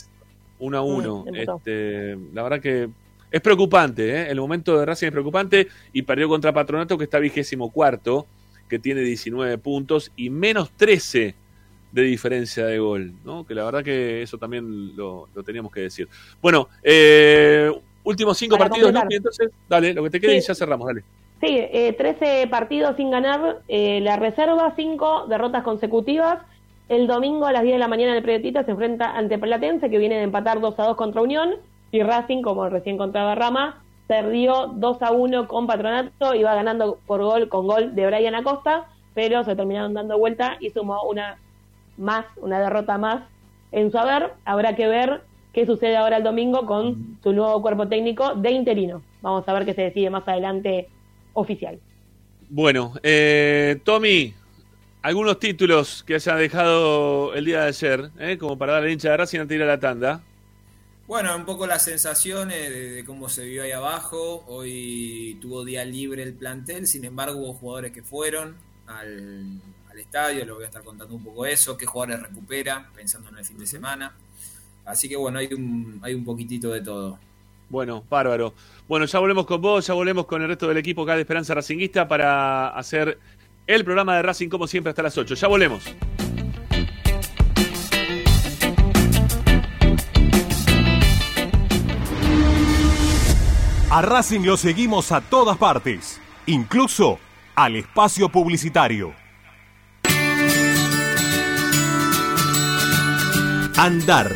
1 a 1. Mm. Este, la verdad que es preocupante, ¿eh? el momento de Racing es preocupante y perdió contra Patronato que está vigésimo cuarto, que tiene 19 puntos y menos 13 de diferencia de gol, ¿no? que la verdad que eso también lo, lo teníamos que decir. Bueno, eh, últimos cinco Para partidos, entonces, dale, lo que te quede y ya cerramos, dale. Sí, eh, 13 partidos sin ganar, eh, la reserva, 5 derrotas consecutivas. El domingo a las 10 de la mañana el Prietita se enfrenta ante Platense, que viene de empatar 2 a 2 contra Unión. Y Racing, como recién contaba Rama, perdió 2 a 1 con Patronato, iba ganando por gol con gol de Brian Acosta, pero se terminaron dando vuelta y sumó una más, una derrota más en su haber. Habrá que ver qué sucede ahora el domingo con su nuevo cuerpo técnico de interino. Vamos a ver qué se decide más adelante oficial. Bueno, eh, Tommy, algunos títulos que se han dejado el día de ayer, eh, como para darle hincha de Racing antes de ir a la tanda. Bueno, un poco las sensaciones de, cómo se vio ahí abajo. Hoy tuvo día libre el plantel, sin embargo hubo jugadores que fueron al, estadio, les voy a estar contando un poco eso, qué jugadores recupera, pensando en el fin de semana. Así que bueno, hay un, hay un poquitito de todo. Bueno, bárbaro. Bueno, ya volvemos con vos, ya volvemos con el resto del equipo acá de Esperanza Racinguista para hacer el programa de Racing como siempre hasta las 8. Ya volvemos. A Racing lo seguimos a todas partes, incluso al espacio publicitario. Andar,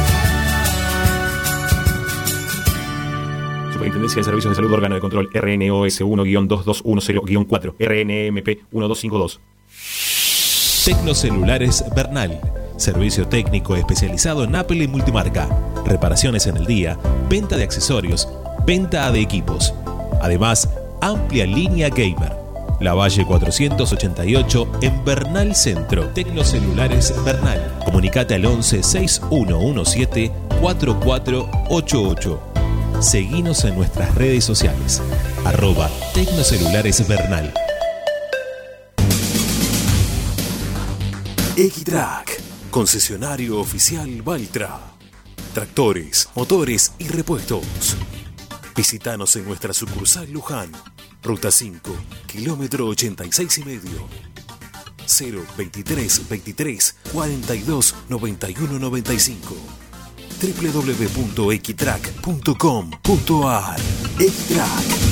Superintendencia de Servicios de Salud Órgano de Control RNOS 1-2210-4 RNMP 1252 Tecnocelulares Bernal. Servicio técnico especializado en Apple y multimarca. Reparaciones en el día, venta de accesorios, venta de equipos Además, amplia línea gamer. La Valle 488 en Bernal Centro. Tecnocelulares Bernal. Comunicate al 11 6117 4488. Seguinos en nuestras redes sociales. Arroba Tecnocelulares Bernal. Equitrack, concesionario oficial Valtra. Tractores, motores y repuestos Visítanos en nuestra sucursal Luján, Ruta 5, kilómetro 86 y medio. 023 23 42 91 95 www.equitrack.com.ar Equitrack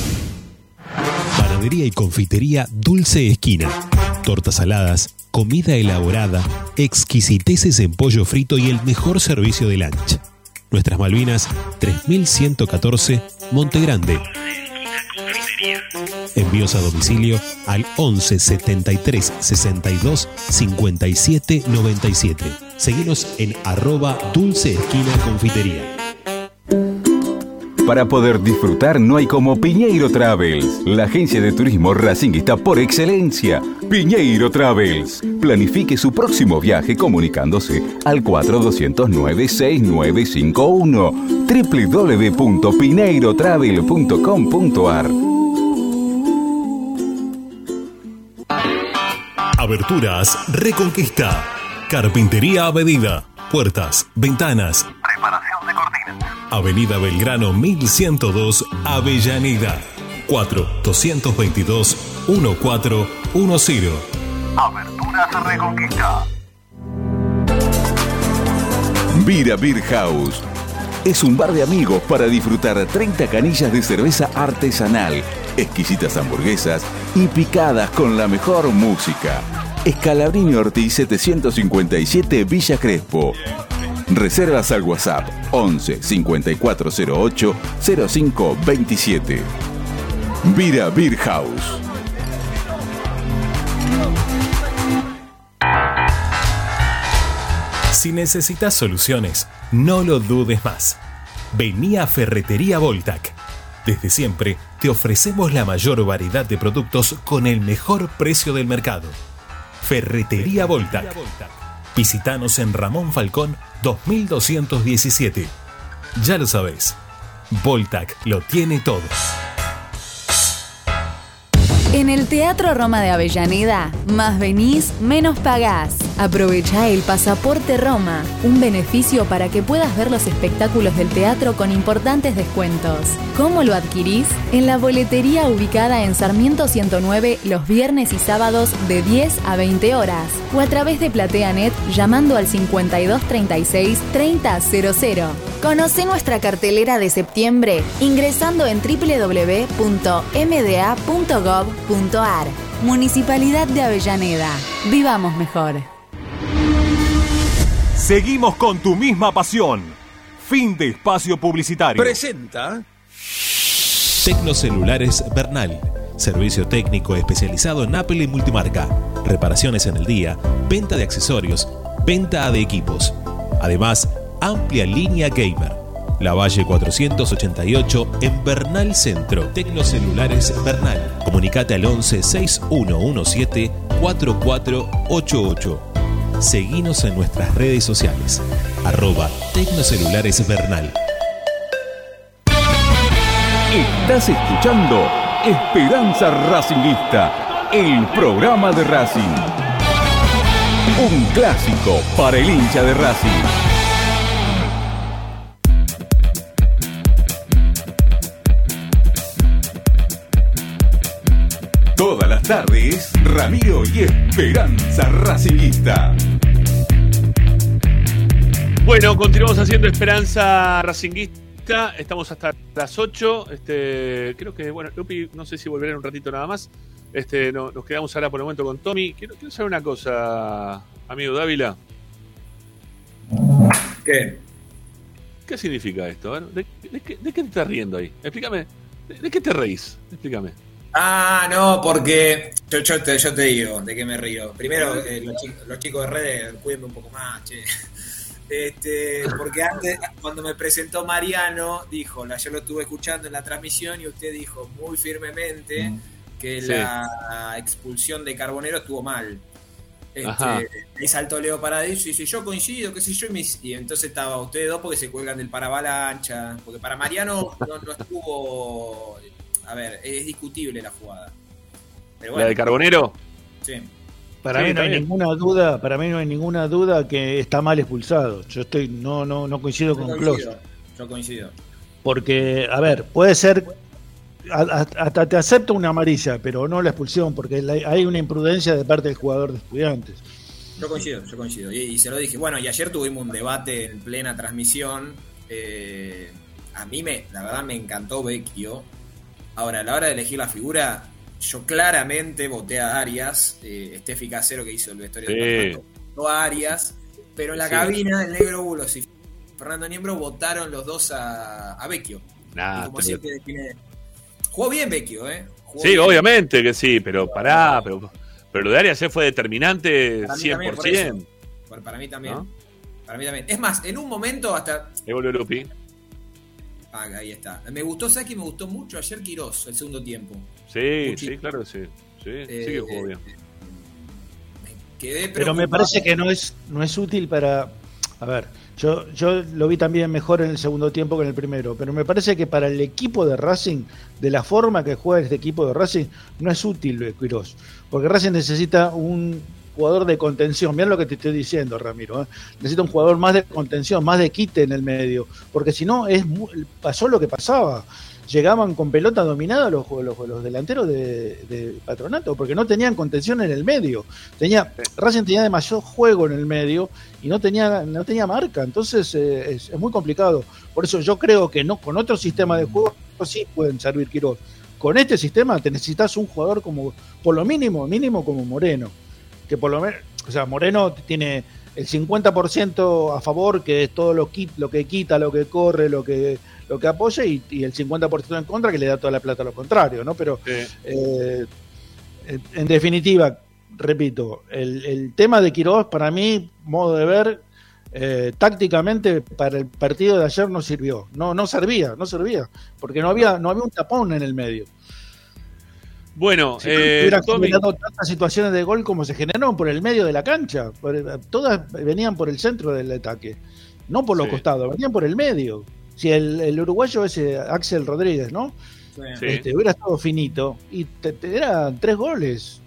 Panadería y confitería Dulce Esquina. Tortas saladas, comida elaborada, exquisiteces en pollo frito y el mejor servicio de lunch. Nuestras Malvinas 3114 Monte Grande. Envíos a domicilio al 11 73 62 57 97. Seguimos en arroba dulce esquina confitería. Para poder disfrutar no hay como Piñeiro Travels, la agencia de turismo racinguista por excelencia. Piñeiro Travels. Planifique su próximo viaje comunicándose al 4209-6951 www.pineirotravel.com.ar Aberturas Reconquista. Carpintería a medida. Puertas, ventanas. Preparación de cortinas. Avenida Belgrano 1102, Avellaneda. 4 222 1410. Aberturas Reconquista. Vira Beer House. Es un bar de amigos para disfrutar 30 canillas de cerveza artesanal, exquisitas hamburguesas y picadas con la mejor música. Escalabrini Ortiz 757 Villa Crespo. Reservas al WhatsApp 11 5408 0527. Vira Beer House. Si necesitas soluciones, no lo dudes más. Vení a Ferretería Voltac. Desde siempre te ofrecemos la mayor variedad de productos con el mejor precio del mercado. Ferretería Voltac. Visítanos en Ramón Falcón 2217. Ya lo sabéis, Voltac lo tiene todo. En el Teatro Roma de Avellaneda, más venís, menos pagás. Aprovecha el Pasaporte Roma, un beneficio para que puedas ver los espectáculos del teatro con importantes descuentos. ¿Cómo lo adquirís? En la boletería ubicada en Sarmiento 109 los viernes y sábados de 10 a 20 horas o a través de PlateaNet llamando al 5236 3000. Conoce nuestra cartelera de septiembre ingresando en Municipalidad de Avellaneda. Vivamos mejor. Seguimos con tu misma pasión. Fin de espacio publicitario. Presenta Tecnocelulares Bernal. Servicio técnico especializado en Apple y multimarca. Reparaciones en el día, venta de accesorios, venta de equipos. Además, amplia línea gamer. La Valle 488 en Bernal Centro. Tecnocelulares Bernal. Comunicate al 11 6117 4488. Seguinos en nuestras redes sociales. Arroba Tecnocelulares Bernal. Estás escuchando Esperanza Racingista, el programa de Racing. Un clásico para el hincha de Racing. Tardes, Ramiro y Esperanza Racingista. Bueno, continuamos haciendo Esperanza Racinguista. Estamos hasta las 8. Este, creo que, bueno, Lupi, no sé si volveré en un ratito nada más. Este, no, nos quedamos ahora por el momento con Tommy. Quiero, quiero saber una cosa, amigo Dávila. ¿Qué? ¿Qué significa esto? ¿De, de qué, de qué te estás riendo ahí? Explícame. ¿De, de qué te reís? Explícame. Ah, no, porque yo, yo te, yo te digo de qué me río. Primero, eh, los, chicos, los chicos de redes, cuídenme un poco más, che. Este, porque antes, cuando me presentó Mariano, dijo, la, yo lo estuve escuchando en la transmisión y usted dijo muy firmemente que Sí. la expulsión de Carbonero estuvo mal. Este, ahí saltó Leo Paradis y dice, yo coincido, qué sé yo, y, me- y entonces estaba ustedes dos porque se cuelgan del paravalancha, porque para Mariano no, no estuvo, a ver, es discutible la jugada. Pero ¿La de Carbonero? Sí. Para Sí, mí no hay bien. ninguna duda, para mí no hay ninguna duda que está mal expulsado. Yo estoy no no no coincido Yo con Klaus, yo coincido. porque a ver, puede ser hasta te acepto una amarilla, pero no la expulsión porque hay una imprudencia de parte del jugador de Estudiantes. Yo coincido, yo coincido. Y, y se lo dije. Bueno, y ayer tuvimos un debate en plena transmisión. Eh, a mí, me, la verdad, me encantó Vecchio. Ahora, a la hora de elegir la figura, yo claramente voté a Arias. Eh, Steffi Casero, que hizo el vestuario Sí. de votó a Arias. Pero en la Sí. cabina, el negro Bulos y Fernando Niembro votaron los dos a, a Vecchio. Nah, como siempre define- Jugó bien Vecchio, ¿eh? Jugó Sí, bien. obviamente que sí, pero pará, pero, pero lo de Arias fue determinante Para mí 100%. también, por eso. Para, mí también. ¿No? Para mí también. Es más, en un momento hasta. Lupi. Ah, ahí está. Me gustó, ¿sabes que me gustó mucho ayer Quirós, el segundo tiempo? Sí, Muchísimo. sí, claro que sí. Sí, sí Eh, que jugó bien. Quedé Pero me parece que no es no es útil para a ver, yo yo lo vi también mejor en el segundo tiempo que en el primero, pero me parece que para el equipo de Racing, de la forma que juega este equipo de Racing, no es útil eh, Quirós, porque Racing necesita un jugador de contención, mira lo que te estoy diciendo, Ramiro, ¿eh? necesita un jugador más de contención, más de quite en el medio, porque si no es pasó lo que pasaba. Llegaban con pelota dominada los, los, los delanteros de, Patronato, porque no tenían contención en el medio. Tenía, Racing tenía demasiado juego en el medio y no tenía, no tenía marca, entonces eh, es, es muy complicado. Por eso yo creo que no con otro sistema de juego sí pueden servir Quirós. Con este sistema te necesitas un jugador como, por lo mínimo, mínimo como Moreno. Que por lo menos, o sea, Moreno tiene el 50% a favor, que es todo lo, lo que quita, lo que corre, lo que, lo que apoya, y, y el 50% en contra, que le da toda la plata a lo contrario, ¿no? Pero eh, en, en definitiva, repito, el, el tema de Quiroz, para mí, modo de ver, eh, tácticamente para el partido de ayer no sirvió. No, no servía, no servía, porque no había, no había un tapón en el medio. Bueno, Si eh, hubiera Tommy, generado tantas situaciones de gol como se generaron por el medio de la cancha. Por- todas venían por el centro del ataque, no por los Sí. costados, venían por el medio. Si el, el uruguayo ese Axel Rodríguez, ¿no? Sí. Este, hubiera estado finito y te, te eran tres goles.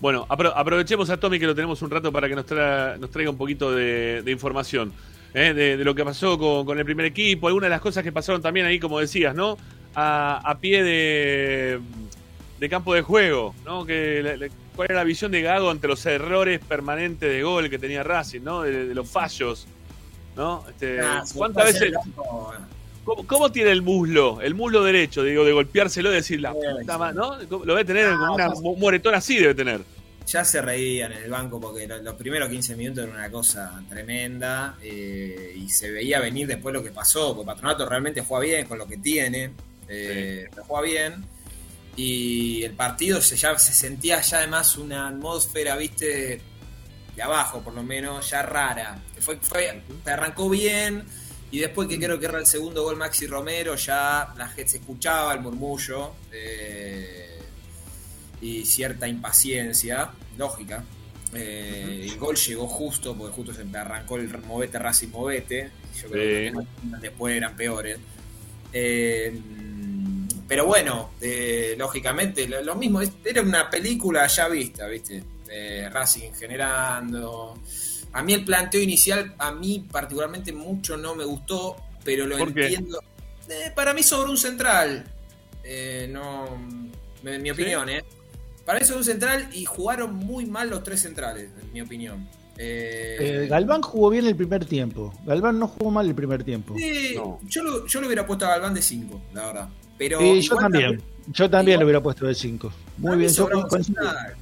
Bueno, apro- aprovechemos a Tommy que lo tenemos un rato para que nos, tra- nos traiga un poquito de, de información ¿eh? de, de lo que pasó con, con el primer equipo, algunas de las cosas que pasaron también ahí, como decías, ¿no? A, a pie de, de campo de juego, ¿no? Que, ¿Cuál era la visión de Gago ante los errores permanentes de gol que tenía Racing, ¿no? De, de los fallos, ¿no? Este, Ah, ¿Cuántas veces... ¿Cómo, cómo tiene el muslo? El muslo derecho, digo, de golpeárselo y decir la puta ma- ¿no? Lo debe tener con una, un moretón así, debe tener. Ya se reían en el banco porque lo- los primeros 15 minutos era una cosa tremenda eh, y se veía venir después lo que pasó, porque Patronato realmente juega bien con lo que tiene, eh, pero juega bien y el partido se, ya, se sentía ya además una atmósfera, viste, de abajo por lo menos, ya rara. Fue, fue, arrancó bien y después que creo que era el segundo gol Maxi Romero, ya la gente se escuchaba el murmullo. eh, y cierta impaciencia, lógica. Eh, el gol llegó justo, porque justo se arrancó el movete Racing Movete. Yo creo Sí. que después eran peores. Eh, pero bueno, eh, lógicamente, lo, lo mismo, era una película ya vista, ¿viste? Eh, Racing generando. A mí el planteo inicial, a mí particularmente mucho no me gustó, pero lo entiendo. Eh, para mí sobre un central. Eh, no, en mi opinión, ¿eh? Para mí sobre un central y jugaron muy mal los tres centrales, en mi opinión. Eh, Eh, Galván jugó bien el primer tiempo. Galván no jugó mal el primer tiempo. sí, yo, lo, yo lo hubiera puesto a Galván de 5, la verdad. Pero Sí, yo también. Yo también le hubiera puesto de 5. Muy bien, yo central.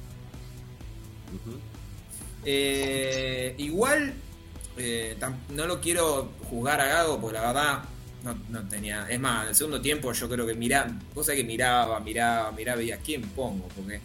Eh, igual, eh, tam- no lo quiero juzgar a Gago, porque la verdad no, no tenía. Es más, en el segundo tiempo yo creo que miraba, cosa que miraba, miraba, miraba, y a quién pongo, porque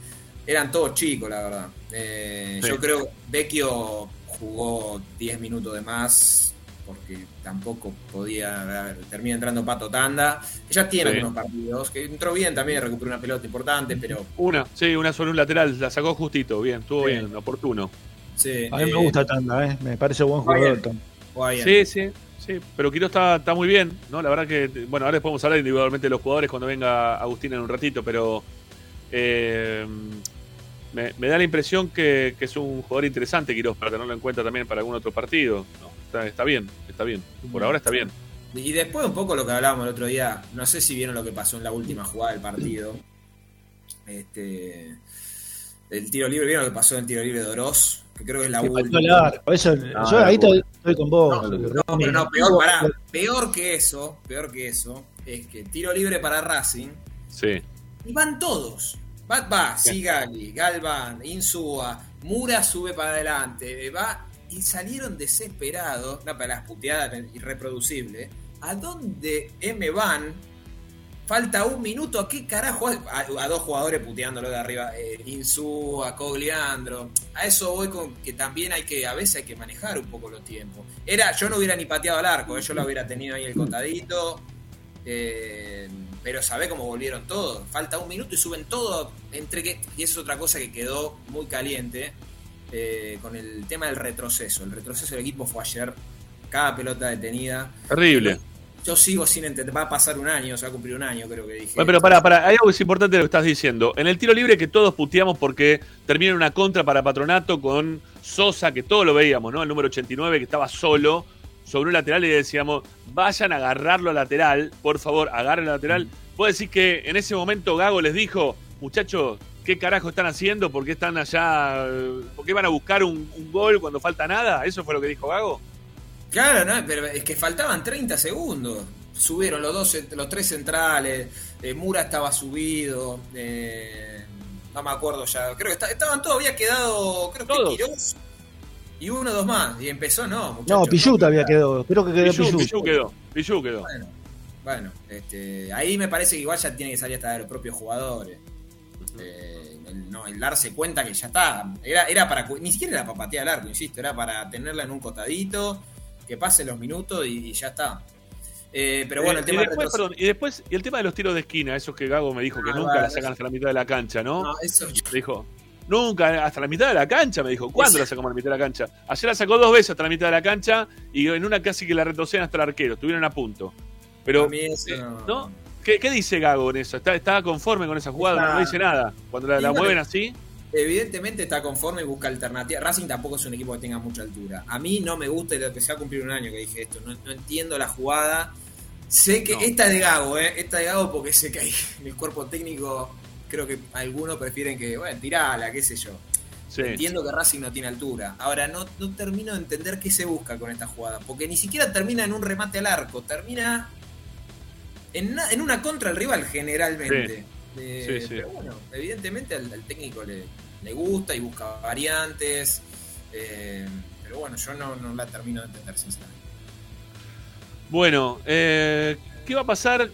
eran todos chicos, la verdad. Eh, Sí. Yo creo que Vecchio jugó 10 minutos de más. Porque tampoco podía. ver, termina entrando Pato Tanda. Ella tiene Sí. algunos partidos. Que entró bien también, recuperó una pelota importante, pero Una, sí, una sobre un lateral, la sacó justito, bien, estuvo Sí. bien, oportuno. sí, A mí eh, me gusta Tanda, ¿eh? me parece buen jugador. Sí, sí, sí, pero Quiroz está, está muy bien, ¿no? La verdad que, bueno, ahora podemos hablar individualmente de los jugadores cuando venga Agustín en un ratito, pero eh, me, me da la impresión que, que es un jugador interesante Quiroz para tenerlo en cuenta también para algún otro partido. ¿no? Está, está bien, está bien, por ahora está bien. Y después un poco lo que hablábamos el otro día, no sé si vieron lo que pasó en la última jugada del partido. Este el tiro libre, ¿vieron lo que pasó en el tiro libre de Oroz? Que creo que es la última. Eso, No, yo ahí estoy con vos. No, pero no, peor, pará, peor que eso, peor que eso, es que tiro libre para Racing Sí. y van todos. Va, va Sigali, Galván, Insúa, Mura sube para adelante, va y salieron desesperados, no, para las puteadas irreproducibles. ¿A dónde M van? Falta un minuto, ¿a qué carajo? A, a dos jugadores puteándolo de arriba, eh, Insúa, Cogliandro. A eso voy con que también hay que, a veces hay que manejar un poco los tiempos. Era, yo no hubiera ni pateado al arco, eh, yo lo hubiera tenido ahí el contadito. Eh, pero sabe cómo volvieron todos. Falta un minuto y suben todo. Entre que, y eso es otra cosa que quedó muy caliente eh, con el tema del retroceso. El retroceso del equipo fue ayer. Cada pelota detenida. Terrible. Yo sigo sin entender. Va a pasar un año, se va a cumplir un año, creo que dije. Bueno, pero para, para, hay algo que es importante de lo que estás diciendo. En el tiro libre que todos puteamos porque termina en una contra para Patronato con Sosa, que todos lo veíamos, ¿no? El número 89 que estaba solo sobre un lateral y decíamos, vayan a agarrarlo al lateral, por favor, agarren al lateral. ¿Puedo decir que en ese momento Gago les dijo, muchachos, ¿qué carajo están haciendo? ¿Por qué están allá? ¿Por qué van a buscar un, un gol cuando falta nada? ¿Eso fue lo que dijo Gago? Claro, no, pero es que faltaban 30 segundos. Subieron los dos, los tres centrales, eh, Mura estaba subido, eh, no me acuerdo ya, creo que está- estaban todos, había quedado, creo que Quirós y uno o dos más, y empezó, no. No, Pilluta había quedado. Creo que quedó Pichu, Pichu. Pichu quedó, Pichu quedó. Bueno, bueno este, ahí me parece que igual ya tiene que salir hasta de los propios jugadores. Eh, el, no, el darse cuenta que ya está. Era, era para. Ni siquiera era para patear el arco, insisto. Era para tenerla en un costadito, que pase los minutos y, y ya está. Eh, pero bueno, el Eh, tema y después, del perdón, y después, y el tema de los tiros de esquina, esos que Gago me dijo que Ah, nunca vale, la sacan hasta la mitad de la cancha, ¿no? No, eso yo- dijo, nunca, hasta la mitad de la cancha, me dijo. ¿Cuándo la sacamos a la mitad de la cancha? Ayer la sacó dos veces hasta la mitad de la cancha y en una casi que la retroceden hasta el arquero, estuvieron a punto. Pero, A mí eso eh, ¿no? ¿Qué, qué dice Gago en eso? ¿Está, está conforme con esa jugada? Está- No dice nada. Cuando la, Y mueven así. evidentemente está conforme y busca alternativas. Racing tampoco es un equipo que tenga mucha altura. A mí no me gusta lo que se va a cumplir un año que dije esto. No, no entiendo la jugada. Sé que esta de Gago, ¿eh? Esta de Gago porque sé que hay en el cuerpo técnico. Creo que algunos prefieren que, bueno, tirala, qué sé yo. Sí. Entiendo que Racing no tiene altura. Ahora, no, no termino de entender qué se busca con esta jugada. Porque ni siquiera termina en un remate al arco. Termina en, na- en una contra al rival, generalmente. Eh, Sí, sí. Pero bueno, evidentemente al, al técnico le, le gusta y busca variantes. eh, pero bueno, yo no, no la termino de entender, sinceramente. Bueno, eh, ¿qué va a pasar?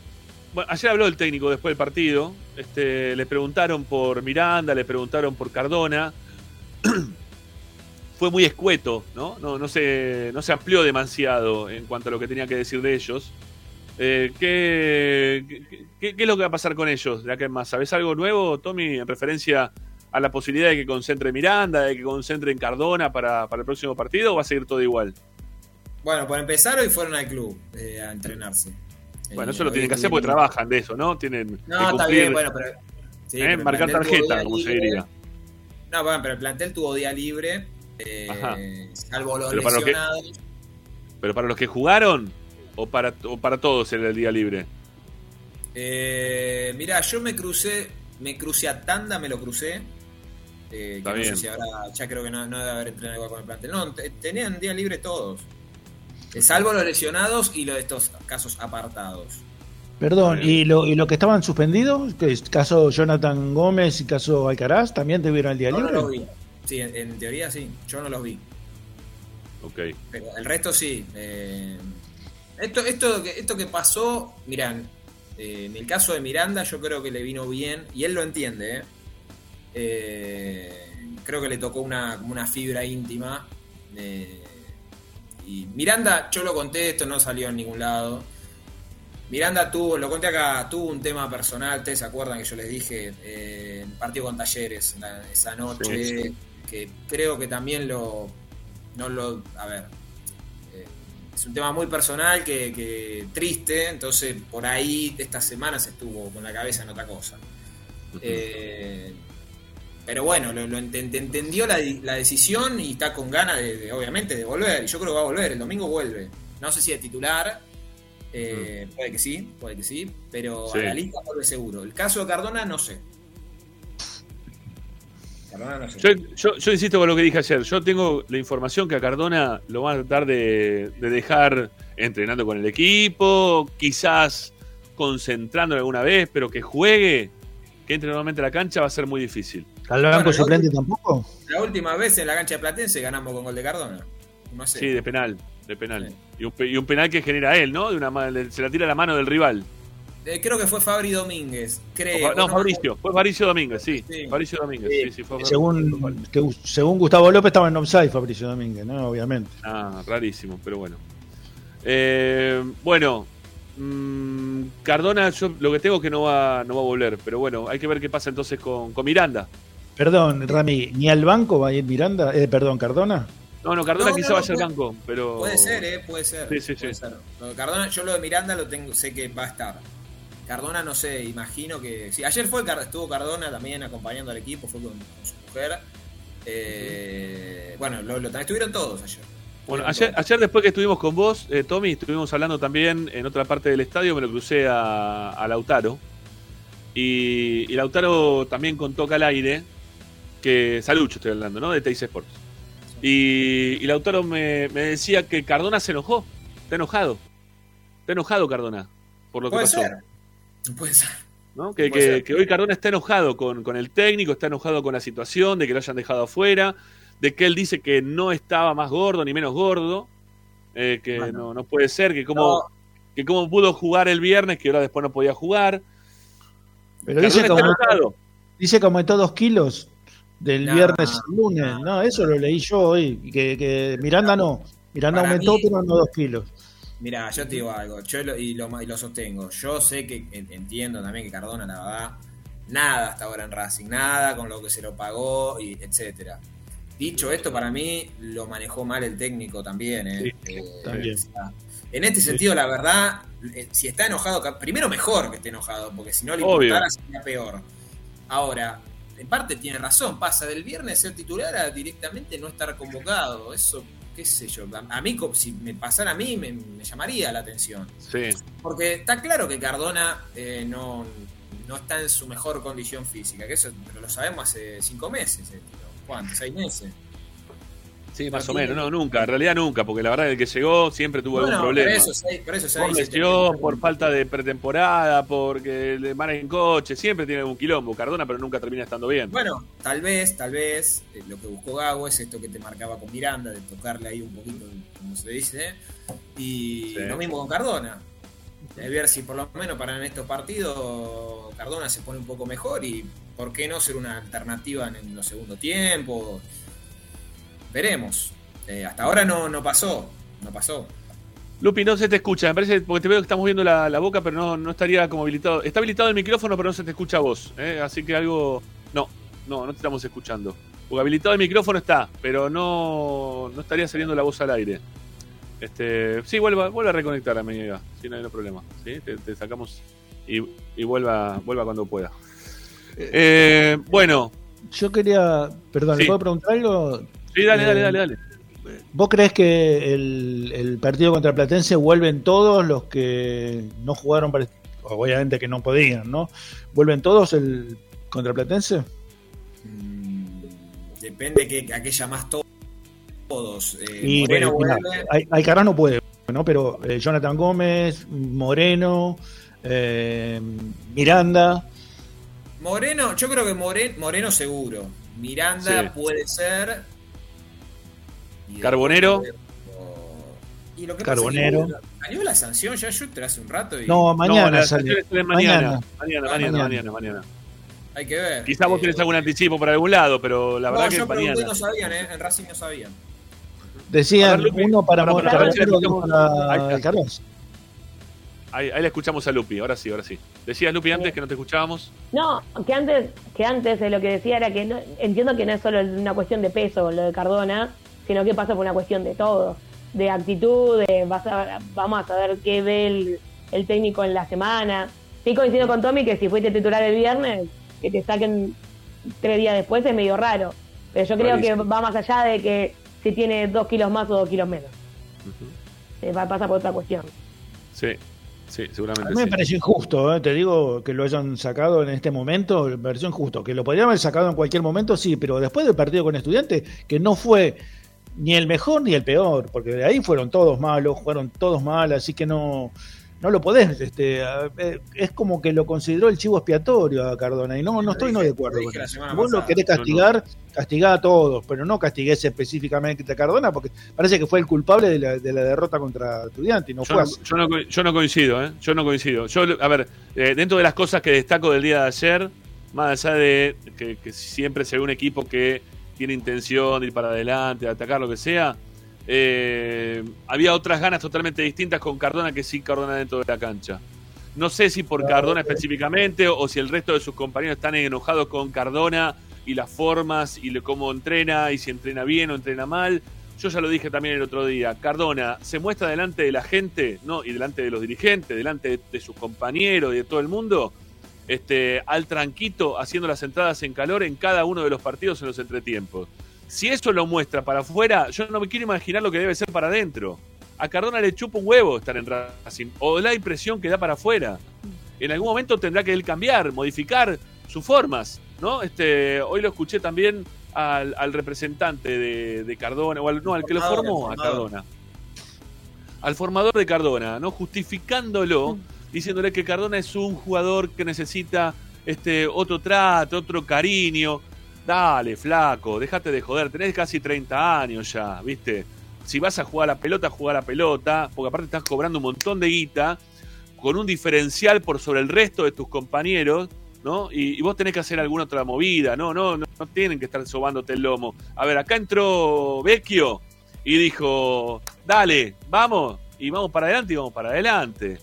Bueno, ayer habló el técnico después del partido. Este, le preguntaron por Miranda, le preguntaron por Cardona. Fue muy escueto, ¿no? No, no, se, no se amplió demasiado en cuanto a lo que tenía que decir de ellos. Eh, ¿qué, qué, qué es lo que va a pasar con ellos acá en más? ¿Sabes algo nuevo, Tommy, en referencia a la posibilidad de que concentre Miranda, de que concentre en Cardona para, para el próximo partido o va a seguir todo igual? Bueno, por empezar, hoy fueron al club eh, a entrenarse. Bueno, Eh, eso lo tienen que hacer porque trabajan de eso, ¿no? Tienen No, que está bien, bueno, pero. sí, pero el marcar tarjeta, como se diría. No, bueno, pero el plantel tuvo día libre. Ajá. salvo los Pero para que- lesionados. Pero para los que jugaron o para, o para todos era el día libre. Eh, mira, yo me crucé, me crucé a Tanda, me lo crucé. eh, que Está no bien. sé si habrá, ya creo que no, no debe haber entrenado igual con el plantel. No, te- tenían día libre todos. Eh, salvo los lesionados y los de estos casos apartados. Perdón, ¿y lo, ¿y lo que estaban suspendidos? Que es caso Jonathan Gómez y caso Alcaraz, ¿también tuvieron el día Yo no libre? los vi. Sí, en, en teoría sí, yo no los vi. Ok. Pero el resto sí. eh, esto, esto, que, esto que pasó, miran, eh, en el caso de Miranda yo creo que le vino bien, y él lo entiende, ¿eh? Eh, creo que le tocó una, como una fibra íntima. eh, y Miranda, yo lo conté, esto no salió en ningún lado. Miranda tuvo, lo conté acá, tuvo un tema personal, ustedes se acuerdan que yo les dije, eh, partido con Talleres la- esa noche, Sí, sí. que creo que también lo, no lo, a ver, es un tema muy personal, que, que triste, entonces por ahí estas semanas estuvo con la cabeza en otra cosa. Eh, pero bueno, lo, lo ent- ent- entendió la, la decisión y está con ganas de, de, obviamente, de volver. Y yo creo que va a volver, el domingo vuelve. No sé si de titular, eh, puede que sí, puede que sí, pero Sí. a la lista vuelve seguro. El caso de Cardona, no sé. Cardona, no sé. Yo, yo, yo insisto con lo que dije ayer. Yo tengo la información que a Cardona lo van a tratar de, de dejar entrenando con el equipo, quizás concentrando alguna vez, pero que juegue, que entre nuevamente a la cancha va a ser muy difícil. ¿Al banco Bueno, suplente tampoco? La última vez en la cancha de Platense ganamos con gol de Cardona. No sé. Sí, de penal, de penal. Y, un, y un penal que genera él, ¿no? De una se la tira a la mano del rival. Eh, creo que fue Fabri Domínguez. Creo. No, me Fabricio, fue Fabricio Domínguez, sí. Sí. Fabricio Domínguez, sí, sí, fue Según, que, según Gustavo López estaba en offside Fabricio Domínguez, ¿no? Obviamente. Ah, rarísimo, pero bueno. Eh, bueno, mm, Cardona, yo lo que tengo es que no va, no va a volver, pero bueno, hay que ver qué pasa entonces con, con Miranda. Perdón, Rami, ¿ni al banco va a ir Miranda? Eh, perdón, Cardona. No, no, Cardona No, quizá no, vaya al banco, pero. Puede ser, ¿eh? Puede ser. Sí, sí, puede sí. ser. Cardona, yo lo de Miranda lo tengo, sé que va a estar. Cardona, no sé, imagino que. Sí, ayer fue, estuvo Cardona también acompañando al equipo, fue con, con su mujer. Eh, bueno, lo, lo- estuvieron todos ayer. Bueno, ayer, ayer después que estuvimos con vos, eh, Tommy, estuvimos hablando también en otra parte del estadio, me lo crucé a, a Lautaro. Y, y Lautaro también contó al aire que. Salucho estoy hablando, ¿no? De Teis Sports. Y, y Lautaro me, me decía que Cardona se enojó. Está enojado. Está enojado Cardona por lo que pasó. ser. Puede ser. ¿no? Que, Puede que- ser. que hoy Cardona está enojado con, con el técnico, está enojado con la situación, de que lo hayan dejado afuera, de que él dice que no estaba más gordo ni menos gordo, eh, que Bueno. no, no puede ser, que cómo, No. que cómo pudo jugar el viernes, que ahora después no podía jugar. Pero dice está como, enojado. dice que aumentó dos kilos del No, viernes al lunes. No, eso lo leí yo hoy. Que, que Miranda no. Miranda Para aumentó, mí- pero no dos kilos. Mira, yo te digo algo, yo lo- y, lo, y lo sostengo. Yo sé que en- entiendo también que Cardona, la verdad, nada hasta ahora en Racing, nada con lo que se lo pagó, y etcétera. Dicho esto, para mí lo manejó mal el técnico también. ¿eh? Eh, también. o sea, en este sentido, la verdad, eh, si está enojado, primero mejor que esté enojado, porque si no le importara sería peor. Ahora, en parte tiene razón, pasa del viernes ser titular a directamente no estar convocado. Eso, qué sé yo, a, mí, si me pasara a mí, me, me llamaría la atención. Sí. Porque está claro que Cardona eh, no, no está en su mejor condición física, que eso pero lo sabemos hace cinco meses, eh. ¿Seis meses? Sí, más o menos. No, nunca. En realidad nunca, porque la verdad es que llegó siempre tuvo Bueno, algún problema. Por eso, seis, por eso seis, lesión, por falta de pretemporada, porque le van en coche, siempre tiene algún quilombo. Cardona, pero nunca termina estando bien. Bueno, tal vez, tal vez, eh, lo que buscó Gago es esto que te marcaba con Miranda, de tocarle ahí un poquito, como se dice, y Sí. lo mismo con Cardona. De ver si por lo menos para en estos partidos Cardona se pone un poco mejor y por qué no ser una alternativa en, en los segundos tiempos. Veremos. Eh, hasta ahora no, no pasó, no pasó. Lupi, no se te escucha. Me parece, porque te veo que estamos viendo la, la boca, pero no, no estaría como habilitado. Está habilitado el micrófono, pero no se te escucha a vos. ¿eh? Así que algo. No, no, no te estamos escuchando. Porque habilitado el micrófono está, pero no, no estaría saliendo la voz al aire. Este, sí, vuelva, vuelva a reconectar, amiga. Si no hay no problema. ¿sí? Te, te sacamos y, y vuelva, vuelva cuando pueda. Eh, bueno, Yo quería, perdón, Sí. ¿le puedo preguntar algo? Sí, dale, Eh, dale, dale, dale. ¿Vos crees que el, el partido contra Platense vuelven todos los que no jugaron, para- obviamente que no podían, ¿no? ¿Vuelven todos el contra Platense? Depende que, a qué llamás to- todos. Eh, Y Moreno bueno, vuelve. Alcaraz no puede, ¿no? Pero eh, Jonathan Gómez, Moreno, eh, Miranda, Moreno, yo creo que More- Moreno seguro. Miranda Sí. puede ser. Carbonero. Y lo que Carbonero. pasa es que salió la sanción ya yo te hace un rato y No, mañana la mañana. Mañana. Mañana, Ah, mañana, mañana. mañana, mañana. hay que ver. Quizás vos Eh, tenés algún anticipo por algún lado, pero la verdad no, que yo pregunté mañana. y no sabían, ¿eh? En Racing no sabían. decían ver, uno para para- para para. Alcaraz. Ahí, ahí le escuchamos a Lupi, ahora sí, ahora sí. Decías, Lupi, antes que no te escuchábamos. No, que antes, que antes de lo que decía era que no, entiendo que no es solo una cuestión de peso lo de Cardona, sino que pasa por una cuestión de todo, de actitud, de vas a- vamos a saber qué ve el, el técnico en la semana. Sí coincido con Tommy que si fuiste titular el viernes, que te saquen tres días después es medio raro. Pero yo creo que va más allá de que si tiene dos kilos más o dos kilos menos. Eh, va a pasar por otra cuestión. Sí, sí, A seguramente mí me sí. pareció injusto, ¿eh? te digo que lo hayan sacado en este momento, me pareció injusto. Que lo podrían haber sacado en cualquier momento, sí, pero después del partido con Estudiantes, que no fue ni el mejor ni el peor, porque de ahí fueron todos malos, fueron todos mal, así que no, no lo podés. Este, a- eh, es como que lo consideró el chivo expiatorio a Cardona, y no, no estoy no de acuerdo lo con eso. vos lo pasada. querés No, no. castigar, castigá a todos, pero no castigués específicamente a Cardona, porque parece que fue el culpable de la, de la derrota contra Estudiantes, y no Yo fue así. yo no yo no coincido, ¿eh? Yo no coincido. Yo, a ver, eh, dentro de las cosas que destaco del día de ayer, más allá de que, que siempre se ve un equipo que tiene intención de ir para adelante, de atacar lo que sea, eh, había otras ganas totalmente distintas con Cardona que sin Cardona dentro de la cancha. No sé si por Cardona específicamente o si el resto de sus compañeros están enojados con Cardona y las formas y le- cómo entrena y si entrena bien o entrena mal. Yo ya lo dije también el otro día. Cardona se muestra delante de la gente, ¿no? Y delante de los dirigentes, delante de, de sus compañeros y de todo el mundo, este, al tranquito, haciendo las entradas en calor en cada uno de los partidos en los entretiempos. Si eso lo muestra para afuera, yo no me quiero imaginar lo que debe ser para adentro. A Cardona le chupa un huevo estar en Racing, o la impresión que da para afuera. En algún momento tendrá que él cambiar, modificar sus formas, ¿no? Este, hoy lo escuché también al, al representante de, de Cardona, o al, no, al que lo formó a. Cardona. Al formador de Cardona, ¿no? Justificándolo, diciéndole que Cardona es un jugador que necesita este otro trato, otro cariño. Dale, flaco, déjate de joder, tenés casi 30 años ya, ¿viste? Si vas a jugar a la pelota, jugar a la pelota, porque aparte estás cobrando un montón de guita, con un diferencial por sobre el resto de tus compañeros, ¿no? Y, y vos tenés que hacer alguna otra movida, ¿no? No, no, no tienen que estar sobándote el lomo. A ver, acá entró Vecchio y dijo, dale, vamos, y vamos para adelante y vamos para adelante.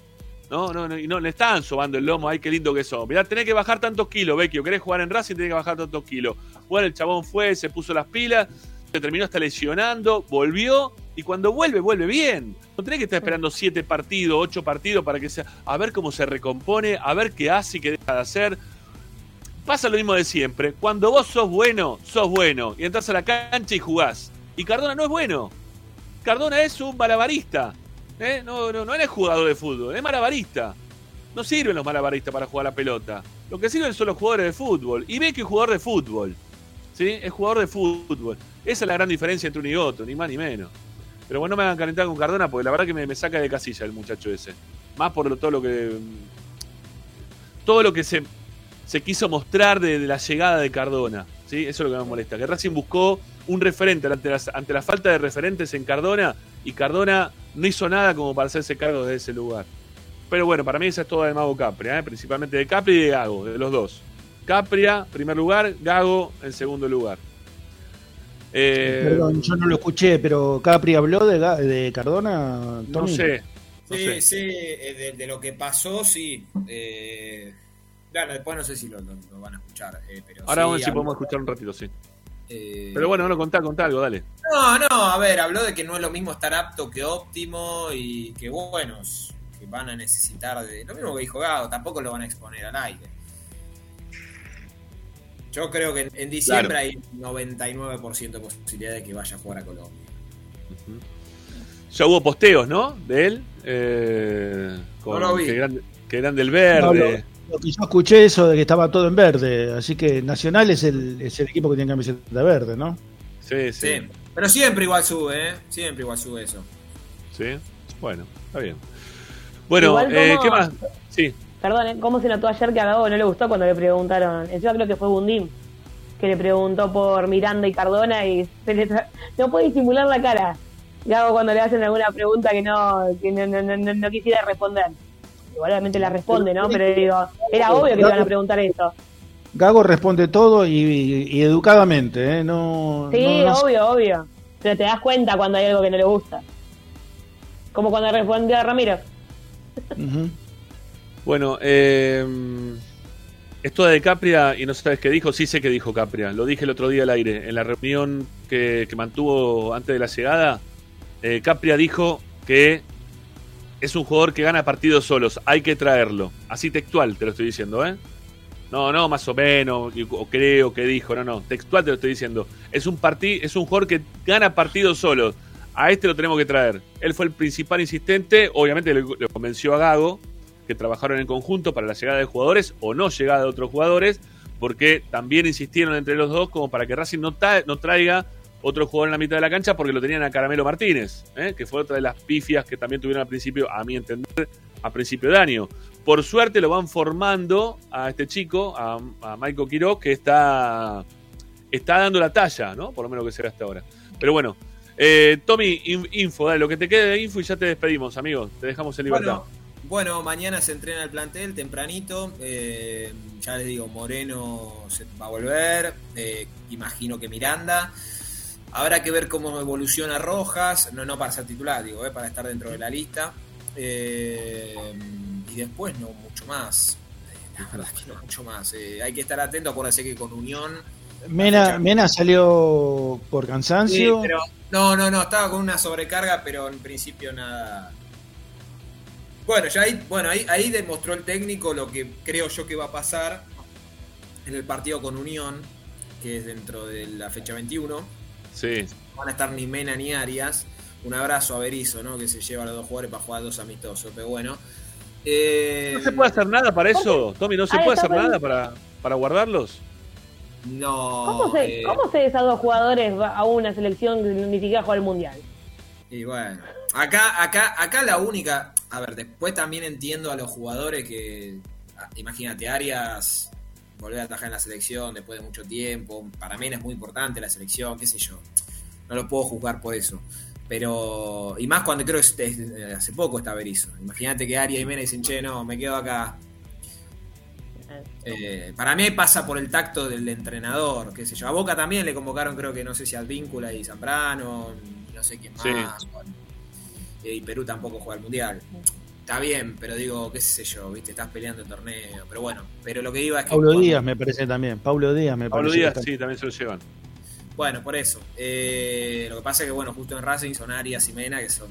No, no, no, y no le están sobando el lomo, ay, qué lindo que son. Mirá, tenés que bajar tantos kilos, Vecchio. ¿Querés jugar en Racing? Tenés que bajar tantos kilos. Bueno, el chabón fue, se puso las pilas, se terminó hasta lesionando, volvió, y cuando vuelve, vuelve bien. No tenés que estar esperando siete partidos, ocho partidos para que sea. A ver cómo se recompone, a ver qué hace y qué deja de hacer. pasa lo mismo de siempre. Cuando vos sos bueno, sos bueno. Y entras a la cancha y jugás. Y Cardona no es bueno. Cardona es un malabarista. ¿Eh? No, no, no es jugador de fútbol, es malabarista. No sirven los malabaristas para jugar la pelota. Lo que sirven son los jugadores de fútbol. Y ve que es jugador de fútbol. ¿Sí? Es jugador de fútbol. Esa es la gran diferencia entre uno y otro, ni más ni menos. Pero bueno, no me hagan calentar con Cardona porque la verdad que me, me saca de casilla el muchacho ese. Más por lo- todo lo que. Todo lo que se, se quiso mostrar de, de la llegada de Cardona. ¿sí? Eso es lo que me molesta. Que Racing buscó un referente ante, las- ante la falta de referentes en Cardona y Cardona no hizo nada como para hacerse cargo de ese lugar. Pero bueno, para mí esa es toda de Mago Capria, ¿eh? principalmente de Capri y de Gago, de los dos. Capria, primer lugar, Gago en segundo lugar. Eh, Perdón, yo no lo escuché, pero Capri habló de, de Cardona. no sé. no sí, sé. sí, eh, de, de lo que pasó, sí. Eh, claro, después no sé si lo, lo- lo van a escuchar. eh, pero Ahora sí, vamos a ver si podemos escuchar un ratito, sí. Eh, Pero bueno, no, contá, contá algo, dale. No, no, a ver, habló de que no es lo mismo estar apto que óptimo y que buenos, que van a necesitar de. Lo mismo que dijo Gado, tampoco lo van a exponer al aire. Yo creo que en, en diciembre Claro. hay 99% de posibilidad de que vaya a jugar a Colombia. Ya hubo posteos, ¿no? De él. eh, con, No lo vi. Que, eran, que eran del No, verde. Lo, lo que yo escuché eso de que estaba todo en verde, así que Nacional es el, es el equipo que tiene camiseta verde, ¿no? Sí, sí. Sí. Pero siempre igual sube, ¿eh? Siempre igual sube eso. Sí. Bueno, está bien. Bueno, Igual eh, ¿qué más? Sí. Perdón, ¿eh? ¿cómo se notó ayer que a Gago no le gustó cuando le preguntaron? Encima creo que fue Bundim que le preguntó por Miranda y Cardona y se le tra- no puede disimular la cara. Gago cuando le hacen alguna pregunta que no que no, no, no- no quisiera responder. Igualmente la responde, ¿no? Pero digo, era obvio que le iban a preguntar eso. Gago responde todo y, y educadamente, ¿eh? No, Sí, no- no- obvio, obvio. Pero te das cuenta cuando hay algo que no le gusta. Como cuando respondió a Ramiro. Bueno, eh, esto de Capria, y no sabes qué dijo, sí sé que dijo Capria. Lo dije el otro día al aire, en la reunión que, que mantuvo antes de la llegada. eh, Capria dijo que es un jugador que gana partidos solos, hay que traerlo. Así textual te lo estoy diciendo, ¿eh? No, no, más o menos, o creo que dijo, no, no, textual te lo estoy diciendo. Es un, parti es un jugador que gana partidos solos. A este lo tenemos que traer. Él fue el principal insistente, obviamente le, convenció a Gago, que trabajaron en conjunto para la llegada de jugadores o no llegada de otros jugadores, porque también insistieron entre los dos como para que Racing no traiga otro jugador en la mitad de la cancha porque lo tenían a Caramelo Martínez, ¿eh? que fue otra de las pifias que también tuvieron al principio, a mi entender, a principio de año. Por suerte lo van formando a este chico, a, a Michael Quiroz, que está, está dando la talla, ¿no? Por lo menos que se ve hasta ahora. Pero bueno, eh, Tommy, in- info, dale, lo que te quede de info y ya te despedimos, amigos. Te dejamos en libertad. Bueno, mañana se entrena el plantel tempranito. eh, ya les digo, Moreno se va a volver. imagino que Miranda. Habrá que ver cómo evoluciona Rojas. No, no para ser titular, digo, eh, para estar dentro de la lista. Eh, y después no mucho más. Eh, la verdad es que no mucho más. Eh, hay que estar atento. Acuérdense que con Unión. Mena, Mena salió por Sí, cansancio. pero no, no, no, estaba con una sobrecarga, pero en principio nada. Bueno, ya ahí, bueno, ahí, ahí demostró el técnico lo que creo yo que va a pasar en el partido con Unión, que es dentro de la fecha 21. Sí. No van a estar ni Mena ni Arias. Un abrazo a Berizzo, ¿no? Que se lleva a los dos jugadores para jugar dos amistosos, pero bueno. Eh, ¿No se puede hacer nada para eso, Tommy? ¿No se Ah, puede hacer nada para, para guardarlos? No. ¿Cómo se, eh, ¿Cómo se esos dos jugadores a una selección que ni siquiera juega el mundial? Y bueno, acá, acá, acá la única. A ver, después también entiendo a los jugadores que. ah, Imagínate, Arias volver a atajar en la selección después de mucho tiempo. Para mí es muy importante la selección, qué sé yo. No lo puedo juzgar por eso. Pero. Y más cuando creo que es- hace poco está Berizzo. Imagínate que Arias y Mena dicen, che, no, me quedo acá. Eh, para mí pasa por el tacto del entrenador, qué sé yo. A Boca también le convocaron, creo que no sé si Advíncula y Zambrano, no sé quién más. Sí. Eh, Y Perú tampoco juega al mundial. Está bien, pero digo, qué sé yo, viste, estás peleando el torneo. Pero bueno, pero lo que iba es que. Cuando- Díaz me parece también. Paulo Díaz me Pablo parece. Díaz, que está- sí, también se lo llevan. Bueno, por eso. Eh, lo que pasa es que, bueno, justo en Racing son Arias y Mena, que son,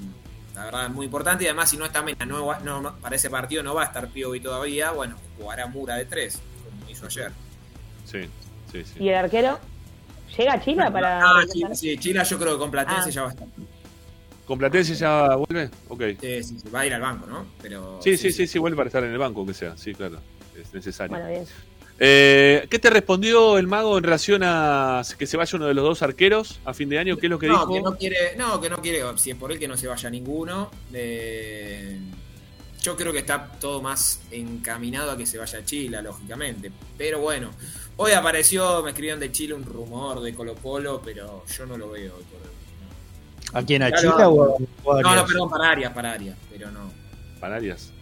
la verdad, muy importantes. Y además, si no está Mena, no, va- no- para ese partido no va a estar Piovi todavía. Bueno, jugará Mura de tres, como hizo ayer. Sí, sí, sí. ¿Y el arquero? ¿Llega a Chile para.? Ah, Chile, sí, yo creo que con Platense Ah. ya va a estar. ¿Con Platense ya vuelve? Ok. Sí, sí, sí, va a ir al banco, ¿no? Pero, Sí, sí, sí, sí, vuelve para estar en el banco, aunque sea. Sí, claro. Es necesario. Bueno, bien. Eh, ¿Qué te respondió el mago en relación a que se vaya uno de los dos arqueros a fin de año? ¿Qué es lo que no, dijo? que no quiere, no, que no quiere, si es por él que no se vaya ninguno. Eh, yo creo que está todo más encaminado a que se vaya a Chile, lógicamente. Pero bueno, hoy apareció, me escribieron de Chile un rumor de Colo Colo, pero yo no lo veo hoy por hoy. ¿A quién? ¿A Claro, Chile o a- o a No, no, perdón, para Arias, para Arias, pero no. Para Arias.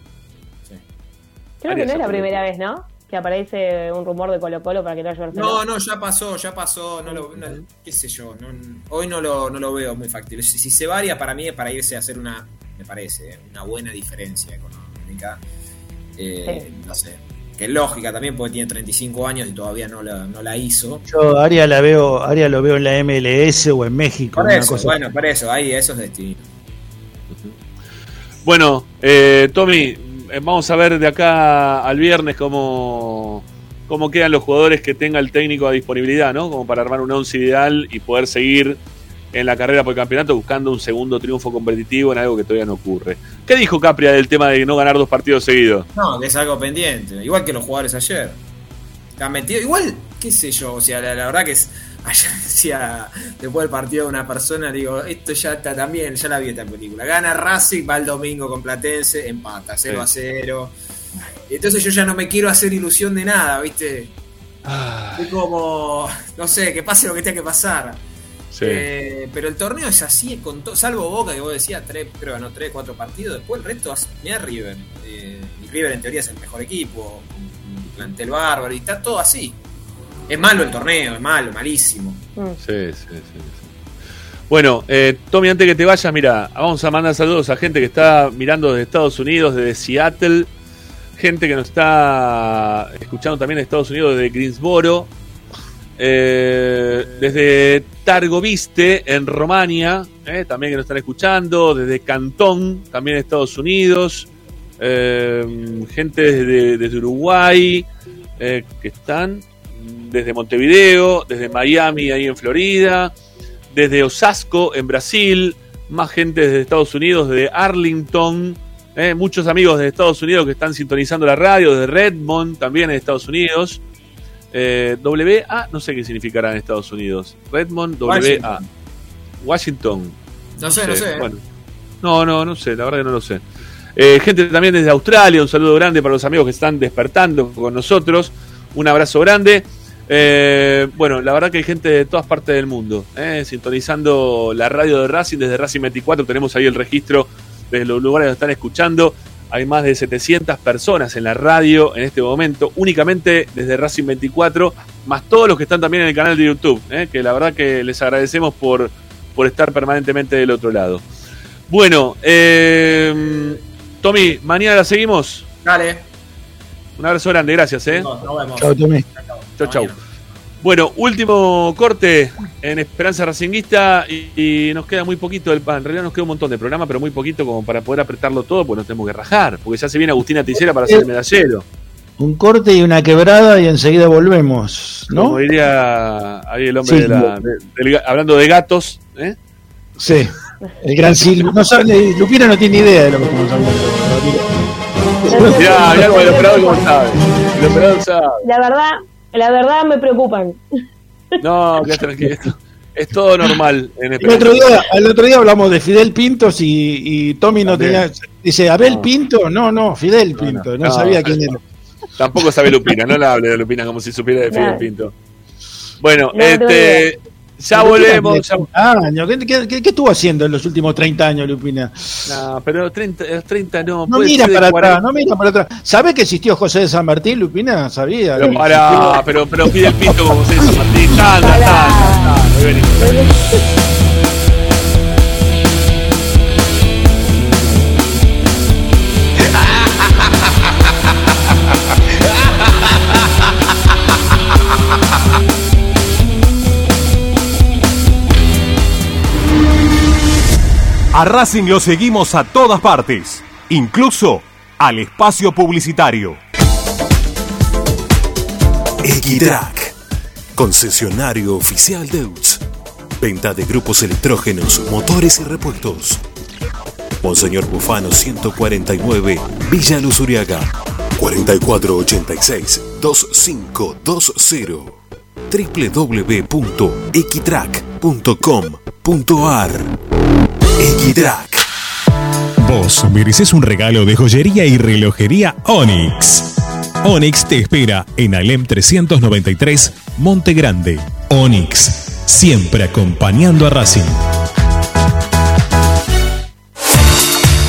Creo que no es la primera vez, ¿no? Que aparece un rumor de Colo Colo para que no haya No, no, ya pasó, ya pasó, no lo, no- qué sé yo, no- hoy no lo, no lo veo muy factible. Si, si se varía, para mí es para irse a hacer una, me parece, una buena diferencia económica. Eh, No sé, que es lógica también porque tiene 35 años y todavía no la, no la hizo. Yo Aria la veo, Aria lo veo en la MLS o en México. Por eso, cosa bueno, por eso, ahí eso es destino. Bueno, eh, Tommy, eh, vamos a ver de acá al viernes cómo, cómo quedan los jugadores que tenga el técnico a disponibilidad, ¿no? Como para armar un once ideal y poder seguir en la carrera por el campeonato buscando un segundo triunfo competitivo en algo que todavía no ocurre. ¿Qué dijo Capria del tema de no ganar dos partidos seguidos? No, que es algo pendiente, igual que los jugadores ayer. Están metidos, igual, qué sé yo, o sea, la, la verdad que es. Ayer decía, después del partido de una persona, digo, esto ya está también, ya la vi esta película. Gana Racing, va el domingo con Platense, empata, 0 a 0. Entonces yo ya no me quiero hacer ilusión de nada, ¿viste? Es como, no sé, que pase lo que tenga que pasar. Sí. Eh, pero el torneo es así, con to- salvo Boca, que vos decías, tres, creo que ganó 3, 4 partidos, después el resto, mira River. Eh, y River en teoría es el mejor equipo, un plantel bárbaro, y está todo así. Es malo el torneo, es malo, malísimo. Sí, sí, sí. sí. Bueno, eh, Tommy, antes que te vayas, mira, vamos a mandar saludos a gente que está mirando desde Estados Unidos, desde Seattle, gente que nos está escuchando también de Estados Unidos, desde Greensboro, eh, desde Targoviste, en Romania, eh, también que nos están escuchando, desde Cantón, también Estados Unidos, eh, gente desde, desde Uruguay, que están desde Montevideo, desde Miami, ahí en Florida, desde Osasco, en Brasil, más gente desde Estados Unidos, desde Arlington, muchos amigos de Estados Unidos que están sintonizando la radio, desde Redmond, también en Estados Unidos. Eh, WA, no sé qué significará en Estados Unidos. Redmond, WA. Washington. Washington. No sé, no sé, eh. Bueno, no, no, no sé, la verdad que no lo sé. Eh, gente también desde Australia, un saludo grande para los amigos que están despertando con nosotros. Un abrazo grande. Eh, bueno, la verdad que hay gente de todas partes del mundo, eh, sintonizando la radio de Racing desde Racing 24. Tenemos ahí el registro de los lugares donde están escuchando. Hay más de 700 personas en la radio en este momento, únicamente desde Racing 24, más todos los que están también en el canal de YouTube, eh, que la verdad que les agradecemos por, por estar permanentemente del otro lado. Bueno, eh, Tommy, mañana la seguimos. Dale. Un abrazo grande, gracias. ¿eh? Nos vemos. Chao, Tommy. Chau, chau. Bueno, último corte en Esperanza Racinguista y, y nos queda muy poquito, del, en realidad nos queda un montón de programa, pero muy poquito como para poder apretarlo todo, pues nos tenemos que rajar, porque ya se viene Agustina Ticera para ser el medallero. Un corte y una quebrada y enseguida volvemos, ¿no? Como diría ahí el hombre Sí. de la, de- del ga- hablando de gatos, ¿eh? Sí. El gran Silvio. No sabe, Lupina no tiene idea de lo que estamos hablando. Mirá, mirá como el operador cómo sabe. El operador sabe. La verdad, la verdad me preocupan. No, quédate tranquilo. esto- Es todo normal en El otro, día, el otro día hablamos de Fidel Pintos y, y Tommy no También. tenía. Dice, ¿Abel Pinto? No, no, Fidel Pinto. No, no, sabía no. quién era. Tampoco sabe Lupina, no la hable de Lupina como si supiera de Fidel. Pinto. Bueno, No, no tengo este, ya volvemos. ya- 30 años. ¿Qué, qué, qué- qué estuvo haciendo en los últimos 30 años, Lupina? No, pero 30, los 30 no. No mira de para 40. atrás, no mira para atrás. ¿Sabe que existió José de San Martín, Lupina? Sabía. Pero para, pero, pero pide el pinto como se dice Martín. Tanda, tanda, tanda. Racing lo seguimos a todas partes, incluso al espacio publicitario. Equitrack, concesionario oficial Deutz. Venta de grupos electrógenos, motores y repuestos. Monseñor Bufano 149, Villa Luzuriaga. 4486-2520 www.equitrack.com.ar Equitrack Vos mereces un regalo de joyería y relojería Onyx. Onyx te espera en Alem 393, Monte Grande. Onyx, siempre acompañando a Racing.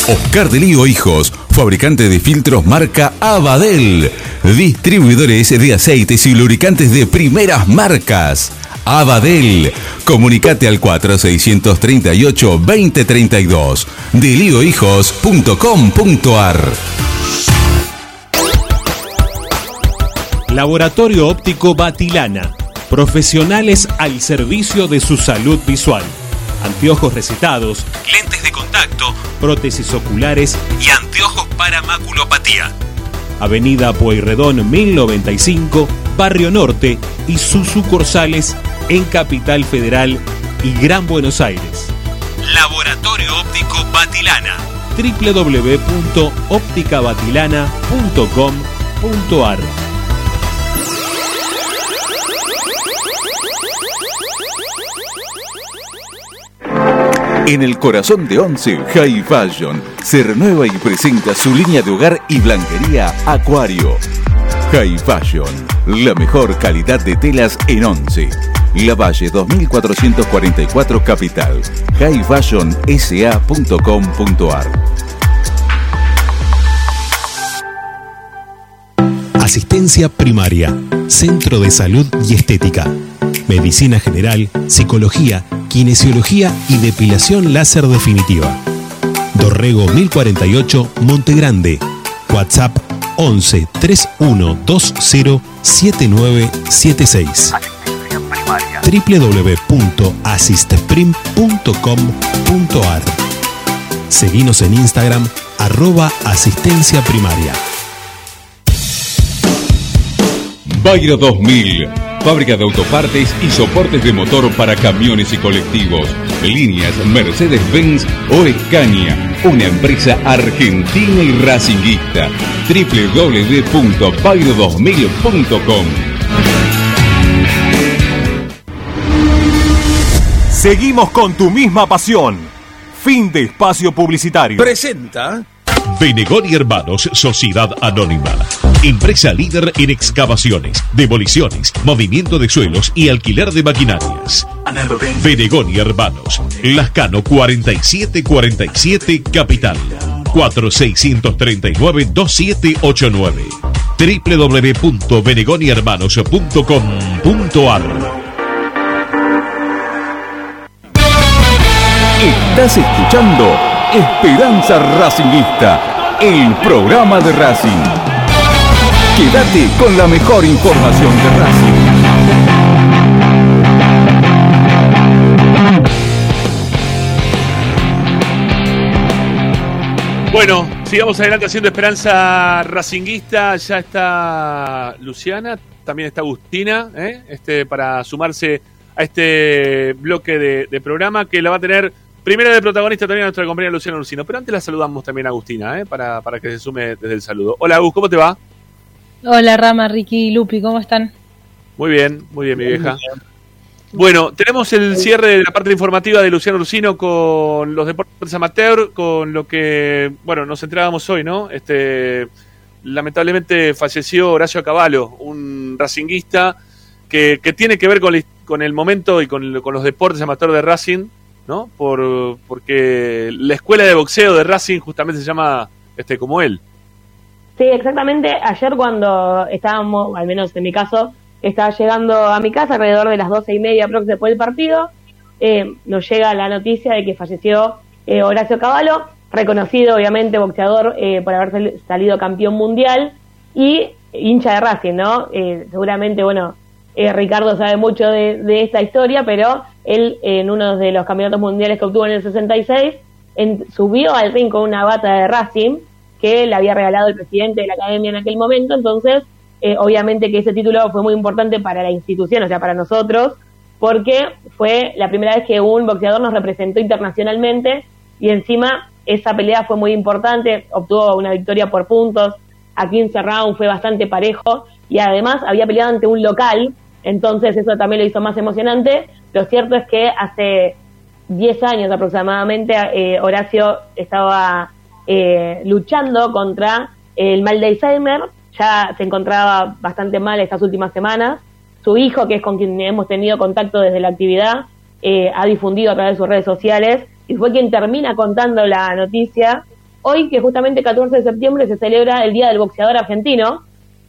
Oscar de Lío Hijos, fabricante de filtros marca Abadel. Distribuidores de aceites y lubricantes de primeras marcas. Abadel. Comunicate al 4638-2032. Deliohijos.com.ar Laboratorio Óptico Batilana. Profesionales al servicio de su salud visual. Anteojos recetados, lentes de contacto, prótesis oculares y anteojos para maculopatía. Avenida Pueyrredón 1095, Barrio Norte y sus sucursales en Capital Federal y Gran Buenos Aires. Laboratorio Óptico Batilana www.opticabatilana.com.ar En el corazón de Once, High Fashion se renueva y presenta su línea de hogar y blanquería Acuario. High Fashion, la mejor calidad de telas en Once. La Valle 2444 Capital. highfashionsa.com.ar Asistencia primaria, Centro de Salud y Estética. Medicina General, Psicología, Kinesiología y Depilación Láser Definitiva. Dorrego 1048, Monte Grande. WhatsApp 11 3120 7976 www.asisteprim.com.ar Seguinos en Instagram arroba asistencia primaria. Bayro 2000, fábrica de autopartes y soportes de motor para camiones y colectivos. Líneas Mercedes-Benz o Escaña, una empresa argentina y racinguista. www.bayro2000.com Seguimos con tu misma pasión. Fin de espacio publicitario. Presenta Benegón y Hermanos Sociedad Anónima. Empresa líder en excavaciones, demoliciones, movimiento de suelos y alquiler de maquinarias. Benegón y Hermanos. Lascano 4747 Capital. 4639-2789 www.benegonihermanos.com.ar Estás escuchando Esperanza Racingista, el programa de Racing. Quédate con la mejor información de Racing. Bueno, sigamos adelante haciendo Esperanza Racinguista. Ya está Luciana, también está Agustina, ¿eh? este, para sumarse a este bloque de, de programa que la va a tener primera de protagonista también a nuestra compañera Luciana Ursino. Pero antes la saludamos también a Agustina, ¿eh? para, para que se sume desde el saludo. Hola Agus, ¿cómo te va? Hola Rama, Ricky y Lupi, ¿cómo están? Muy bien, muy bien, mi vieja. Bueno, tenemos el cierre de la parte informativa de Luciano Ursino con los deportes amateur, con lo que, bueno, nos entrábamos hoy, ¿no? Este, lamentablemente falleció Horacio Cavallo, un racinguista que, que tiene que ver con, la- con el momento y con, con los deportes amateur de Racing, ¿no? Por, porque la escuela de boxeo de Racing justamente se llama este como él. Sí, exactamente. Ayer cuando estábamos, al menos en mi caso, estaba llegando a mi casa alrededor de las doce y media próximo después del partido, eh, nos llega la noticia de que falleció eh, Horacio Cavallo, reconocido obviamente boxeador eh, por haber sal- salido campeón mundial y hincha de Racing, ¿no? Eh, seguramente, bueno, eh, Ricardo sabe mucho de, de esta historia, pero él en uno de los campeonatos mundiales que obtuvo en el 66 en- subió al ring con una bata de Racing que le había regalado el presidente de la academia en aquel momento, entonces eh, obviamente que ese título fue muy importante para la institución, o sea, para nosotros, porque fue la primera vez que un boxeador nos representó internacionalmente y encima esa pelea fue muy importante, obtuvo una victoria por puntos, aquí en round fue bastante parejo y además había peleado ante un local, entonces eso también lo hizo más emocionante. Lo cierto es que hace 10 años aproximadamente eh, Horacio estaba eh, luchando contra el mal de Alzheimer, ya se encontraba bastante mal estas últimas semanas. Su hijo, que es con quien hemos tenido contacto desde la actividad, eh, ha difundido a través de sus redes sociales y fue quien termina contando la noticia. Hoy, que justamente el 14 de septiembre se celebra el Día del Boxeador Argentino,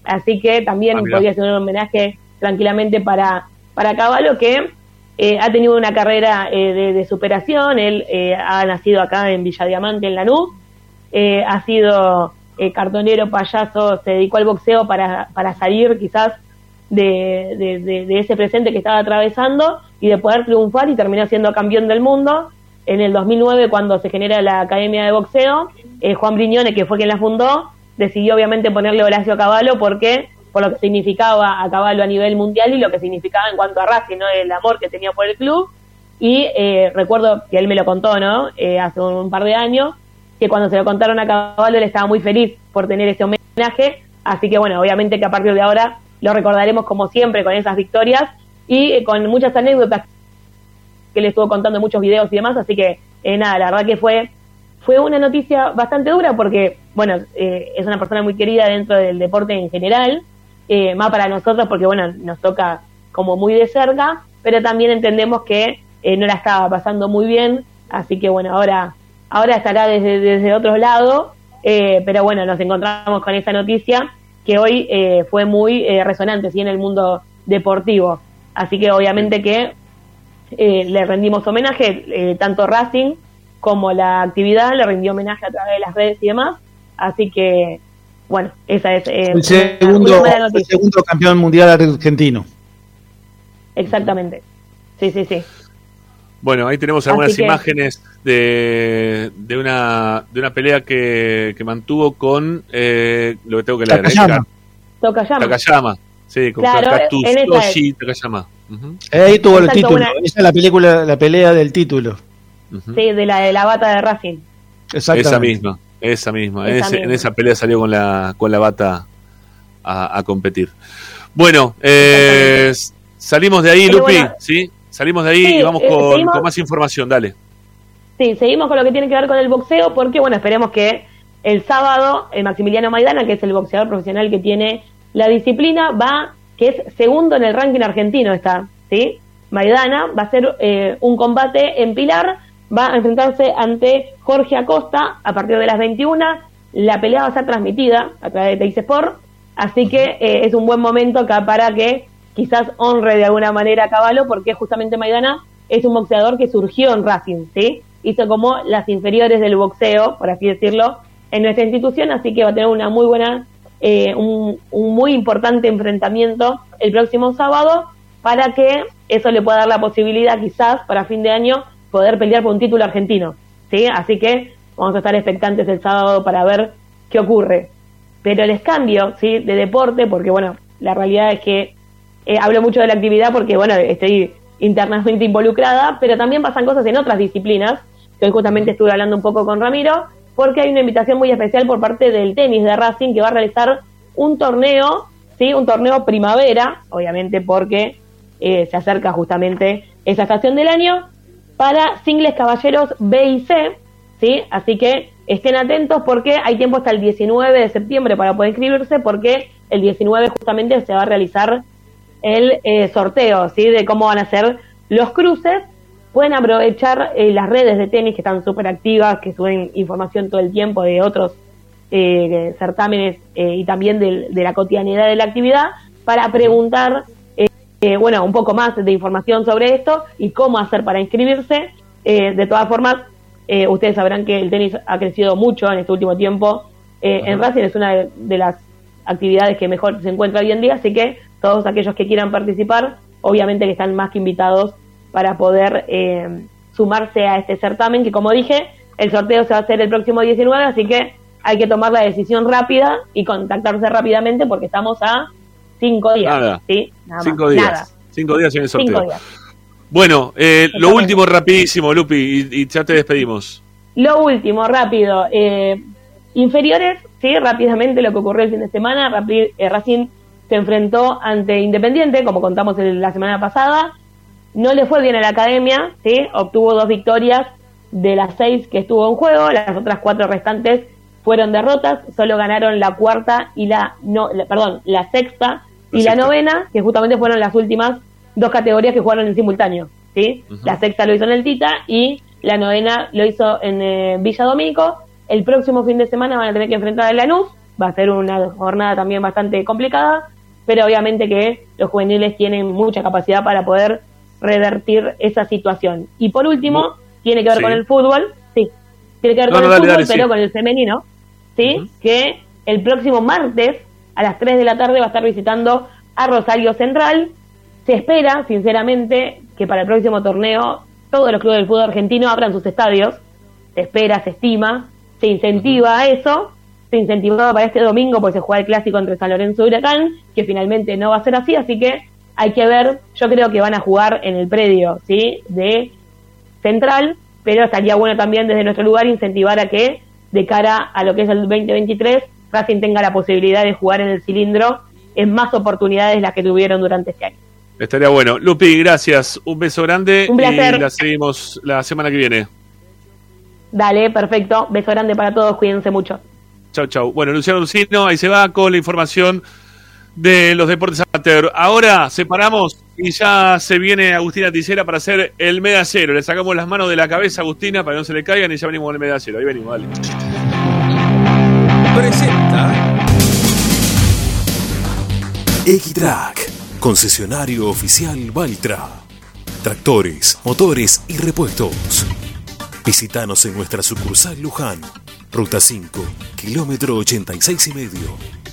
así que también Ah, podría ser un homenaje tranquilamente para, para Caballo, que eh, ha tenido una carrera eh, de, superación. Él eh, ha nacido acá en Villa Diamante, en Lanús. Eh, ha sido eh, cartonero, payaso, se dedicó al boxeo para, para salir quizás de, de- ese presente que estaba atravesando y de poder triunfar y terminó siendo campeón del mundo. En el 2009, cuando se genera la Academia de Boxeo, eh, Juan Briñone, que fue quien la fundó, decidió obviamente ponerle Horacio Caballo porque por lo que significaba a Caballo a nivel mundial y lo que significaba en cuanto a Racing, ¿no? el amor que tenía por el club. Y eh, recuerdo que él me lo contó, ¿no? Eh, hace un, par de años, que cuando se lo contaron a Caballo él estaba muy feliz por tener ese homenaje. Así que bueno, obviamente que a partir de ahora lo recordaremos como siempre con esas victorias y eh, con muchas anécdotas que le estuvo contando en muchos videos y demás. Así que eh, nada, la verdad que fue fue una noticia bastante dura porque, bueno, eh, es una persona muy querida dentro del deporte en general, eh, más para nosotros porque, bueno, nos toca como muy de cerca, pero también entendemos que eh, no la estaba pasando muy bien, así que, bueno, ahora, ahora estará desde, desde otro lado, eh, pero bueno, nos encontramos con esa noticia que hoy eh, fue muy eh, resonante, ¿sí? en el mundo deportivo. Así que obviamente que eh, le rendimos homenaje, tanto Racing como la actividad le rindió homenaje a través de las redes y demás. Así que, bueno, esa es eh, El segundo, una mala el noticia. segundo campeón mundial argentino. Exactamente. Sí, sí, sí. Bueno, ahí tenemos algunas que- imágenes de, de una de una pelea que, que mantuvo con eh, lo que tengo que leer. ¿eh? Takayama. Tocayama. Takayama. Sí, con Claro, en esa Katsuyoshi Takayama. Ujú. Eh, Ahí tuvo el título. una- Esa es la película, la pelea del título. Sí, de la de la bata de Racing. Exactamente. Esa misma, esa misma. En, ese- misma. en esa pelea salió con la, con la bata a, a competir. Bueno, eh, salimos de ahí, Pero Lupi, bueno. ¿sí? Salimos de ahí Sí, y vamos eh, con, seguimos. con más información, dale. Sí, seguimos con lo que tiene que ver con el boxeo porque, bueno, esperemos que el sábado el Maximiliano Maidana, que es el boxeador profesional que tiene la disciplina, va, que es segundo en el ranking argentino está, ¿sí? Maidana va a hacer eh, un combate en Pilar, va a enfrentarse ante Jorge Acosta a partir de las 21. La pelea va a ser transmitida a través de Sport, así que eh, es un buen momento acá para que quizás honre de alguna manera a Caballo, porque justamente Maidana es un boxeador que surgió en Racing, ¿sí? Hizo como las inferiores del boxeo, por así decirlo, en nuestra institución, así que va a tener una muy buena, eh, un, un muy importante enfrentamiento el próximo sábado para que eso le pueda dar la posibilidad quizás para fin de año poder pelear por un título argentino, ¿sí? Así que vamos a estar expectantes el sábado para ver qué ocurre. Pero les cambio, ¿sí? De deporte, porque bueno, la realidad es que eh, hablo mucho de la actividad porque, bueno, estoy internamente involucrada, pero también pasan cosas en otras disciplinas, que hoy justamente estuve hablando un poco con Ramiro, porque hay una invitación muy especial por parte del tenis de Racing que va a realizar un torneo, ¿sí? Un torneo primavera, obviamente porque eh, se acerca justamente esa estación del año, para singles caballeros B y C, ¿sí? Así que estén atentos porque hay tiempo hasta el 19 de septiembre para poder inscribirse, porque el 19 justamente se va a realizar el eh, sorteo, ¿sí? De cómo van a ser los cruces. Pueden aprovechar eh, las redes de tenis que están súper activas, que suben información todo el tiempo de otros eh, certámenes eh, y también del- de, la cotidianidad de la actividad para preguntar, eh, bueno, un poco más de información sobre esto y cómo hacer para inscribirse. Eh, de todas formas, eh, ustedes sabrán que el tenis ha crecido mucho en este último tiempo. Eh, en Racing es una de, de las actividades que mejor se encuentra hoy en día, así que todos aquellos que quieran participar, obviamente que están más que invitados para poder eh, sumarse a este certamen, que como dije, el sorteo se va a hacer el próximo 19, así que hay que tomar la decisión rápida y contactarse rápidamente porque estamos a cinco días. Nada. ¿sí? Nada más. Cinco días. Nada. Cinco días en el sorteo. Cinco días. Bueno, eh, lo último rapidísimo, Lupi, y, y ya te despedimos. Lo último, rápido. eh, inferiores, sí, rápidamente lo que ocurrió el fin de semana. Rapi- eh, Racing se enfrentó ante Independiente, como contamos el- la semana pasada. No le fue bien a la academia, sí, obtuvo dos victorias de las seis que estuvo en juego. Las otras cuatro restantes fueron derrotas. Solo ganaron la cuarta y la, no, la- perdón, la sexta y la novena, que justamente fueron las últimas dos categorías que jugaron en simultáneo. ¿sí? La sexta lo hizo en el Tita y la novena lo hizo en eh, Villa Domínico. El próximo fin de semana van a tener que enfrentar a Lanús. Va a ser una jornada también bastante complicada, pero obviamente que los juveniles tienen mucha capacidad para poder revertir esa situación. Y por último, tiene que ver Sí. con el fútbol, sí, tiene que ver No, con no, el dale, fútbol, dale, sí. pero con el femenino, ¿sí? Que el próximo martes a las 3 de la tarde va a estar visitando a Rosario Central. Se espera, sinceramente, que para el próximo torneo todos los clubes del fútbol argentino abran sus estadios. Se espera, se estima, se incentiva a eso. Se incentivaba para este domingo porque se juega el clásico entre San Lorenzo y Huracán, que finalmente no va a ser así, así que hay que ver, yo creo que van a jugar en el predio, ¿sí? De Central, pero estaría bueno también desde nuestro lugar incentivar a que de cara a lo que es el 2023 Racing tenga la posibilidad de jugar en el cilindro en más oportunidades las que tuvieron durante este año. Estaría bueno. Lupi, gracias. Un beso grande Un placer. y la seguimos la semana que viene. Dale, perfecto. Beso grande para todos, cuídense mucho. Chau, chau. Bueno, Luciano Lucino, ahí se va con la información de los deportes amateur. Ahora separamos y ya se viene Agustina Ticera para hacer el medallero. Le sacamos las manos de la cabeza a Agustina para que no se le caigan y ya venimos con el medallero. Ahí venimos, dale. Presenta X-Track, concesionario oficial Valtra. Tractores, motores y repuestos. Visítanos en nuestra sucursal Luján, ruta 5, kilómetro 86 y medio.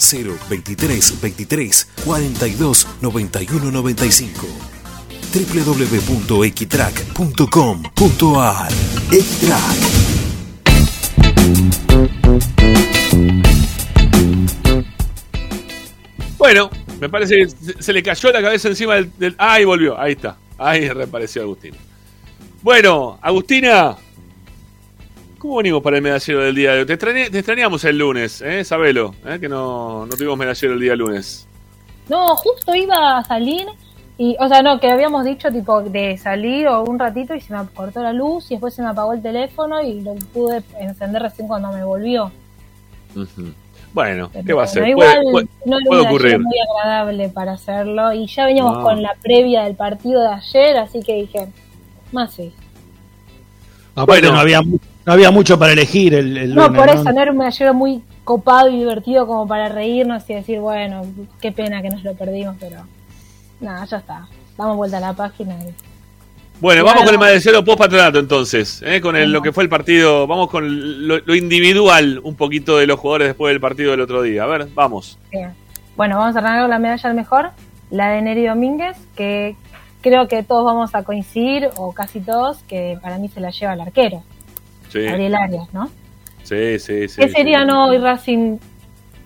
0 23 23 42 91 95 www.xtrack.com.ar X-Track Bueno, me parece que se, se le cayó la cabeza encima del, del- Ahí volvió, ahí está. Ahí reapareció Agustina. Bueno, Agustina, ¿cómo venimos para el medallero del día de hoy? Te, extrañamos el lunes, ¿eh? Sabelo, ¿eh? que no, no tuvimos medallero el día lunes. No, justo iba a salir y, o sea, no, que habíamos dicho tipo de salir o un ratito y se me cortó la luz y después se me apagó el teléfono y lo pude encender recién cuando me volvió. Bueno, ¿qué Pero va a ser? Puede, igual puede- no ocurrir. muy agradable para hacerlo y ya veníamos No. con la previa del partido de ayer, así que dije, más sí. Aparte Bueno. no, había, mu- no había mucho para elegir el, el No, lunes, por eso, no era un medallero muy copado y divertido como para reírnos y decir, bueno, qué pena que nos lo perdimos, pero nada, ya está. Damos vuelta a la página y Bueno, vamos con el medallero post patronato entonces, ¿eh? con el- lo que fue el partido. Vamos con lo, lo individual un poquito de los jugadores después del partido del otro día. A ver, vamos. Bien. Bueno, vamos a arrancar con la medalla al mejor, la de Neri Domínguez, que creo que todos vamos a coincidir, o casi todos, que para mí se la lleva el arquero, Sí, Ariel Arias, ¿no? sí, sí. sí, ¿Qué sí. sería no hoy Racing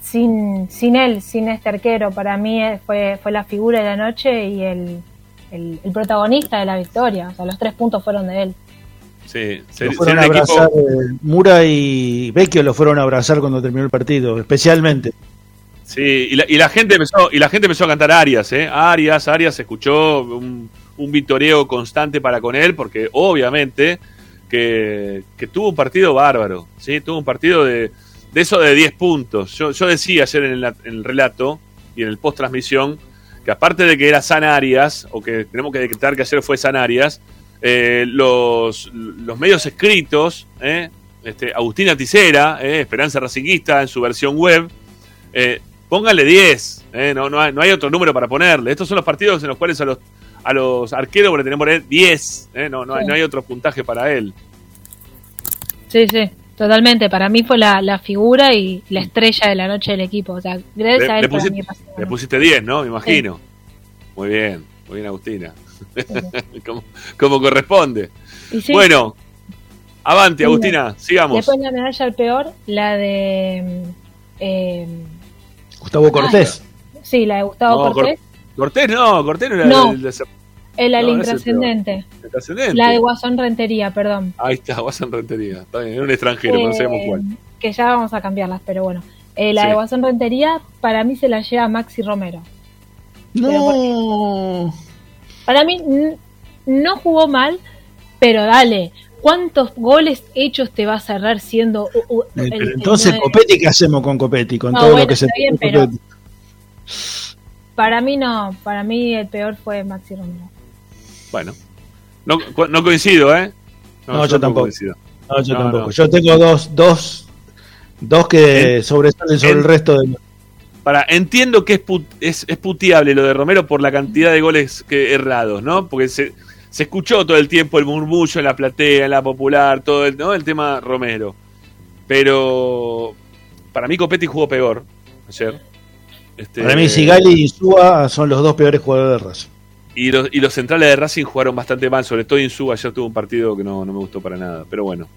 sin, sin él, sin este arquero? Para mí eh, fue, fue la figura de la noche y el, el, el protagonista de la victoria. O sea, los tres puntos fueron de él. Sí, Lo ser- fueron a abrazar, eh, Mura y Vecchio lo fueron a abrazar cuando terminó el partido, especialmente. Sí, y la, y la gente empezó, y la gente empezó a cantar Arias, ¿eh? Arias, Arias, se escuchó un, un vitoreo constante para con él, porque obviamente que, tuvo un partido bárbaro, ¿sí? Tuvo un partido de, de eso de 10 puntos. Yo, yo decía ayer en el, en el relato y en el post transmisión que aparte de que era San Arias, o que tenemos que decretar que ayer fue San Arias, eh, los, los medios escritos, ¿eh? este, Agustina Ticera, ¿eh? Esperanza Racinguista en su versión web, eh, póngale 10, ¿eh? no, no, hay, no hay otro número para ponerle. Estos son los partidos en los cuales a los, a los arqueros le tenemos que poner 10, ¿eh? no, no, hay, Sí. no hay otro puntaje para él. Sí, sí, totalmente. Para mí fue la, la figura y la estrella de la noche del equipo. O sea, gracias a Le, él le para pusiste, mí pasó. le pusiste 10, ¿no? Me imagino. Muy bien, muy bien, Agustina. como, como corresponde. Bueno, avante, Sí. Agustina, sigamos. Después la medalla al peor, la de... eh, Gustavo Cortés. sí, la de Gustavo No, Cortés. Cor- Cortés no, Cortés no era No. el de ese- El, No, el intrascendente. el trascendente. La de Guasón Rentería, perdón. Ahí está, Guasón Rentería. Está bien, era un extranjero, pero no sabemos Eh, cuál. Que ya vamos a cambiarlas, pero bueno. Eh, la Sí. de Guasón Rentería, para mí se la lleva Maxi Romero. No. Para mí no jugó mal, pero dale, ¿cuántos goles hechos te va a cerrar siendo u- u- Eh, el- pero el entonces? Copetti, ¿qué hacemos con Copetti? Con No, todo bueno, lo que se bien, pero-. Para mí no, para mí el peor fue Maxi Romero. Bueno, no, co- no coincido, ¿eh? No, yo tampoco. coincido. No, yo No, tampoco. no. Yo tengo dos, dos, dos que En- sobresalen sobre en- el resto de Para, entiendo que es, put- es, es puteable lo de Romero por la cantidad de goles que errados, ¿no? Porque se, se escuchó todo el tiempo el murmullo en la platea, en la popular, todo el, ¿no? el tema Romero. Pero para mí Copetti jugó peor ayer. Este, Para mí, Sigali y Insúa son los dos peores jugadores de Racing. Y los, y los centrales de Racing jugaron bastante mal, sobre todo Insúa ayer tuvo un partido que no, no me gustó para nada. Pero bueno.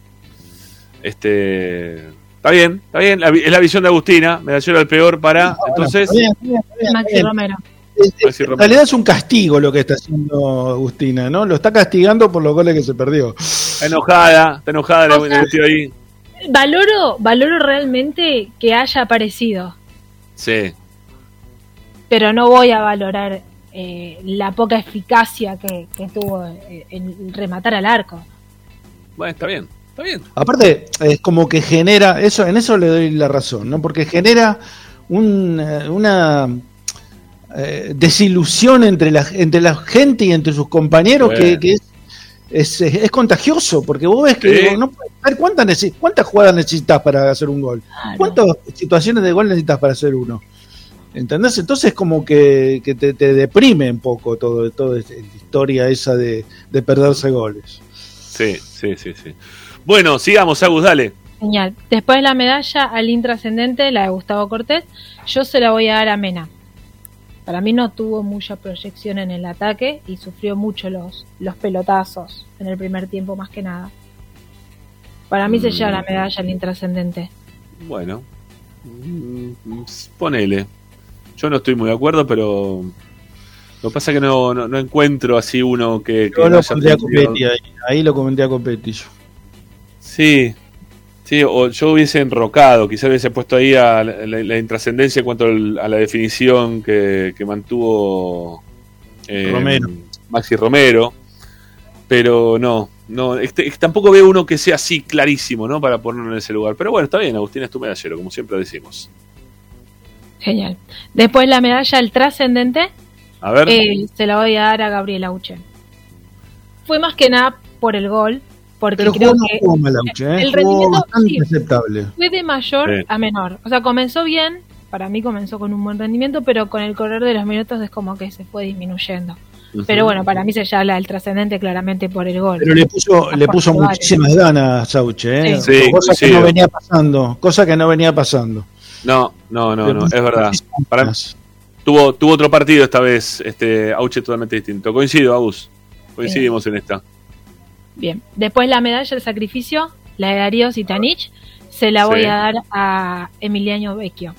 Este. Está bien, está bien. la es la visión de Agustina. Medallero el peor para. entonces. Está bien, está bien, está bien, Maxi. Romero. En realidad es un castigo lo que está haciendo Agustina, ¿no? Lo está castigando por los goles que se perdió. Está enojada, está enojada la, la ahí. Valoro, valoro realmente que haya aparecido, Sí. Pero no voy a valorar eh, la poca eficacia que, que tuvo eh, en rematar al arco. Bueno, está bien, está bien. Aparte, es como que genera, eso, en eso le doy la razón, ¿no? Porque genera un, eh, una eh, desilusión entre la, entre la gente y entre sus compañeros Bueno. que, que es, es, es contagioso, porque vos ves que Sí. digo, no puedes saber cuántas, cuántas jugadas necesitas para hacer un gol, cuántas situaciones de gol necesitas para hacer uno. ¿Entendés? Entonces como que, que te, te deprime un poco todo, toda esta historia esa de, de perderse goles. Sí, sí, sí, sí. Bueno, sigamos, Agus, dale. Genial. Después la medalla al intrascendente, la de Gustavo Cortés, yo se la voy a dar a Mena. Para mí no tuvo mucha proyección en el ataque y sufrió mucho los, los pelotazos en el primer tiempo más que nada. Para mí se lleva la medalla al intrascendente. Bueno, mm, ponele. Yo no estoy muy de acuerdo, pero lo que pasa es que no, no, no encuentro así uno que... que Yo no lo pondría a Copetti ahí, ahí lo comenté a Copetti yo. Sí, sí, o yo hubiese enrocado, quizás hubiese puesto ahí a la, la- la intrascendencia en cuanto a la definición que, que mantuvo eh, Romero. Maxi Romero, pero no, no, este- tampoco veo uno que sea así clarísimo, ¿no? Para ponerlo en ese lugar. Pero bueno, está bien, Agustín es tu medallero, como siempre decimos. Genial. Después la medalla al trascendente, A ver, eh, se la voy a dar a Gabriel Auche. Fue más que nada por el gol, porque Pero creo jugó, no que jugó mal Auche, ¿eh? el Jugó rendimiento bastante sí, aceptable. fue de mayor Sí. a menor. O sea, comenzó bien, para mí comenzó con un buen rendimiento, pero con el correr de los minutos es como que se fue disminuyendo. Pero bueno, para mí se llama el trascendente claramente por el gol. Pero le puso, le puso muchísimas ganas a Sauche, ¿eh? Sí. Sí, cosa que no venía pasando, cosa que no venía pasando. No, no, no, no, es verdad. Para, tuvo, tuvo otro partido esta vez, este Auche totalmente distinto. Coincido, Agus. Coincidimos en esta. Bien. Después la medalla del sacrificio, la de Darío Zitanich, se la voy Sí. a dar a Emiliano Vecchio.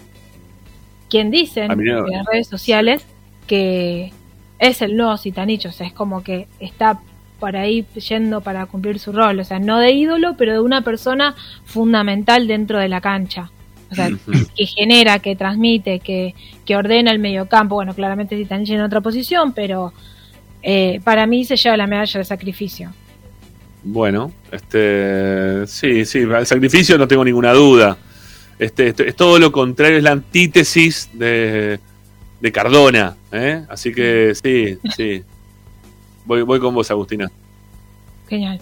Quien dicen en las redes sociales que es el nuevo Zitanich, o sea, es como que está por ahí yendo para cumplir su rol, o sea, no de ídolo, pero de una persona fundamental dentro de la cancha. O sea, que genera, que transmite, que, que ordena el mediocampo. Bueno, claramente Zitanich en otra posición, pero eh, para mí se lleva la medalla del sacrificio. Bueno, este sí, sí, al sacrificio no tengo ninguna duda. Este, esto- es todo lo contrario, es la antítesis de, de Cardona, ¿eh? Así que sí, sí. Voy, voy con vos, Agustina. Genial.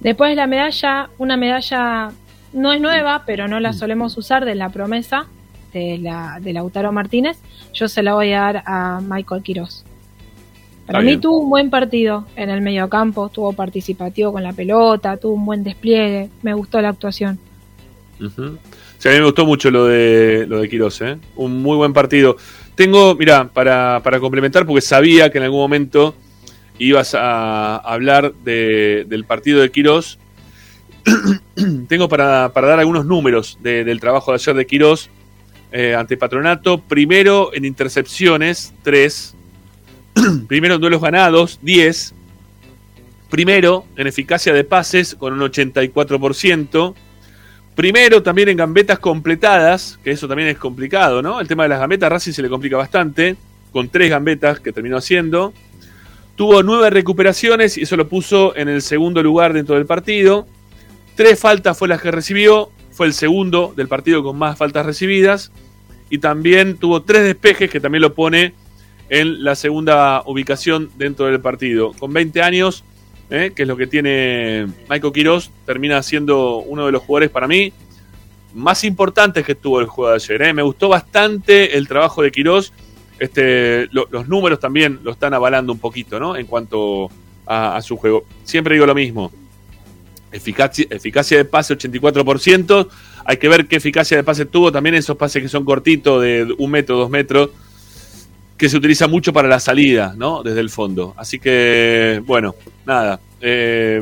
Después la medalla, una medalla no es nueva, pero no Mm. la solemos usar de la promesa de, la, de Lautaro Martínez. Yo se la voy a dar a Michael Quiroz. Para Está mí bien. tuvo un buen partido en el mediocampo, estuvo participativo con la pelota, tuvo un buen despliegue, me gustó la actuación. Ujú. Sí, a mí me gustó mucho lo de lo de Quirós, ¿eh? Un muy buen partido. Tengo, mira, para, para complementar, porque sabía que en algún momento ibas a hablar de- del partido de Quirós. tengo para, dar algunos números de- del trabajo de ayer de Quirós eh, ante Patronato. Primero en intercepciones, 3. Primero en duelos ganados, 10. Primero en eficacia de pases, con un 84%. Primero también en gambetas completadas, que eso también es complicado, ¿no? El tema de las gambetas, Racing se le complica bastante, con tres gambetas que terminó haciendo. Tuvo nueve recuperaciones y eso lo puso en el segundo lugar dentro del partido. Tres faltas fue las que recibió, fue el segundo del partido con más faltas recibidas. Y también tuvo tres despejes que también lo pone en la segunda ubicación dentro del partido. Con 20 años, ¿eh? que es lo que tiene Michael Quiroz, termina siendo uno de los jugadores para mí más importantes que tuvo el juego de ayer. ¿eh? Me gustó bastante el trabajo de Quiroz. Este, los números también lo están avalando un poquito, ¿no? En cuanto a, su juego. Siempre digo lo mismo. Eficacia, eficacia de pase 84%. Hay que ver qué eficacia de pase tuvo. También esos pases que son cortitos, de un metro, dos metros que se utiliza mucho para la salida, ¿no? Desde el fondo. Así que, bueno, nada. Eh,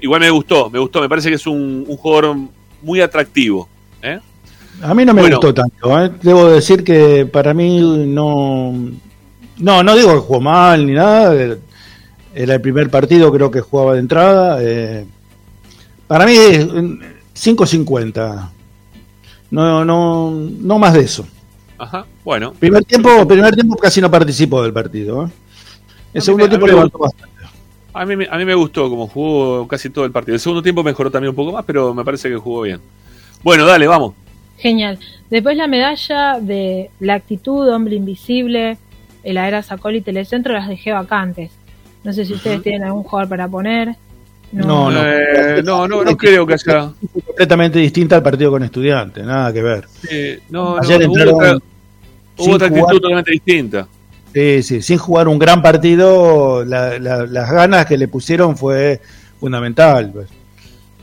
igual me gustó, me gustó. Me parece que es un, jugador muy atractivo. ¿eh? A mí no me gustó tanto. ¿eh? Debo decir que para mí no. No, no digo que jugó mal ni nada. Era el primer partido, creo que jugaba de entrada. Para mí, 5.50. No, no, no más de eso. Ajá, bueno. Primer tiempo, primer tiempo casi no participó del partido. ¿eh? El segundo tiempo levantó bastante. A mí, a mí me gustó como jugó casi todo el partido. El segundo tiempo mejoró también un poco más, pero me parece que jugó bien. Bueno, dale, vamos. Genial. Después la medalla de la actitud, hombre invisible, el era sacó y telecentro las dejé vacantes. No sé si ustedes tienen algún jugador para poner. No, no, eh, no, no, no, creo que sea completamente distinta al partido con estudiantes, nada que ver. no, Ayer hubo otra, actitud totalmente distinta. Sí, sí, sin jugar un gran partido, las ganas que le pusieron fue fundamental. Pues.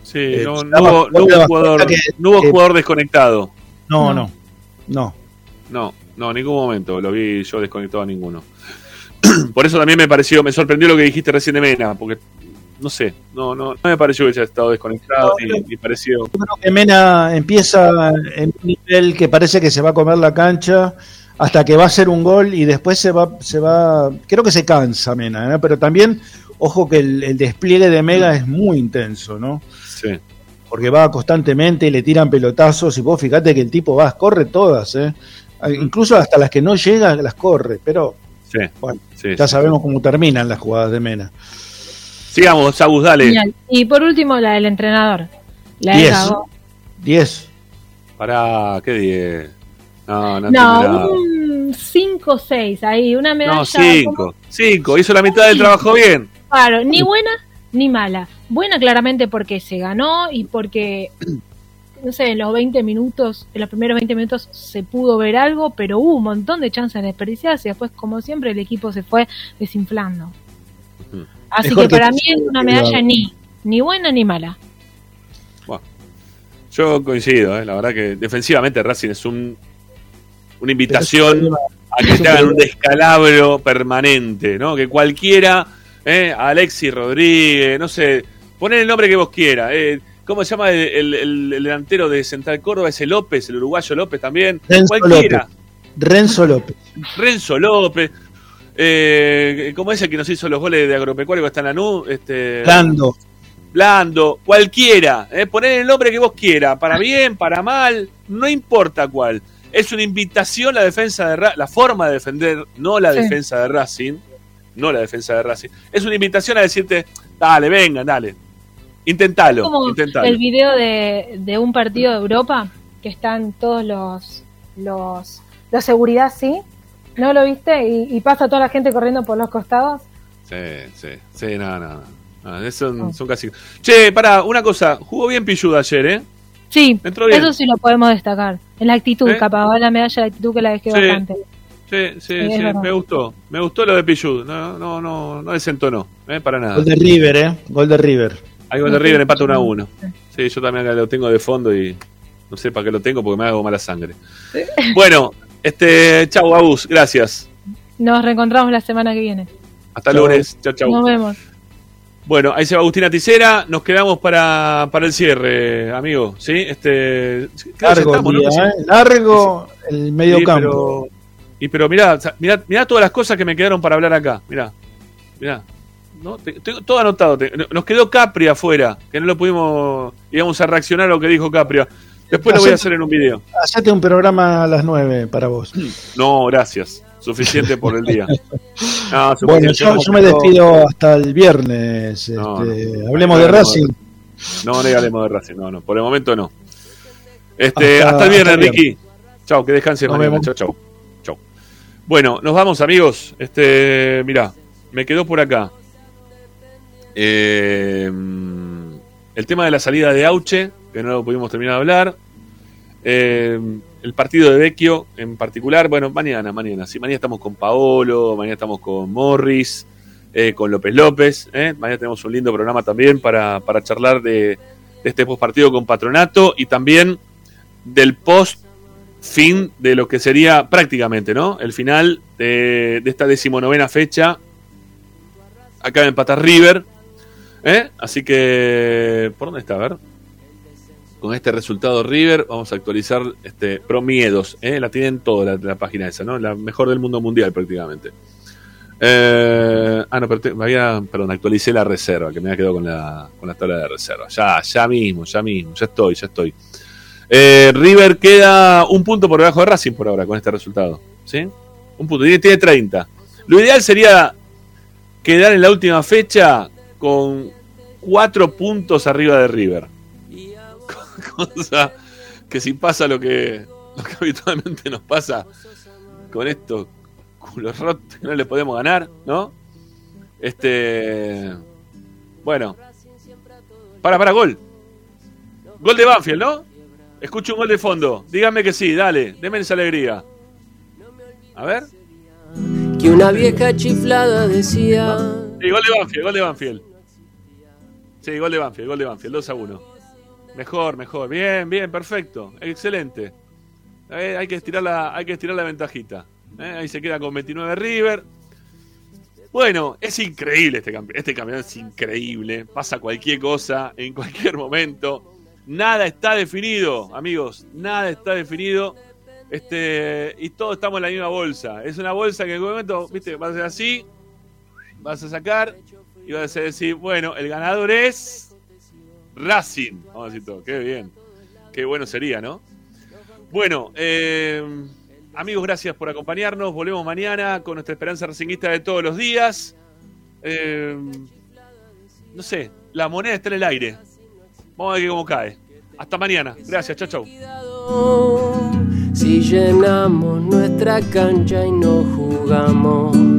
Sí, eh, no, hubo, jugador, no hubo jugador desconectado. No, no, no. No, no, en ningún momento lo vi yo desconectado a ninguno. Por eso también me pareció, me sorprendió lo que dijiste recién de Mena, porque no sé, no, no, no me pareció que haya estado desconectado ni, pareció. Yo creo que Mena empieza en un nivel que parece que se va a comer la cancha hasta que va a hacer un gol y después se va, se va, creo que se cansa Mena, pero también, ojo que el, despliegue de Mega es muy intenso, ¿no? Sí. Porque va constantemente y le tiran pelotazos y vos fíjate que el tipo va, corre todas, ¿eh? Incluso hasta las que no llegan las corre, pero sí, bueno, ya sabemos cómo terminan las jugadas de Mena. Sigamos, Agus, dale. Y por último, la del entrenador. La 10. 10. Para, ¿qué 10? No, no, no un 5 6 ahí, una medalla. No, 5. 5, hizo la mitad del trabajo bien. Claro, ni buena ni mala. Buena claramente porque se ganó y porque, no sé, en los 20 minutos, en los primeros 20 minutos se pudo ver algo, pero hubo un montón de chances de desperdiciarse y después, como siempre, el equipo se fue desinflando. Así que para mí es una medalla ni, ni buena ni mala. Bueno, yo coincido, ¿eh? la verdad que defensivamente Racing es un, una invitación a que te hagan un descalabro permanente, ¿no? Que cualquiera, ¿eh? Alexis Rodríguez, no sé, poner el nombre que vos quieras. ¿eh? ¿Cómo se llama el, delantero de Central Córdoba? Ese López, el uruguayo López también. Renzo cualquiera. López. Renzo López. Renzo López. Eh, ¿Cómo es el que nos hizo los goles de agropecuario que está en la NU? Este, Blando. Blando, cualquiera. Eh, poner el nombre que vos quieras, para bien, para mal, no importa cuál. Es una invitación la defensa de la forma de defender, no la defensa de Racing, no la defensa de Racing. Es una invitación a decirte, dale, venga, dale. Intentalo, como El video de, de, un partido de Europa que están todos los los los seguridad, sí, ¿No lo viste? ¿Y, pasa toda la gente corriendo por los costados? Sí, sí, sí, nada, nada. No, son, son, casi. Che, para una cosa, jugó bien Pilluda ayer, ¿eh? Sí, eso sí lo podemos destacar. En la actitud, ¿Eh? capaz, la medalla de actitud que la dejé bastante. Sí, sí, sí, me gustó. Me gustó lo de Pillud. No, no, no, no desentonó, ¿eh? Para nada. Gol de River, ¿eh? Gol de River. Hay gol de River, empate 1 a 1. Sí, yo también lo tengo de fondo y no sé para qué lo tengo porque me hago mala sangre. Bueno, este, chau, Abus, gracias. Nos reencontramos la semana que viene. Hasta lunes. Chau, chau. Nos vemos. Bueno, ahí se va Agustina Ticera. Nos quedamos para, para el cierre, amigo. ¿Sí? Este, largo, ¿no? ¿eh? largo el medio campo. y pero mirá, mirá, mirá, todas las cosas que me quedaron para hablar acá. Mirá, mirá. ¿no? Tengo todo anotado. Nos quedó Capri afuera, que no lo pudimos, íbamos a reaccionar a lo que dijo Capria. Después lo voy a hacer en un video. Hacete un programa a las 9 para vos. No, gracias. Suficiente por el día. bueno, yo, me despido hasta el viernes. Este, hablemos de Racing. No, no hablemos de Racing. No, no. Por el momento no. Este, hasta, el viernes, Ricky. Chao, que descanse mañana. Chao, chao. Chao. Bueno, nos vamos, amigos. Este, mirá, me quedó por acá. Eh, el tema de la salida de Auche, que no lo pudimos terminar de hablar. Eh, el partido de Vecchio en particular, bueno, mañana, mañana. Sí, mañana estamos con Paolo, mañana estamos con Morris, eh, con López López. Eh. Mañana tenemos un lindo programa también para, charlar de, este postpartido con Patronato y también del post fin de lo que sería prácticamente, ¿no? El final de, esta decimonovena fecha. Acá en empatar River. Así que. ¿Por dónde está? A ver con este resultado River. Vamos a actualizar este Promiedos. ¿eh? La tienen toda la, página esa, ¿no? La mejor del mundo mundial prácticamente. Eh, ah, no, pero había, perdón, actualicé la reserva, que me había quedado con la, con la tabla de reserva. Ya, ya mismo, ya mismo, ya estoy, ya estoy. Eh, River queda un punto por debajo de Racing por ahora con este resultado. ¿Sí? Un punto, tiene, tiene 30. Lo ideal sería quedar en la última fecha con cuatro puntos arriba de River. cosa que si pasa lo que, lo que habitualmente nos pasa con estos culos rotos que no le podemos ganar, ¿no? Este. Bueno. Para, para, gol. Gol de Banfield, ¿no? Escucho un gol de fondo. Dígame que sí, dale. Deme esa alegría. A ver. Que una vieja chiflada decía. Sí, gol de Banfield, gol de Banfield. Sí, gol de Banfield, gol de Banfield, 2 a 1. Mejor, mejor. Bien, bien, perfecto. Excelente. Eh, hay, que estirar la, hay que estirar la ventajita. Eh, ahí se queda con 29 River. Bueno, es increíble este campeonato. Este campeonato es increíble. Pasa cualquier cosa en cualquier momento. Nada está definido, amigos. Nada está definido. Este, y todos estamos en la misma bolsa. Es una bolsa que en algún momento, viste, vas a hacer así, vas a sacar y vas a decir, bueno, el ganador es Racing. Vamos a decir todo. Qué bien. Qué bueno sería, ¿no? Bueno, eh, amigos, gracias por acompañarnos. Volvemos mañana con nuestra esperanza racinguista de todos los días. Eh, no sé, la moneda está en el aire. Vamos a ver cómo cae. Hasta mañana. Gracias, chau, chau. Si llenamos nuestra cancha y no jugamos